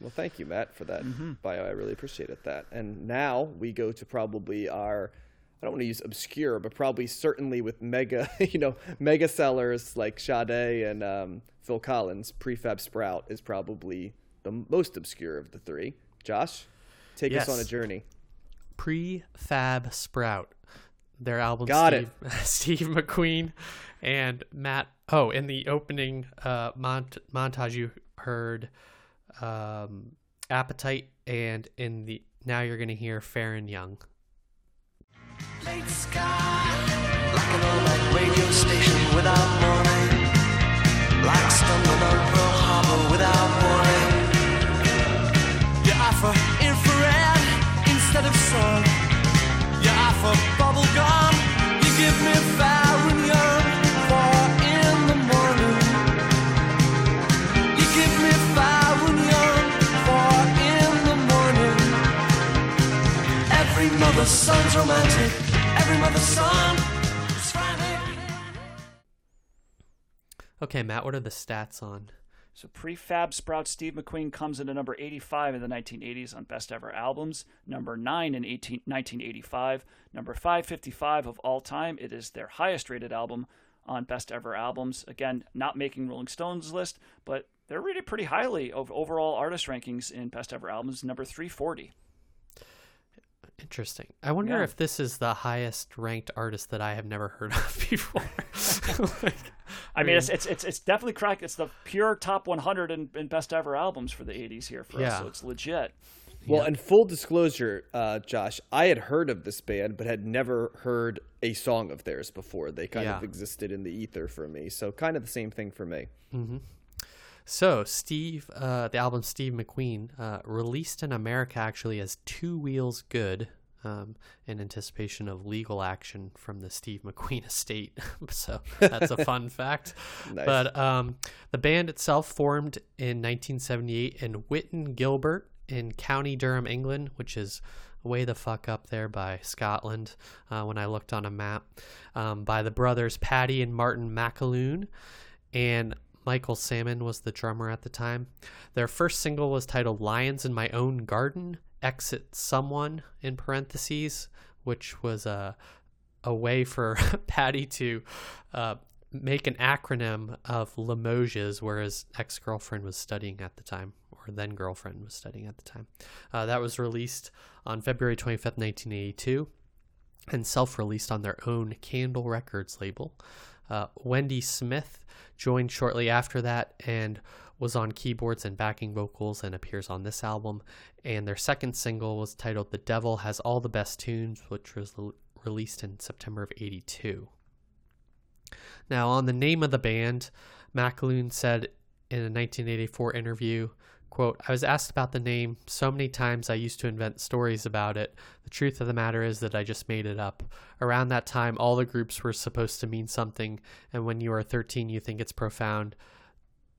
Well, thank you, Matt, for that Mm-hmm. bio. I really appreciated that. And now we go to probably our, I don't want to use obscure, but probably certainly with mega, you know, mega sellers like Sade and um, Phil Collins. Prefab Sprout is probably the most obscure of the three. Josh, take us on a Yes. journey. Prefab Sprout. Their album Got Steve, Steve McQueen and Matt Oh, in the opening uh mont- montage you heard um Appetite and in the now you're going to hear Faron Young. Like an radio station without warning, like stumbling Harbor without warning. You offer infrared instead of sun. You offer bubble gum. You give me in the morning. You give me in the morning. Every son's romantic. Every mother's son is frantic. Okay, Matt, what are the stats on? So prefab sprout Steve McQueen comes in at number 85 in the 1980s on best ever albums, number 9 in 18, 1985, number 555 of all time. It is their highest rated album on best ever albums. Again, not making Rolling Stones list, but they're rated pretty highly of overall artist rankings in best ever albums, number 340. Interesting. I wonder Yeah. if this is the highest ranked artist that I have never heard of before. Like, I mean, it's, it's it's it's definitely cracked. It's the pure top 100 in, in best ever albums for the 80s here for us, so it's legit. Well, and full disclosure, uh, Josh, I had heard of this band, but had never heard a song of theirs before. They kind Yeah. of existed in the ether for me. So kind of the same thing for me. So, Steve, uh, the album Steve McQueen, uh, released in America actually as Two Wheels Good um, in anticipation of legal action from the Steve McQueen estate. so, that's a fun fact. Nice. But um, the band itself formed in 1978 in Witton Gilbert in County Durham, England, which is way the fuck up there by Scotland uh, when I looked on a map, um, by the brothers Paddy and Martin McAloon. And Michael Salmon was the drummer at the time. Their first single was titled Lions in My Own Garden, Exit Someone in parentheses, which was a, a way for Paddy to uh, make an acronym of Limoges, where his ex girlfriend was studying at the time, or then girlfriend was studying at the time. Uh, that was released on February 25th, 1982 and self released on their own Candle Records label. Uh, Wendy Smith joined shortly after that and was on keyboards and backing vocals and appears on this album. And their second single was titled The Devil Has All the Best Tunes, which was l- released in September of 82. Now, on the name of the band, McAloon said in a 1984 interview, quote, I was asked about the name so many times I used to invent stories about it. The truth of the matter is that I just made it up. Around that time, all the groups were supposed to mean something, and when you are 13, you think it's profound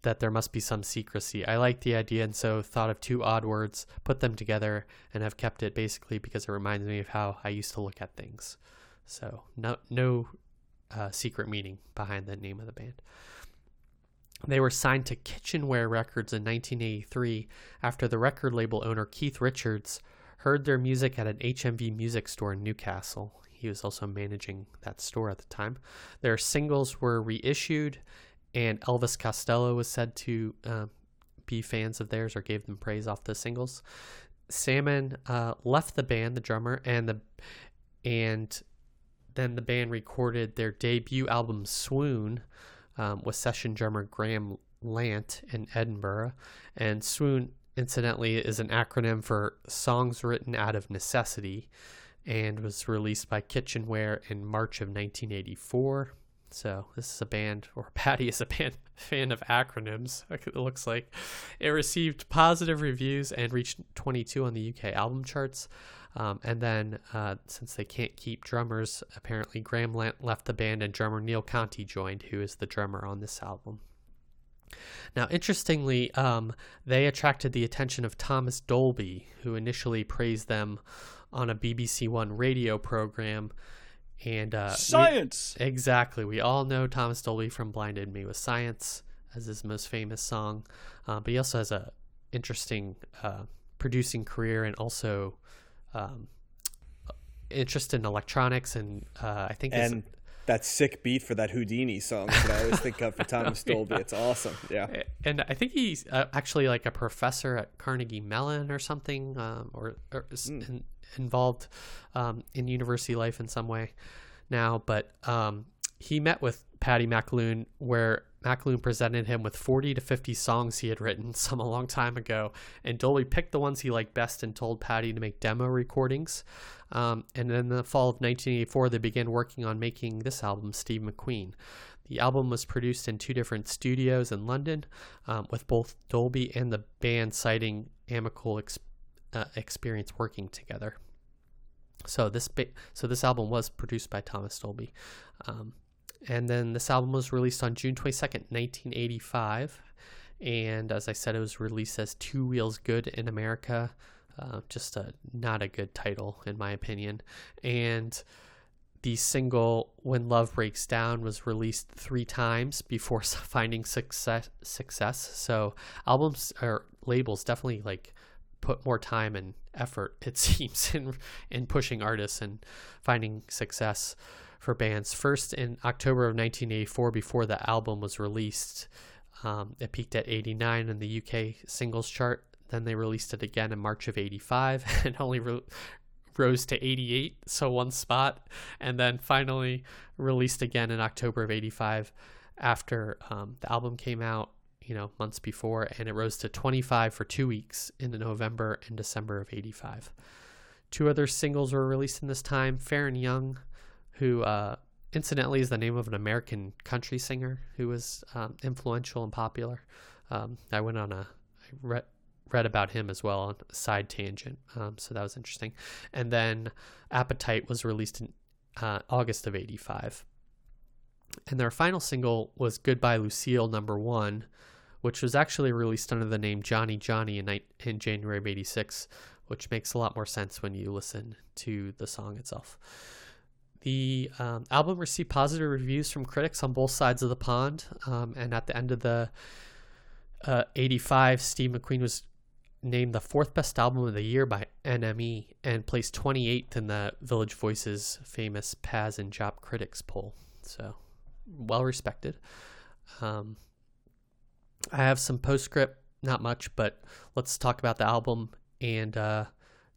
that there must be some secrecy. I liked the idea and so thought of two odd words, put them together, and have kept it basically because it reminds me of how I used to look at things. So, no, no uh, secret meaning behind the name of the band. They were signed to Kitchenware Records in 1983 after the record label owner Keith Richards heard their music at an HMV music store in Newcastle. He was also managing that store at the time. Their singles were reissued, and Elvis Costello was said to uh, be fans of theirs or gave them praise off the singles. Salmon uh, left the band, the drummer, and the and then the band recorded their debut album Swoon um, with session drummer Graham Lant in Edinburgh. And Swoon, incidentally, is an acronym for Songs Written Out of Necessity and was released by Kitchenware in March of 1984. So this is a band, or Paddy is a band fan of acronyms. It looks like it received positive reviews and reached 22 on the UK album charts. Um, and then, uh, since they can't keep drummers, apparently Graham Lant left the band and drummer Neil Conti joined, who is the drummer on this album. Now, interestingly, um, they attracted the attention of Thomas Dolby, who initially praised them on a BBC One radio program. And uh, we- Science. Exactly. We all know Thomas Dolby from Blinded Me with Science as his most famous song, uh, but he also has a interesting uh, producing career and also um, interest in electronics and uh, I think And that sick beat for that Houdini song that I always think of for Thomas Dolby. It's awesome. Yeah. and I think he's uh, actually like a professor at Carnegie Mellon or something, um, or, or is in, involved um, in university life in some way now. But um, he met with Paddy McAloon, where McAloon presented him with 40 to 50 songs he had written some a long time ago, and Dolby picked the ones he liked best and told Paddy to make demo recordings. Um, and in the fall of 1984, they began working on making this album, Steve McQueen. The album was produced in two different studios in London, um, with both Dolby and the band citing amicable ex- uh, experience working together. So this ba- so this album was produced by Thomas Dolby, um, and then this album was released on June twenty second, nineteen eighty five, and as I said, it was released as Two Wheels Good in America. Uh, just a not a good title in my opinion, and the single "When Love Breaks Down" was released three times before finding success. Success. So albums or labels definitely like put more time and effort it seems in in pushing artists and finding success for bands. First in October of 1984, before the album was released, um, it peaked at 89 in the UK singles chart. Then they released it again in March of 85 and only re- rose to 88, so one spot, and then finally released again in October of 85 after um, the album came out, you know, months before, and it rose to 25 for two weeks in November and December of 85. Two other singles were released in this time Faron Young, who uh, incidentally is the name of an American country singer who was um, influential and popular. Um, I went on a, I read, read about him as well on a side tangent. Um, so that was interesting. And then Appetite was released in uh, August of 85. And their final single was Goodbye Lucille number one, which was actually released under the name Johnny Johnny in, in January of 86, which makes a lot more sense when you listen to the song itself. The um, album received positive reviews from critics on both sides of the pond. Um, and at the end of the uh, 85, Steve McQueen was named the fourth best album of the year by NME and placed 28th in the Village Voices famous Pazz and Jop Critics poll. So, well respected. Um, I have some postscript, not much, but let's talk about the album. And uh,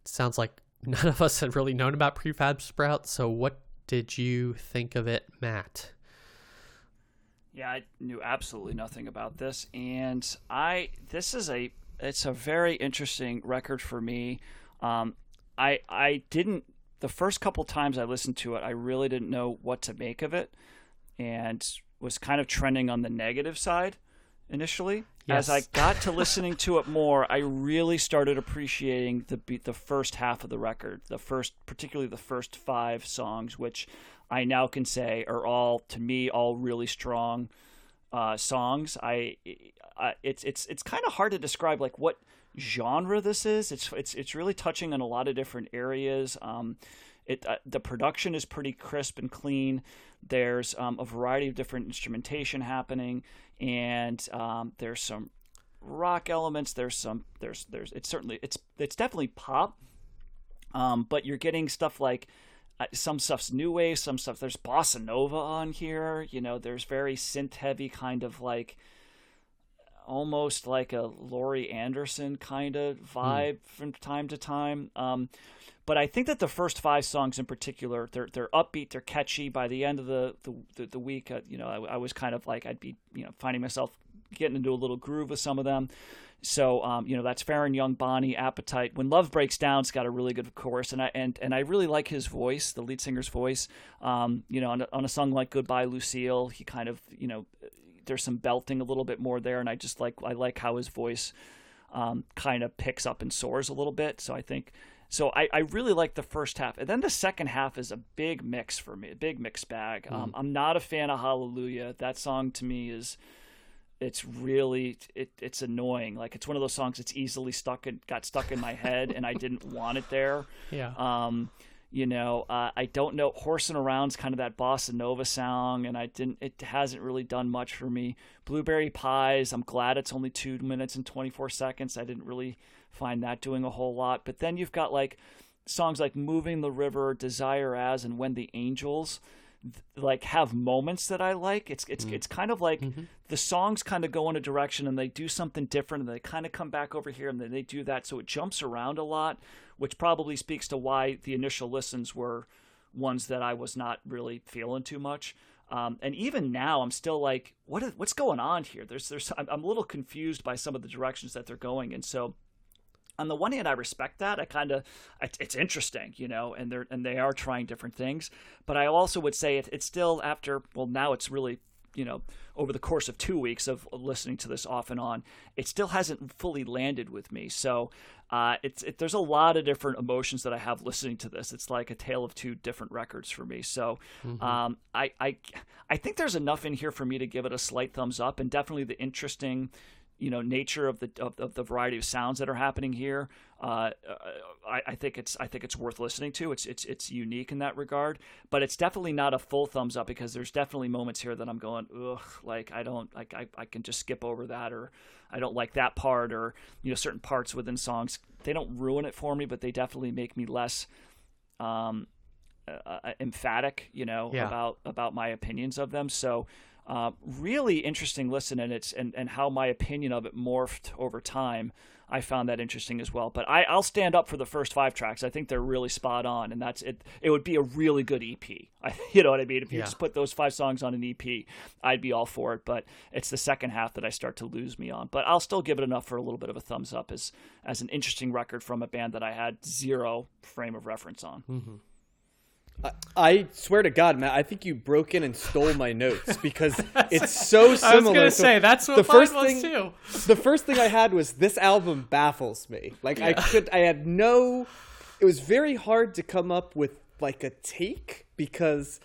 it sounds like none of us had really known about Prefab Sprout. So, what did you think of it, Matt? Yeah, I knew absolutely nothing about this, and I this is a it's a very interesting record for me. Um, I I didn't the first couple times I listened to it, I really didn't know what to make of it, and was kind of trending on the negative side initially. As I got to listening to it more, I really started appreciating the beat, the first half of the record, the first, particularly the first five songs, which I now can say are all to me all really strong uh, songs. I, I it's it's it's kind of hard to describe like what genre this is. It's it's it's really touching on a lot of different areas. Um, it uh, the production is pretty crisp and clean. There's um, a variety of different instrumentation happening, and um, there's some rock elements. There's some there's there's it's certainly it's it's definitely pop, um, but you're getting stuff like uh, some stuff's new wave, some stuff there's bossa nova on here. You know, there's very synth heavy kind of like almost like a Laurie Anderson kind of vibe from time to time. Um, but I think that the first five songs in particular, they're they're upbeat, they're catchy. By the end of the the, the, week, uh, you know, I, I was kind of like I'd be you know finding myself getting into a little groove with some of them. So um, you know that's Faron Young, Bonny, Appetite. When Love Breaks Down, it's got a really good chorus, and I and, and I really like his voice, the lead singer's voice. Um, you know, on a, on a song like Goodbye Lucille, he kind of you know there's some belting a little bit more there, and I just like I like how his voice um, kind of picks up and soars a little bit. So I think so I, I really like the first half, and then the second half is a big mix for me, a big mix bag. Um, I'm not a fan of Hallelujah. That song to me is it's really it, it's annoying. Like it's one of those songs that's easily stuck in, got stuck in my head, and I didn't want it there. Yeah. Um, you know, uh, I don't know. Horsing around's kind of that bossa nova sound, and I didn't. It hasn't really done much for me. Blueberry pies. I'm glad it's only two minutes and 24 seconds. I didn't really find that doing a whole lot. But then you've got like songs like "Moving the River," "Desire As," and "When the Angels." like have moments that I like. It's it's it's kind of like the songs kind of go in a direction and they do something different and they kind of come back over here and then they do that so it jumps around a lot, which probably speaks to why the initial listens were ones that I was not really feeling too much. Um, and even now, I'm still like, what is, what's going on here? There's there's I'm, I'm a little confused by some of the directions that they're going, and so on the one hand, I respect that. I kind of, it's interesting, you know, and they're and they are trying different things. But I also would say it, it's still after. Well, now it's really, you know, over the course of two weeks of listening to this off and on, it still hasn't fully landed with me. So, uh, it's it, there's a lot of different emotions that I have listening to this. It's like a tale of two different records for me. So, um, I I I think there's enough in here for me to give it a slight thumbs up, and definitely the interesting you know nature of the of, of the variety of sounds that are happening here. Uh, I, I think it's I think it's worth listening to. It's it's it's unique in that regard, but it's definitely not a full thumbs up because there's definitely moments here that I'm going ugh, like I don't like I, I can just skip over that or I don't like that part or you know certain parts within songs they don't ruin it for me, but they definitely make me less um, uh, emphatic, you know, Yeah. about about my opinions of them. So, uh, really interesting listen, and it's and and how my opinion of it morphed over time. I found that interesting as well. But I, I'll stand up for the first five tracks. I think they're really spot on, and that's it. It would be a really good EP. I, you know what I mean? If you Yeah. just put those five songs on an EP, I'd be all for it. But it's the second half that I start to lose me on. But I'll still give it enough for a little bit of a thumbs up as as an interesting record from a band that I had zero frame of reference on. I swear to God, Matt, I think you broke in and stole my notes because it's so similar. I was gonna to- say that's what the first thing. too. The first thing I had was this album baffles me. Like I could, I had no. It was very hard to come up with like a take because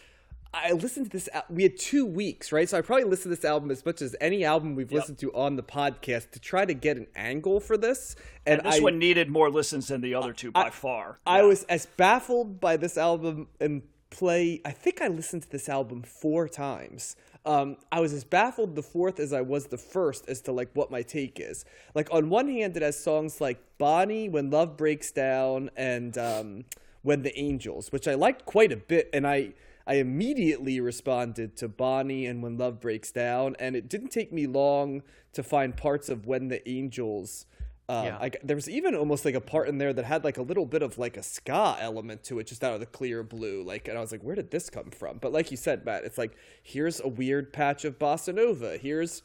I listened to this. We had two weeks, right? So I probably listened to this album as much as any album we've listened to on the podcast to try to get an angle for this. And, This I, one needed more listens than the other two by far. I Yeah. was as baffled by this album and play. I think I listened to this album four times. Um, I was as baffled the fourth as I was the first as to like what my take is. Like on one hand, it has songs like Bonny, When Love Breaks Down, and um, When the Angels, which I liked quite a bit, and I. I immediately responded to Bonny and When Love Breaks Down, and it didn't take me long to find parts of When the Angels um, Yeah. I, there was even almost like a part in there that had like a little bit of like a ska element to it, just out of the clear blue. Like, and I was like, where did this come from? But like you said, Matt, it's like here's a weird patch of bossa nova. Here's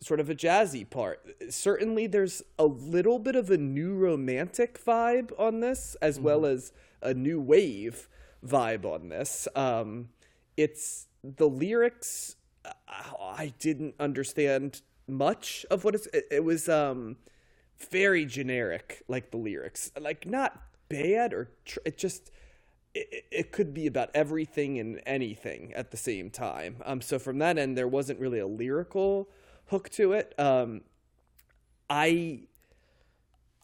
sort of a jazzy part. Certainly, there's a little bit of a new romantic vibe on this, as well as a new wave vibe on this. Um, it's the lyrics. uh, I didn't understand much of what. It, it was um very generic, like the lyrics, like not bad or tr- it just. It- it could be about everything and anything at the same time. Um, so from that end, there wasn't really a lyrical hook to it. Um, I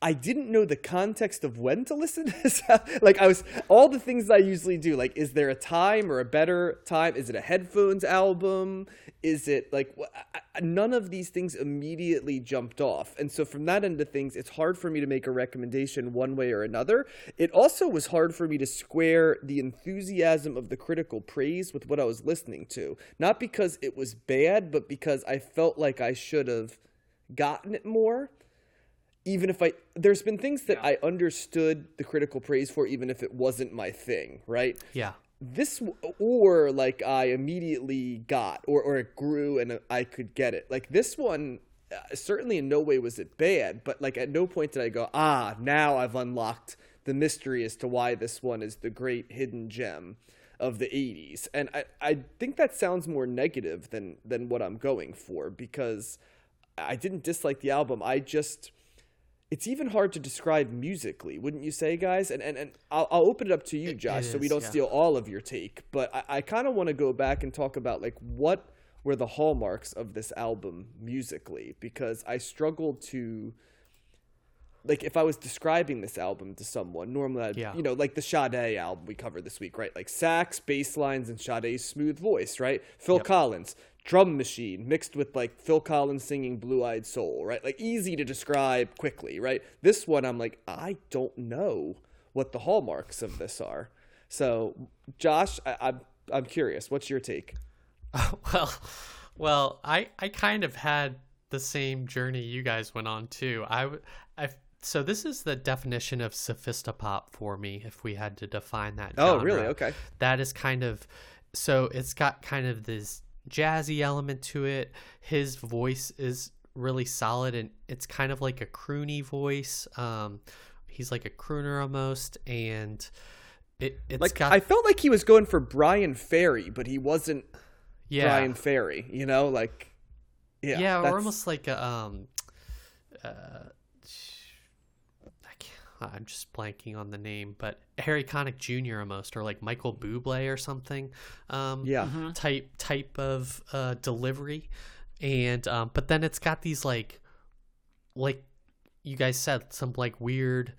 I didn't know the context of when to listen to this. like I was all the things I usually do. Like, is there a time or a better time? Is it a headphones album? Is it like I- none of these things immediately jumped off, and so from that end of things, it's hard for me to make a recommendation one way or another. It also was hard for me to square the enthusiasm of the critical praise with what I was listening to. Not because it was bad, but because I felt like I should have gotten it more even if I there's been things that I understood the critical praise for even if it wasn't my thing, right? Yeah. This or like I immediately got or or it grew and I could get it. Like this one uh, certainly in no way was it bad, but like at no point did I go, "Ah, now I've unlocked the mystery as to why this one is the great hidden gem." of the 80s and I, I think that sounds more negative than than what i'm going for because i didn't dislike the album i just it's even hard to describe musically, wouldn't you say, guys? And and, and I'll, I'll open it up to you, Josh, so we don't yeah. steal all of your take. But I, I kind of want to go back and talk about like what were the hallmarks of this album musically, because I struggled to like if I was describing this album to someone, normally I'd, Yeah. you know, like the Sade album we covered this week, right? Like sax, bass lines, and Sade's smooth voice, right? Phil Collins, drum machine mixed with like Phil Collins singing Blue Eyed Soul, right? Like easy to describe quickly, right? This one, I'm like, I don't know what the hallmarks of this are. So, Josh, I, I'm I'm curious. What's your take? well, well, I I kind of had the same journey you guys went on too. I I so this is the definition of sophisti-pop for me if we had to define that. Oh, really? Okay. That is kind of so it's got kind of this jazzy element to it. His voice is really solid and it's kind of like a croony voice. Um he's like a crooner almost and it, it's Like got I felt like he was going for Bryan Ferry, but he wasn't yeah Bryan Ferry. You know, like yeah, yeah, that's- or almost like a um uh I'm just blanking on the name, but Harry Connick Jr. almost, or like Michael Bublé or something. Um, Yeah. type type of uh, delivery, and um, but then it's got these like, like you guys said, some like weird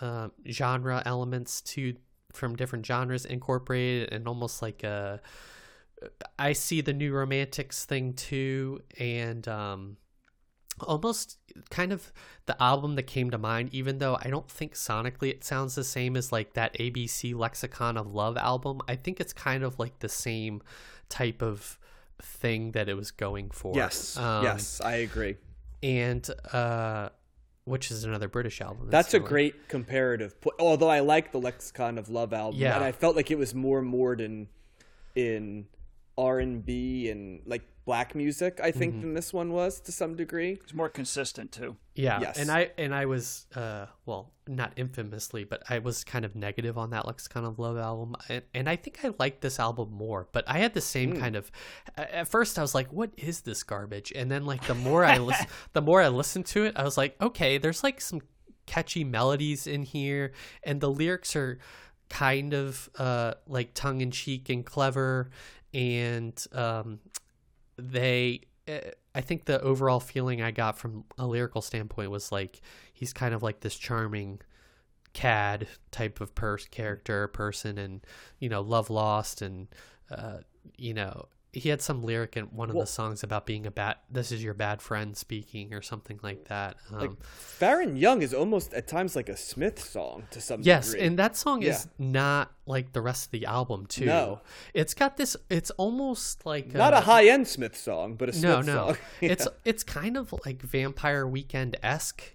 uh, genre elements to from different genres incorporated, and almost like a. I see the new romantics thing too, and um, almost kind of the album that came to mind, even though I don't think sonically it sounds the same as like that ABC Lexicon of Love album. I think it's kind of like the same type of thing that it was going for. Yes, Um, yes, I agree. and uh, which is another British album. That's a great comparative. Po- Although I like the Lexicon of Love album, Yeah. and I felt like it was more moored in in R and B and like black music. I Mm-hmm. think than this one was to some degree. It's more consistent too. Yeah, Yes. and I and I was uh well not infamously, but I was kind of negative on that Lexicon of Love album, and, and I think I liked this album more. But I had the same Hmm. kind of. At first, I was like, "What is this garbage?" And then like the more I listen, the more I listened to it, I was like, "Okay, there's like some catchy melodies in here, and the lyrics are kind of uh like tongue in cheek and clever, and um they uh, i think the overall feeling i got from a lyrical standpoint was like he's kind of like this charming cad type of pers- character person and you know love lost and uh you know he had some lyric in one of Well- the songs about being a bad this is your bad friend speaking or something like that um, Like Faron Young is almost at times like a Smith song to some degree. Yes, degree. and that song Yeah. is not like the rest of the album too. No. it's got this. It's almost like not uh, a high end Smith song, but a Smith No, no. song. Yeah. It's it's kind of like Vampire Weekend esque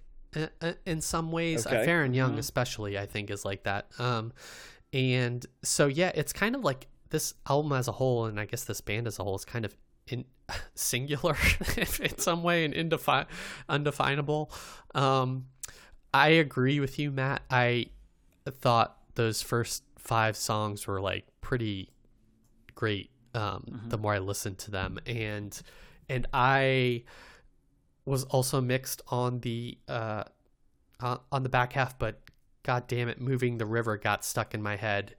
in some ways. Okay. Uh, Faron Young, especially, I think, is like that. Um, and so yeah, it's kind of like this album as a whole, and I guess this band as a whole is kind of in singular in some way and indefi- undefinable. Um, I agree with you, Matt. I thought those first five songs were like pretty great. Um, The more I listened to them, and and I was also mixed on the uh, uh, on the back half, but god damn it, moving the river got stuck in my head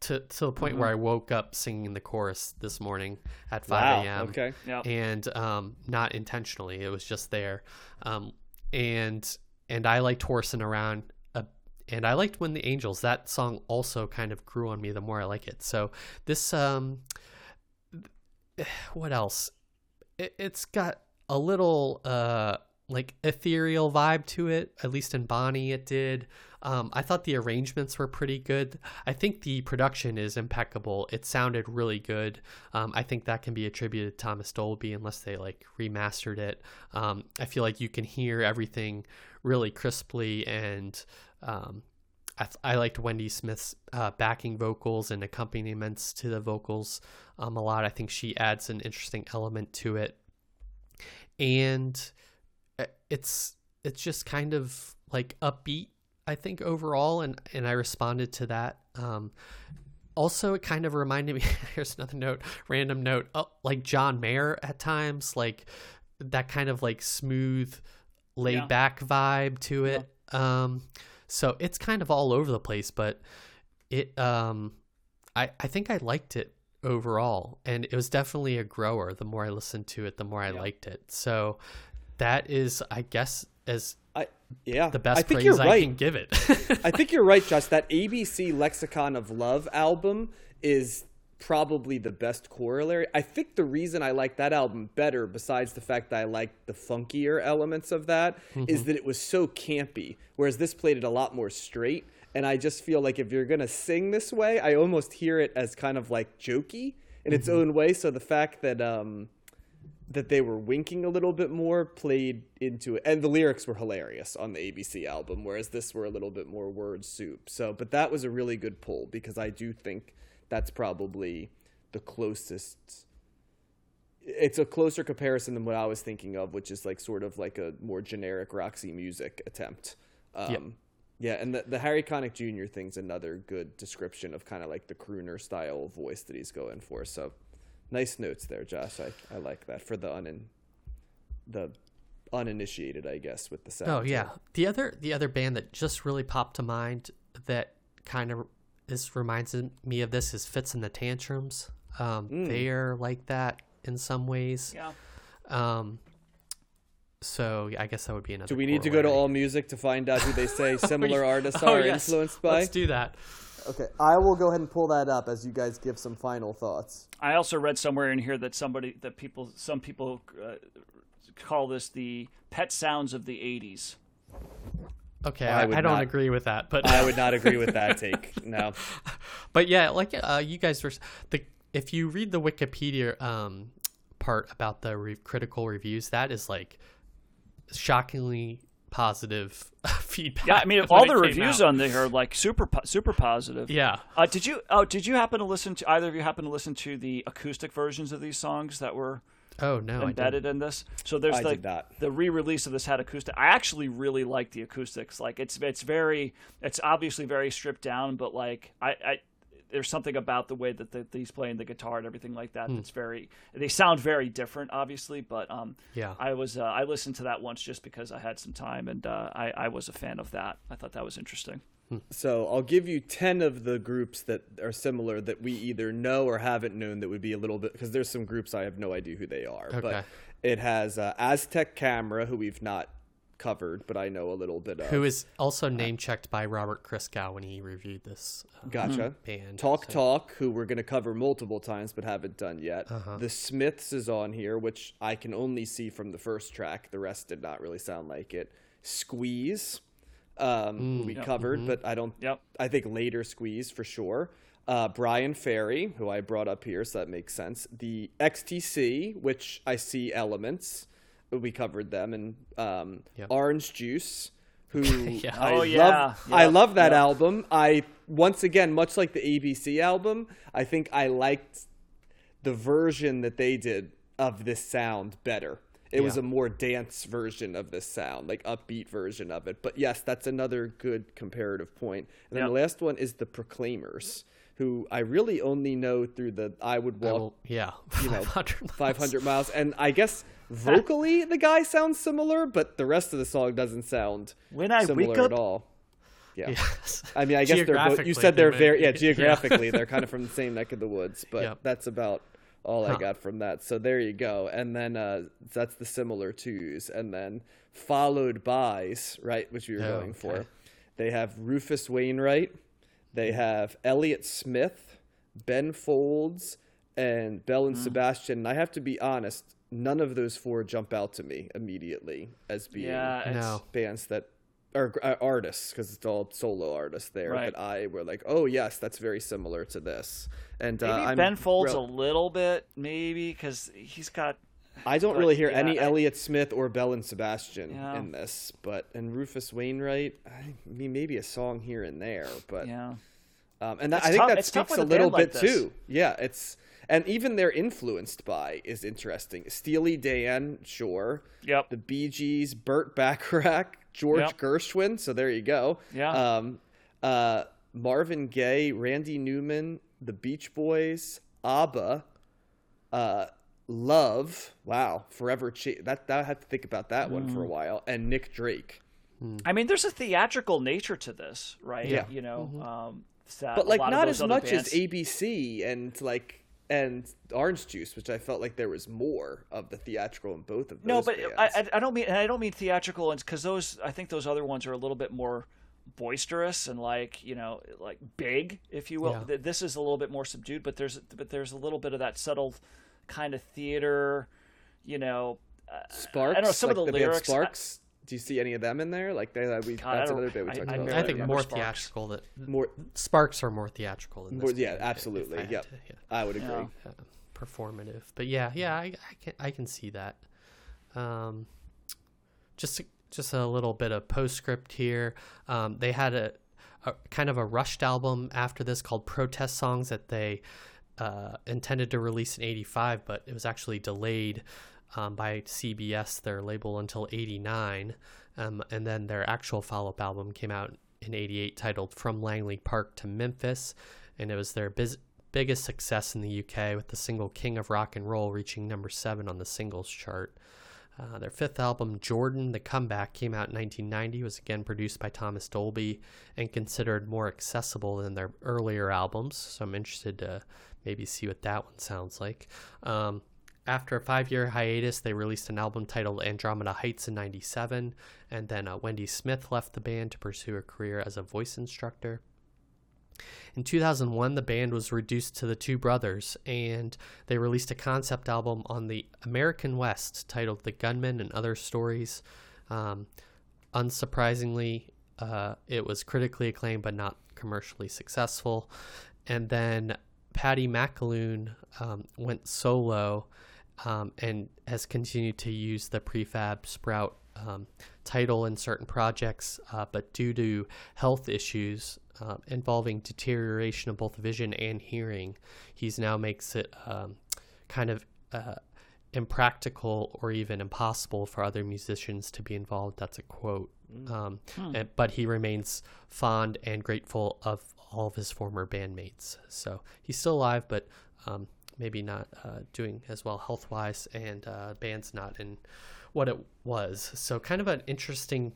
to to the point where I woke up singing the chorus this morning at five wow. a.m Okay. Yeah. and um, not intentionally. It was just there, um, and and I liked horsing around. Uh, and I liked when the angels. That song also kind of grew on me the more I like it. So this, um, what else? It, it's got a little uh like ethereal vibe to it. At least in Bonny, it did. Um, I thought the arrangements were pretty good. I think the production is impeccable. It sounded really good. Um, I think that can be attributed to Thomas Dolby unless they like remastered it. Um, I feel like you can hear everything really crisply and um, I, I liked Wendy Smith's uh, backing vocals and accompaniments to the vocals um, a lot. I think she adds an interesting element to it, and uh, it's it's just kind of like upbeat. I think overall, and and I responded to that. Um, also, it kind of reminded me. here's another note, random note, uh, like John Mayer at times, like that kind of like smooth, laid Yeah. back vibe to it. Um, so it's kind of all over the place, but it um I I think I liked it overall and it was definitely a grower the more I listened to it the more I liked it. So that is I guess as yeah. the best I think you're I right. can give it. I think you're right, Josh. That ABC Lexicon of Love album is probably the best corollary. I think the reason I like that album better, besides the fact that I like the funkier elements of that, is that it was so campy, whereas this played it a lot more straight. And I just feel like if you're gonna sing this way, I almost hear it as kind of like jokey in its own way. So the fact that um, that they were winking a little bit more played into it. And the lyrics were hilarious on the abc album whereas this were a little bit more word soup. So but that was a really good pull because i do think that's probably the closest it's a closer comparison than what i was thinking of which is like sort of like a more generic roxy music attempt. Um, Yep. yeah and the, the harry connick jr thing's another good description of kind of like the crooner style voice that he's going for. So Nice notes there, Josh. I, I like that for the unin the uninitiated, I guess, with the sound. Oh yeah. The other the other band that just really popped to mind that kind of this reminds me of this is Fitz and the Tantrums. Um, Mm. They are like that in some ways. Yeah. Um, so yeah, I guess that would be another. Do we need to go to corollary. AllMusic to find out who they say similar artists Oh, are yes. influenced by? Let's do that. Okay, I will go ahead and pull that up as you guys give some final thoughts. I also read somewhere in here that somebody that people some people uh, call this the pet sounds of the 80s. Okay, I I, would I, don't not- agree with that, but I would not agree with that take. No. but yeah, like uh, you guys were the if you read the Wikipedia um, part about the re- critical reviews, that is like shockingly positive feedback. Yeah, I mean all the reviews out. on there are like super super positive. Yeah. Uh, did you oh did you happen to listen to either of you happen to listen to the acoustic versions of these songs that were Oh no, embedded in this? So there's I the the re-release of this had acoustic. I actually really like the acoustics. Like it's it's very it's obviously very stripped down, but like I. I there's something about the way that the, he's playing the guitar and everything like that that's very. They sound very different, obviously, but um, Yeah. I was uh, I listened to that once just because I had some time and uh, I I was a fan of that. I thought that was interesting. So I'll give you 10 of the groups that are similar that we either know or haven't known that would be a little bit, because there's some groups I have no idea who they are. Okay. But it has uh, Aztec Camera, who we've not covered, but I know a little bit of. Who is also name checked by Robert Christgau when he reviewed this uh, Gotcha. band. Talk so- Talk, who we're going to cover multiple times but haven't done yet. Uh-huh. The Smiths is on here, which I can only see from the first track. The rest did not really sound like it. Squeeze, um, who we covered, but I don't. Yep. I think later Squeeze for sure. Uh, Bryan Ferry, who I brought up here, so that makes sense. The XTC, which I see elements. We covered them, and um, Yep. Orange Juice, who Yeah. I Oh, love. yeah. I love that Yeah. album. I once again, much like the ABC album, I think I liked the version that they did of this sound better. It was a more dance version of this sound, like upbeat version of it. But yes, that's another good comparative point. And then Yep. the last one is the Proclaimers, who I really only know through the I Would I Walk will- yeah, you know, 500 miles. 500 miles. And I guess vocally the guy sounds similar, but the rest of the song doesn't sound When I similar wake at all. Yeah. Yes. I mean, I guess they're both, you said they they're may very, yeah, yeah. geographically, they're kind of from the same neck of the woods, but Yep. that's about all I got from that. So there you go. And then uh, that's the similar twos, and then followed by's right, which we were Oh, going for. They have Rufus Wainwright. They have Elliott Smith, Ben Folds, and Belle and Sebastian. And I have to be honest, none of those four jump out to me immediately as being Yeah, No. bands that are uh, artists because it's all solo artists there Right. that I were like, oh yes, that's very similar to this. And uh, Maybe I'm Ben Folds rel- a little bit, maybe because he's got. I don't but, really hear yeah, any I- Elliott Smith or Belle and Sebastian Yeah. in this, but and Rufus Wainwright, I mean maybe a song here and there, but Yeah, um, and that, I think tough- that it's speaks a a little band like bit too. Yeah, it's and even they're influenced by is interesting. Steely Dan, sure. Yep. The Bee Gees, Burt Bacharach, George Yep. Gershwin. So there you go. Yeah. Um, uh, Marvin Gaye, Randy Newman, the Beach Boys, ABBA, uh, Love. Wow, Forever. Cha- that that I had to think about that one Mm. for a while. And Nick Drake. I mean, there's a theatrical nature to this, right? Yeah. You know, um, that but like not as much bands- as ABC and like and Orange Juice, which I felt like there was more of the theatrical in both of those. No, but bands. I, I I don't mean I don't mean theatrical, and because those I think those other ones are a little bit more boisterous and like you know like big, if you will. Yeah. This is a little bit more subdued, but there's but there's a little bit of that subtle kind of theater, you know. Uh, Sparks. I don't know, some of like the band lyrics- I- Sparks. Do you see any of them in there? Like they, we, God, I that's another bit we I- talked I about. barely I think remember more Sparks. theatrical that more. Sparks are more theatrical than more yeah, band, if- if absolutely. I Yep, to- yeah. I would agree. Yeah. uh, performative. But yeah, yeah, I, I can I can see that. Um, just a- just a little bit of postscript here. Um, they had a, a kind of a rushed album after this called Protest Songs that they uh, intended to release in '85, but it was actually delayed um, by CBS, their label, until '89. Um, and then their actual follow-up album came out in '88, titled "From Langley Park to Memphis," and it was their biz- biggest success in the UK, with the single "King of Rock and Roll" reaching number seven on the singles chart. Uh, their fifth album, Jordan, The Comeback, came out in 1990, was again produced by Thomas Dolby and considered more accessible than their earlier albums. So I'm interested to maybe see what that one sounds like. Um, after a five year hiatus, they released an album titled Andromeda Heights in 97, and then uh, Wendy Smith left the band to pursue a career as a voice instructor. In 2001, the band was reduced to the two brothers, and they released a concept album on the American West titled The Gunman and Other Stories. Um, unsurprisingly, uh, it was critically acclaimed but not commercially successful. And then Paddy McAloon um, went solo um, and has continued to use the prefab sprout um, title in certain projects, uh, but due to health issues uh, involving deterioration of both vision and hearing, he's now makes it um, kind of uh, impractical or even impossible for other musicians to be involved. That's a quote. Um, and- but he remains fond and grateful of all of his former bandmates. So he's still alive, but um, maybe not uh, doing as well health wise, and uh, band's not in what it was. So kind of an interesting.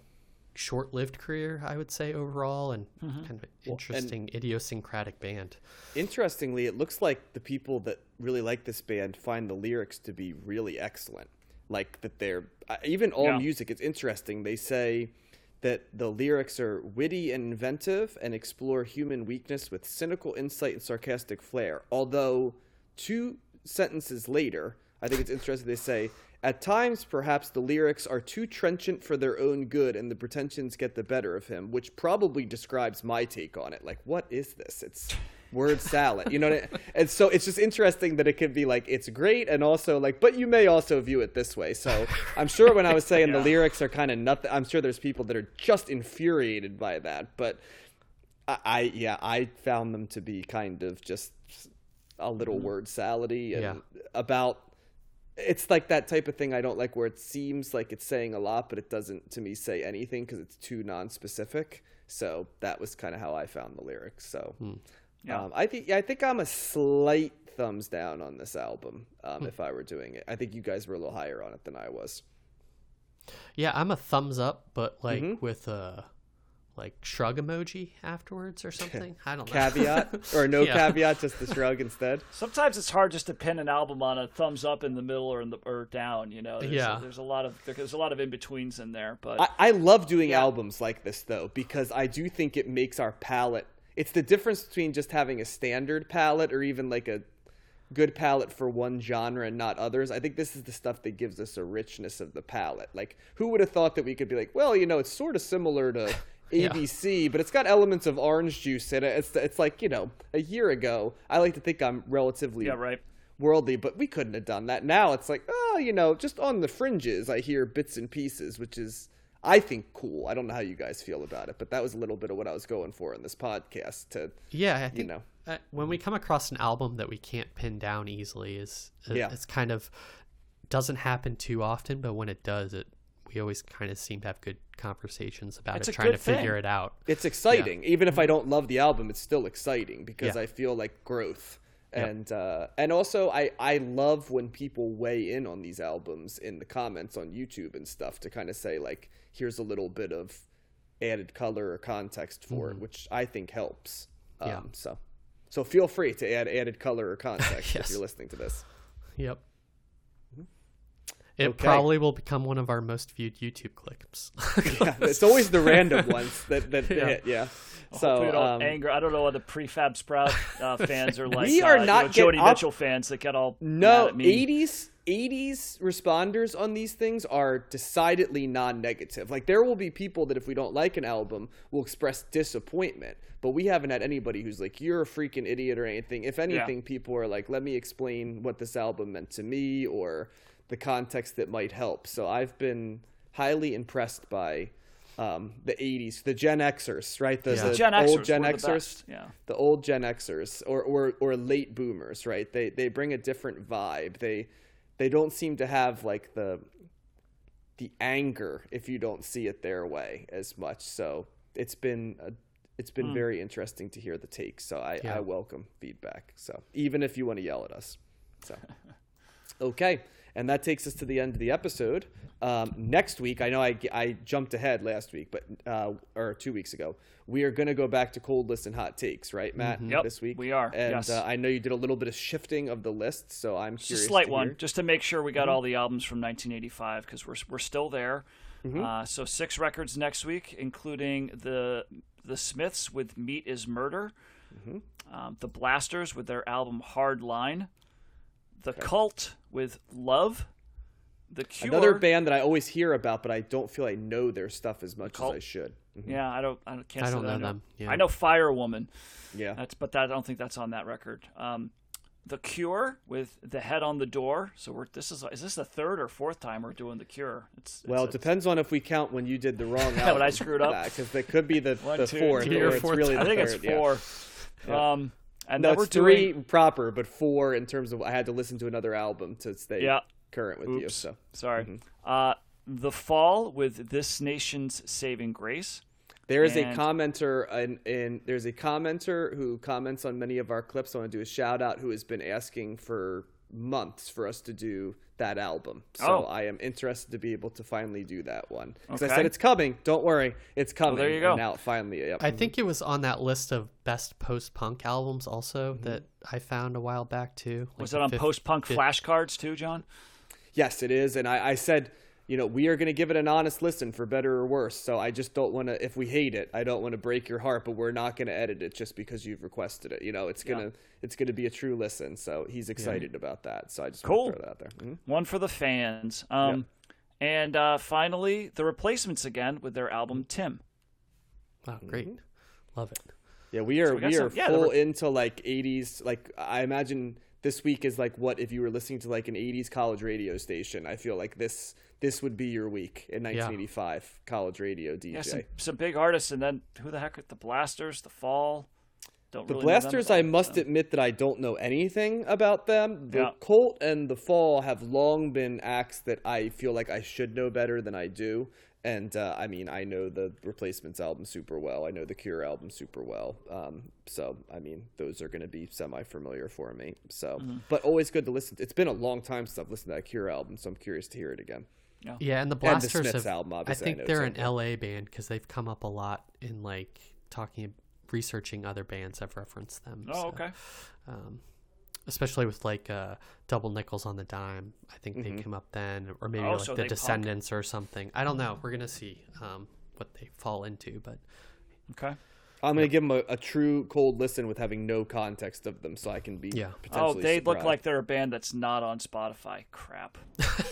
Short-lived career, I would say overall, and kind of an interesting idiosyncratic band. Interestingly, it looks like the people that really like this band find the lyrics to be really excellent. Like that they're uh, even all Yeah. music. It's interesting. They say that the lyrics are witty and inventive and explore human weakness with cynical insight and sarcastic flair. Although two sentences later, I think it's interesting. They say. At times, perhaps the lyrics are too trenchant for their own good and the pretensions get the better of him, which probably describes my take on it. Like, what is this? It's word salad. You know what I, and so it's just interesting that it could be like it's great and also like but you may also view it this way. So I'm sure when I was saying the lyrics are kind of nothing I'm sure there's people that are just infuriated by that, but I, I yeah, I found them to be kind of just a little word salady and Yeah. about it's like that type of thing I don't like where it seems like it's saying a lot, but it doesn't to me say anything because it's too non-specific. So that was kind of how I found the lyrics. So Yeah. um, I think yeah, I think I'm a slight thumbs down on this album. Um, If I were doing it, I think you guys were a little higher on it than I was. Yeah, I'm a thumbs up, but like Mhm. with a like shrug emoji afterwards or something. I don't know. Caveat or no Yeah. caveat, just the shrug instead. Sometimes it's hard just to pin an album on a thumbs up in the middle or in the or down. You know, there's Yeah. A, there's a lot of there's a lot of in betweens in there, but I, I love doing Yeah. albums like this though because I do think it makes our palette. It's the difference between just having a standard palette or even like a good palette for one genre and not others. I think this is the stuff that gives us a richness of the palette. Like, who would have thought that we could be like, well, you know, it's sort of similar to Yeah. ABC, but it's got elements of orange juice in it. It's it's like you know, a year ago, I like to think I'm relatively yeah, right. worldly, but we couldn't have done that. Now it's like, oh, you know, just on the fringes, I hear bits and pieces, which is, I think, cool. I don't know how you guys feel about it, but that was a little bit of what I was going for in this podcast. To Yeah, I think know. uh, when we come across an album that we can't pin down easily, is uh, Yeah. it's kind of doesn't happen too often, but when it does, it we always kind of seem to have good conversations about It's it, trying to thing. figure it out. it's exciting, even if I don't love the album, it's still exciting because Yeah. I feel like growth. Yep. And uh, and also I, I love when people weigh in on these albums in the comments on YouTube and stuff to kind of say like here's a little bit of added color or context for it, which I think helps. Um, Yeah. So so feel free to add added color or context if you're listening to this. Yep. It. Okay. probably will become one of our most viewed YouTube clips. Yeah, it's always the random ones that that Yeah. hit. Yeah. So we don't um, anger. I don't know what the prefab sprout uh, fans are like. We are uh, you not know, Jody I'll- Mitchell fans that get all No, mad at me. 80s 80s responders on these things are decidedly non-negative. Like there will be people that if we don't like an album will express disappointment, but we haven't had anybody who's like you're a freaking idiot or anything. If anything, people are like let me explain what this album meant to me or the context that might help. So I've been highly impressed by um, the 80s, the Gen Xers, right? The, Yeah. the Gen old Xers Gen were the Xers best, yeah. the old Gen Xers or, or or late boomers, right? They they bring a different vibe. They they don't seem to have like the the anger if you don't see it their way as much. So it's been a, it's been very interesting to hear the takes. So I, Yeah. I welcome feedback. So even if you want to yell at us, so okay. And that takes us to the end of the episode. Um, next week, I know I, I jumped ahead last week, but uh, or two weeks ago, we are going to go back to cold lists and hot takes, right, Matt? Yep, this week we are, and yes. uh, I know you did a little bit of shifting of the list, so I'm Just curious. a slight to one. Mm-hmm. just to make sure we got all the albums from 1985 because we're we're still there. Mm-hmm. Uh, so six records next week, including the the Smiths with "Meat Is Murder," Mm-hmm. um, the Blasters with their album "Hard Line," the Cult with "Love," the Cure. Another band that I always hear about, but I don't feel I know their stuff as much as I should. Mhm. Yeah, I don't. I don't- can't I don't that know them, yeah. I know Fire Woman. Yeah. That's but that, I don't think that's on that record. Um, the Cure with the head on the door. So we're this is is this the third or fourth time we're doing the Cure? It's, Well, it depends on if we count when you did the wrong Yeah, album. when I screwed up. because that could be the, One, the two, fourth, three, or or it's fourth really the I think it's third, yeah. four. Um, and No, we're it's three doing. proper, but four in terms of I had to listen to another album to stay Yeah. current with you. So Sorry. Mm-hmm. Uh, the Fall with This Nation's Saving Grace. There is And- a commenter, and in, there's a commenter who comments on many of our clips. I want to do a shout out who has been asking for months for us to do that album. So Oh. I am interested to be able to finally do that one because I said it's coming. Don't worry, it's coming. there you go. And now it finally, yep. I think it was on that list of best post punk albums also Mm-hmm. that I found a while back too. Was like it on post punk flashcards too, John? Yes, it is. And I, I said, you know, we are going to give it an honest listen for better or worse. So I just don't want to, if we hate it, I don't want to break your heart, but we're not going to edit it just because you've requested it. You know, it's going to, it's going to be a true listen. So he's excited about that. So I just Cool. want to throw that out there. Mhm. One for the fans. Um, And uh, finally, the Replacements again with their album Tim. Oh, great. Love it. Yeah, we are, we we are some- full there were- into like 80s. Like I imagine this week is like what if you were listening to like an 80s college radio station. I feel like this, this would be your week in 1985 college radio DJ. Yeah, some, some big artists, and then who the heck? Are the Blasters, The Fall. Don't The really Blasters, I must so. admit that I don't know anything about them. The Yeah. Cult and the Fall have long been acts that I feel like I should know better than I do. And uh, I mean, I know the Replacements album super well. I know the Cure album super well. Um, so I mean, those are going to be semi-familiar for me. So, Mm-hmm. but always good to listen. to. It's been a long time since I've listened to that Cure album, so I'm curious to hear it again. Yeah, and the And the Blasters Smiths have. album, I obviously, I think know they're an LA band because they've come up a lot in like talking, researching other bands. I've referenced them. Oh, so, okay. Um, especially with like uh, Double Nickels on the Dime. I think Mm-hmm. they came up then, or maybe Oh, like so the they punk. Descendents or something. I don't know. We're gonna see um, what they fall into, but Okay. I'm gonna give them a, a true cold listen with having no context of them, so I can be Yeah. Oh, potentially. they look like they're a band that's not on Spotify. Crap.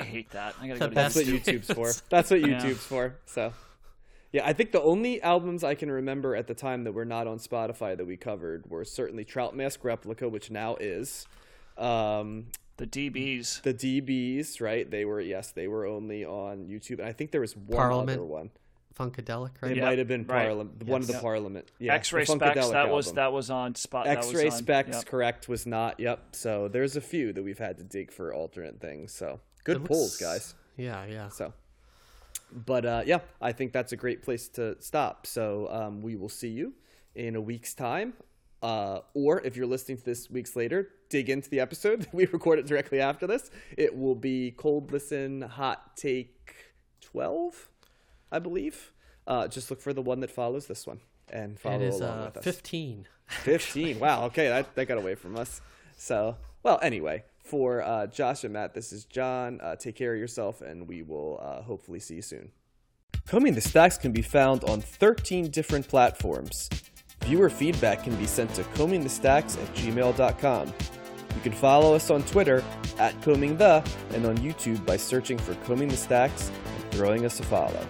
I hate that. I gotta go to That's what YouTube's for. That's what Yeah. YouTube's for. So, yeah, I think the only albums I can remember at the time that were not on Spotify that we covered were certainly Trout Mask Replica, which now is. Um, The DBs. the DBs, right? They were yes, they were only on YouTube, and I think there was one Parliament, other one. Funkadelic, It right? Yeah, might have been right. Parliament, one of the Yes. Parliament. Yeah, X-ray the specs. Funkadelic That was that was on spot. that was X-ray on- specs, yep. correct, was not. Yep. So there's a few that we've had to dig for alternate things. So good looks- pulls, guys. Yeah, yeah. So, but uh, yeah, I think that's a great place to stop. So um, we will see you in a week's time. Uh, or if you're listening to this weeks later, dig into the episode. we record it directly after this. It will be Cold Listen Hot Take 12, I believe. Uh, just look for the one that follows this one and follow It is along uh, with us. 15. 15. Wow. Okay. That, that got away from us. So, well, anyway, for uh, Josh and Matt, this is John. Uh, take care of yourself, and we will uh, hopefully see you soon. Combing the Stacks can be found on 13 different platforms. Viewer feedback can be sent to combingthestacks at gmail.com. You can follow us on Twitter at Combing the and on YouTube by searching for Combing the Stacks and throwing us a follow.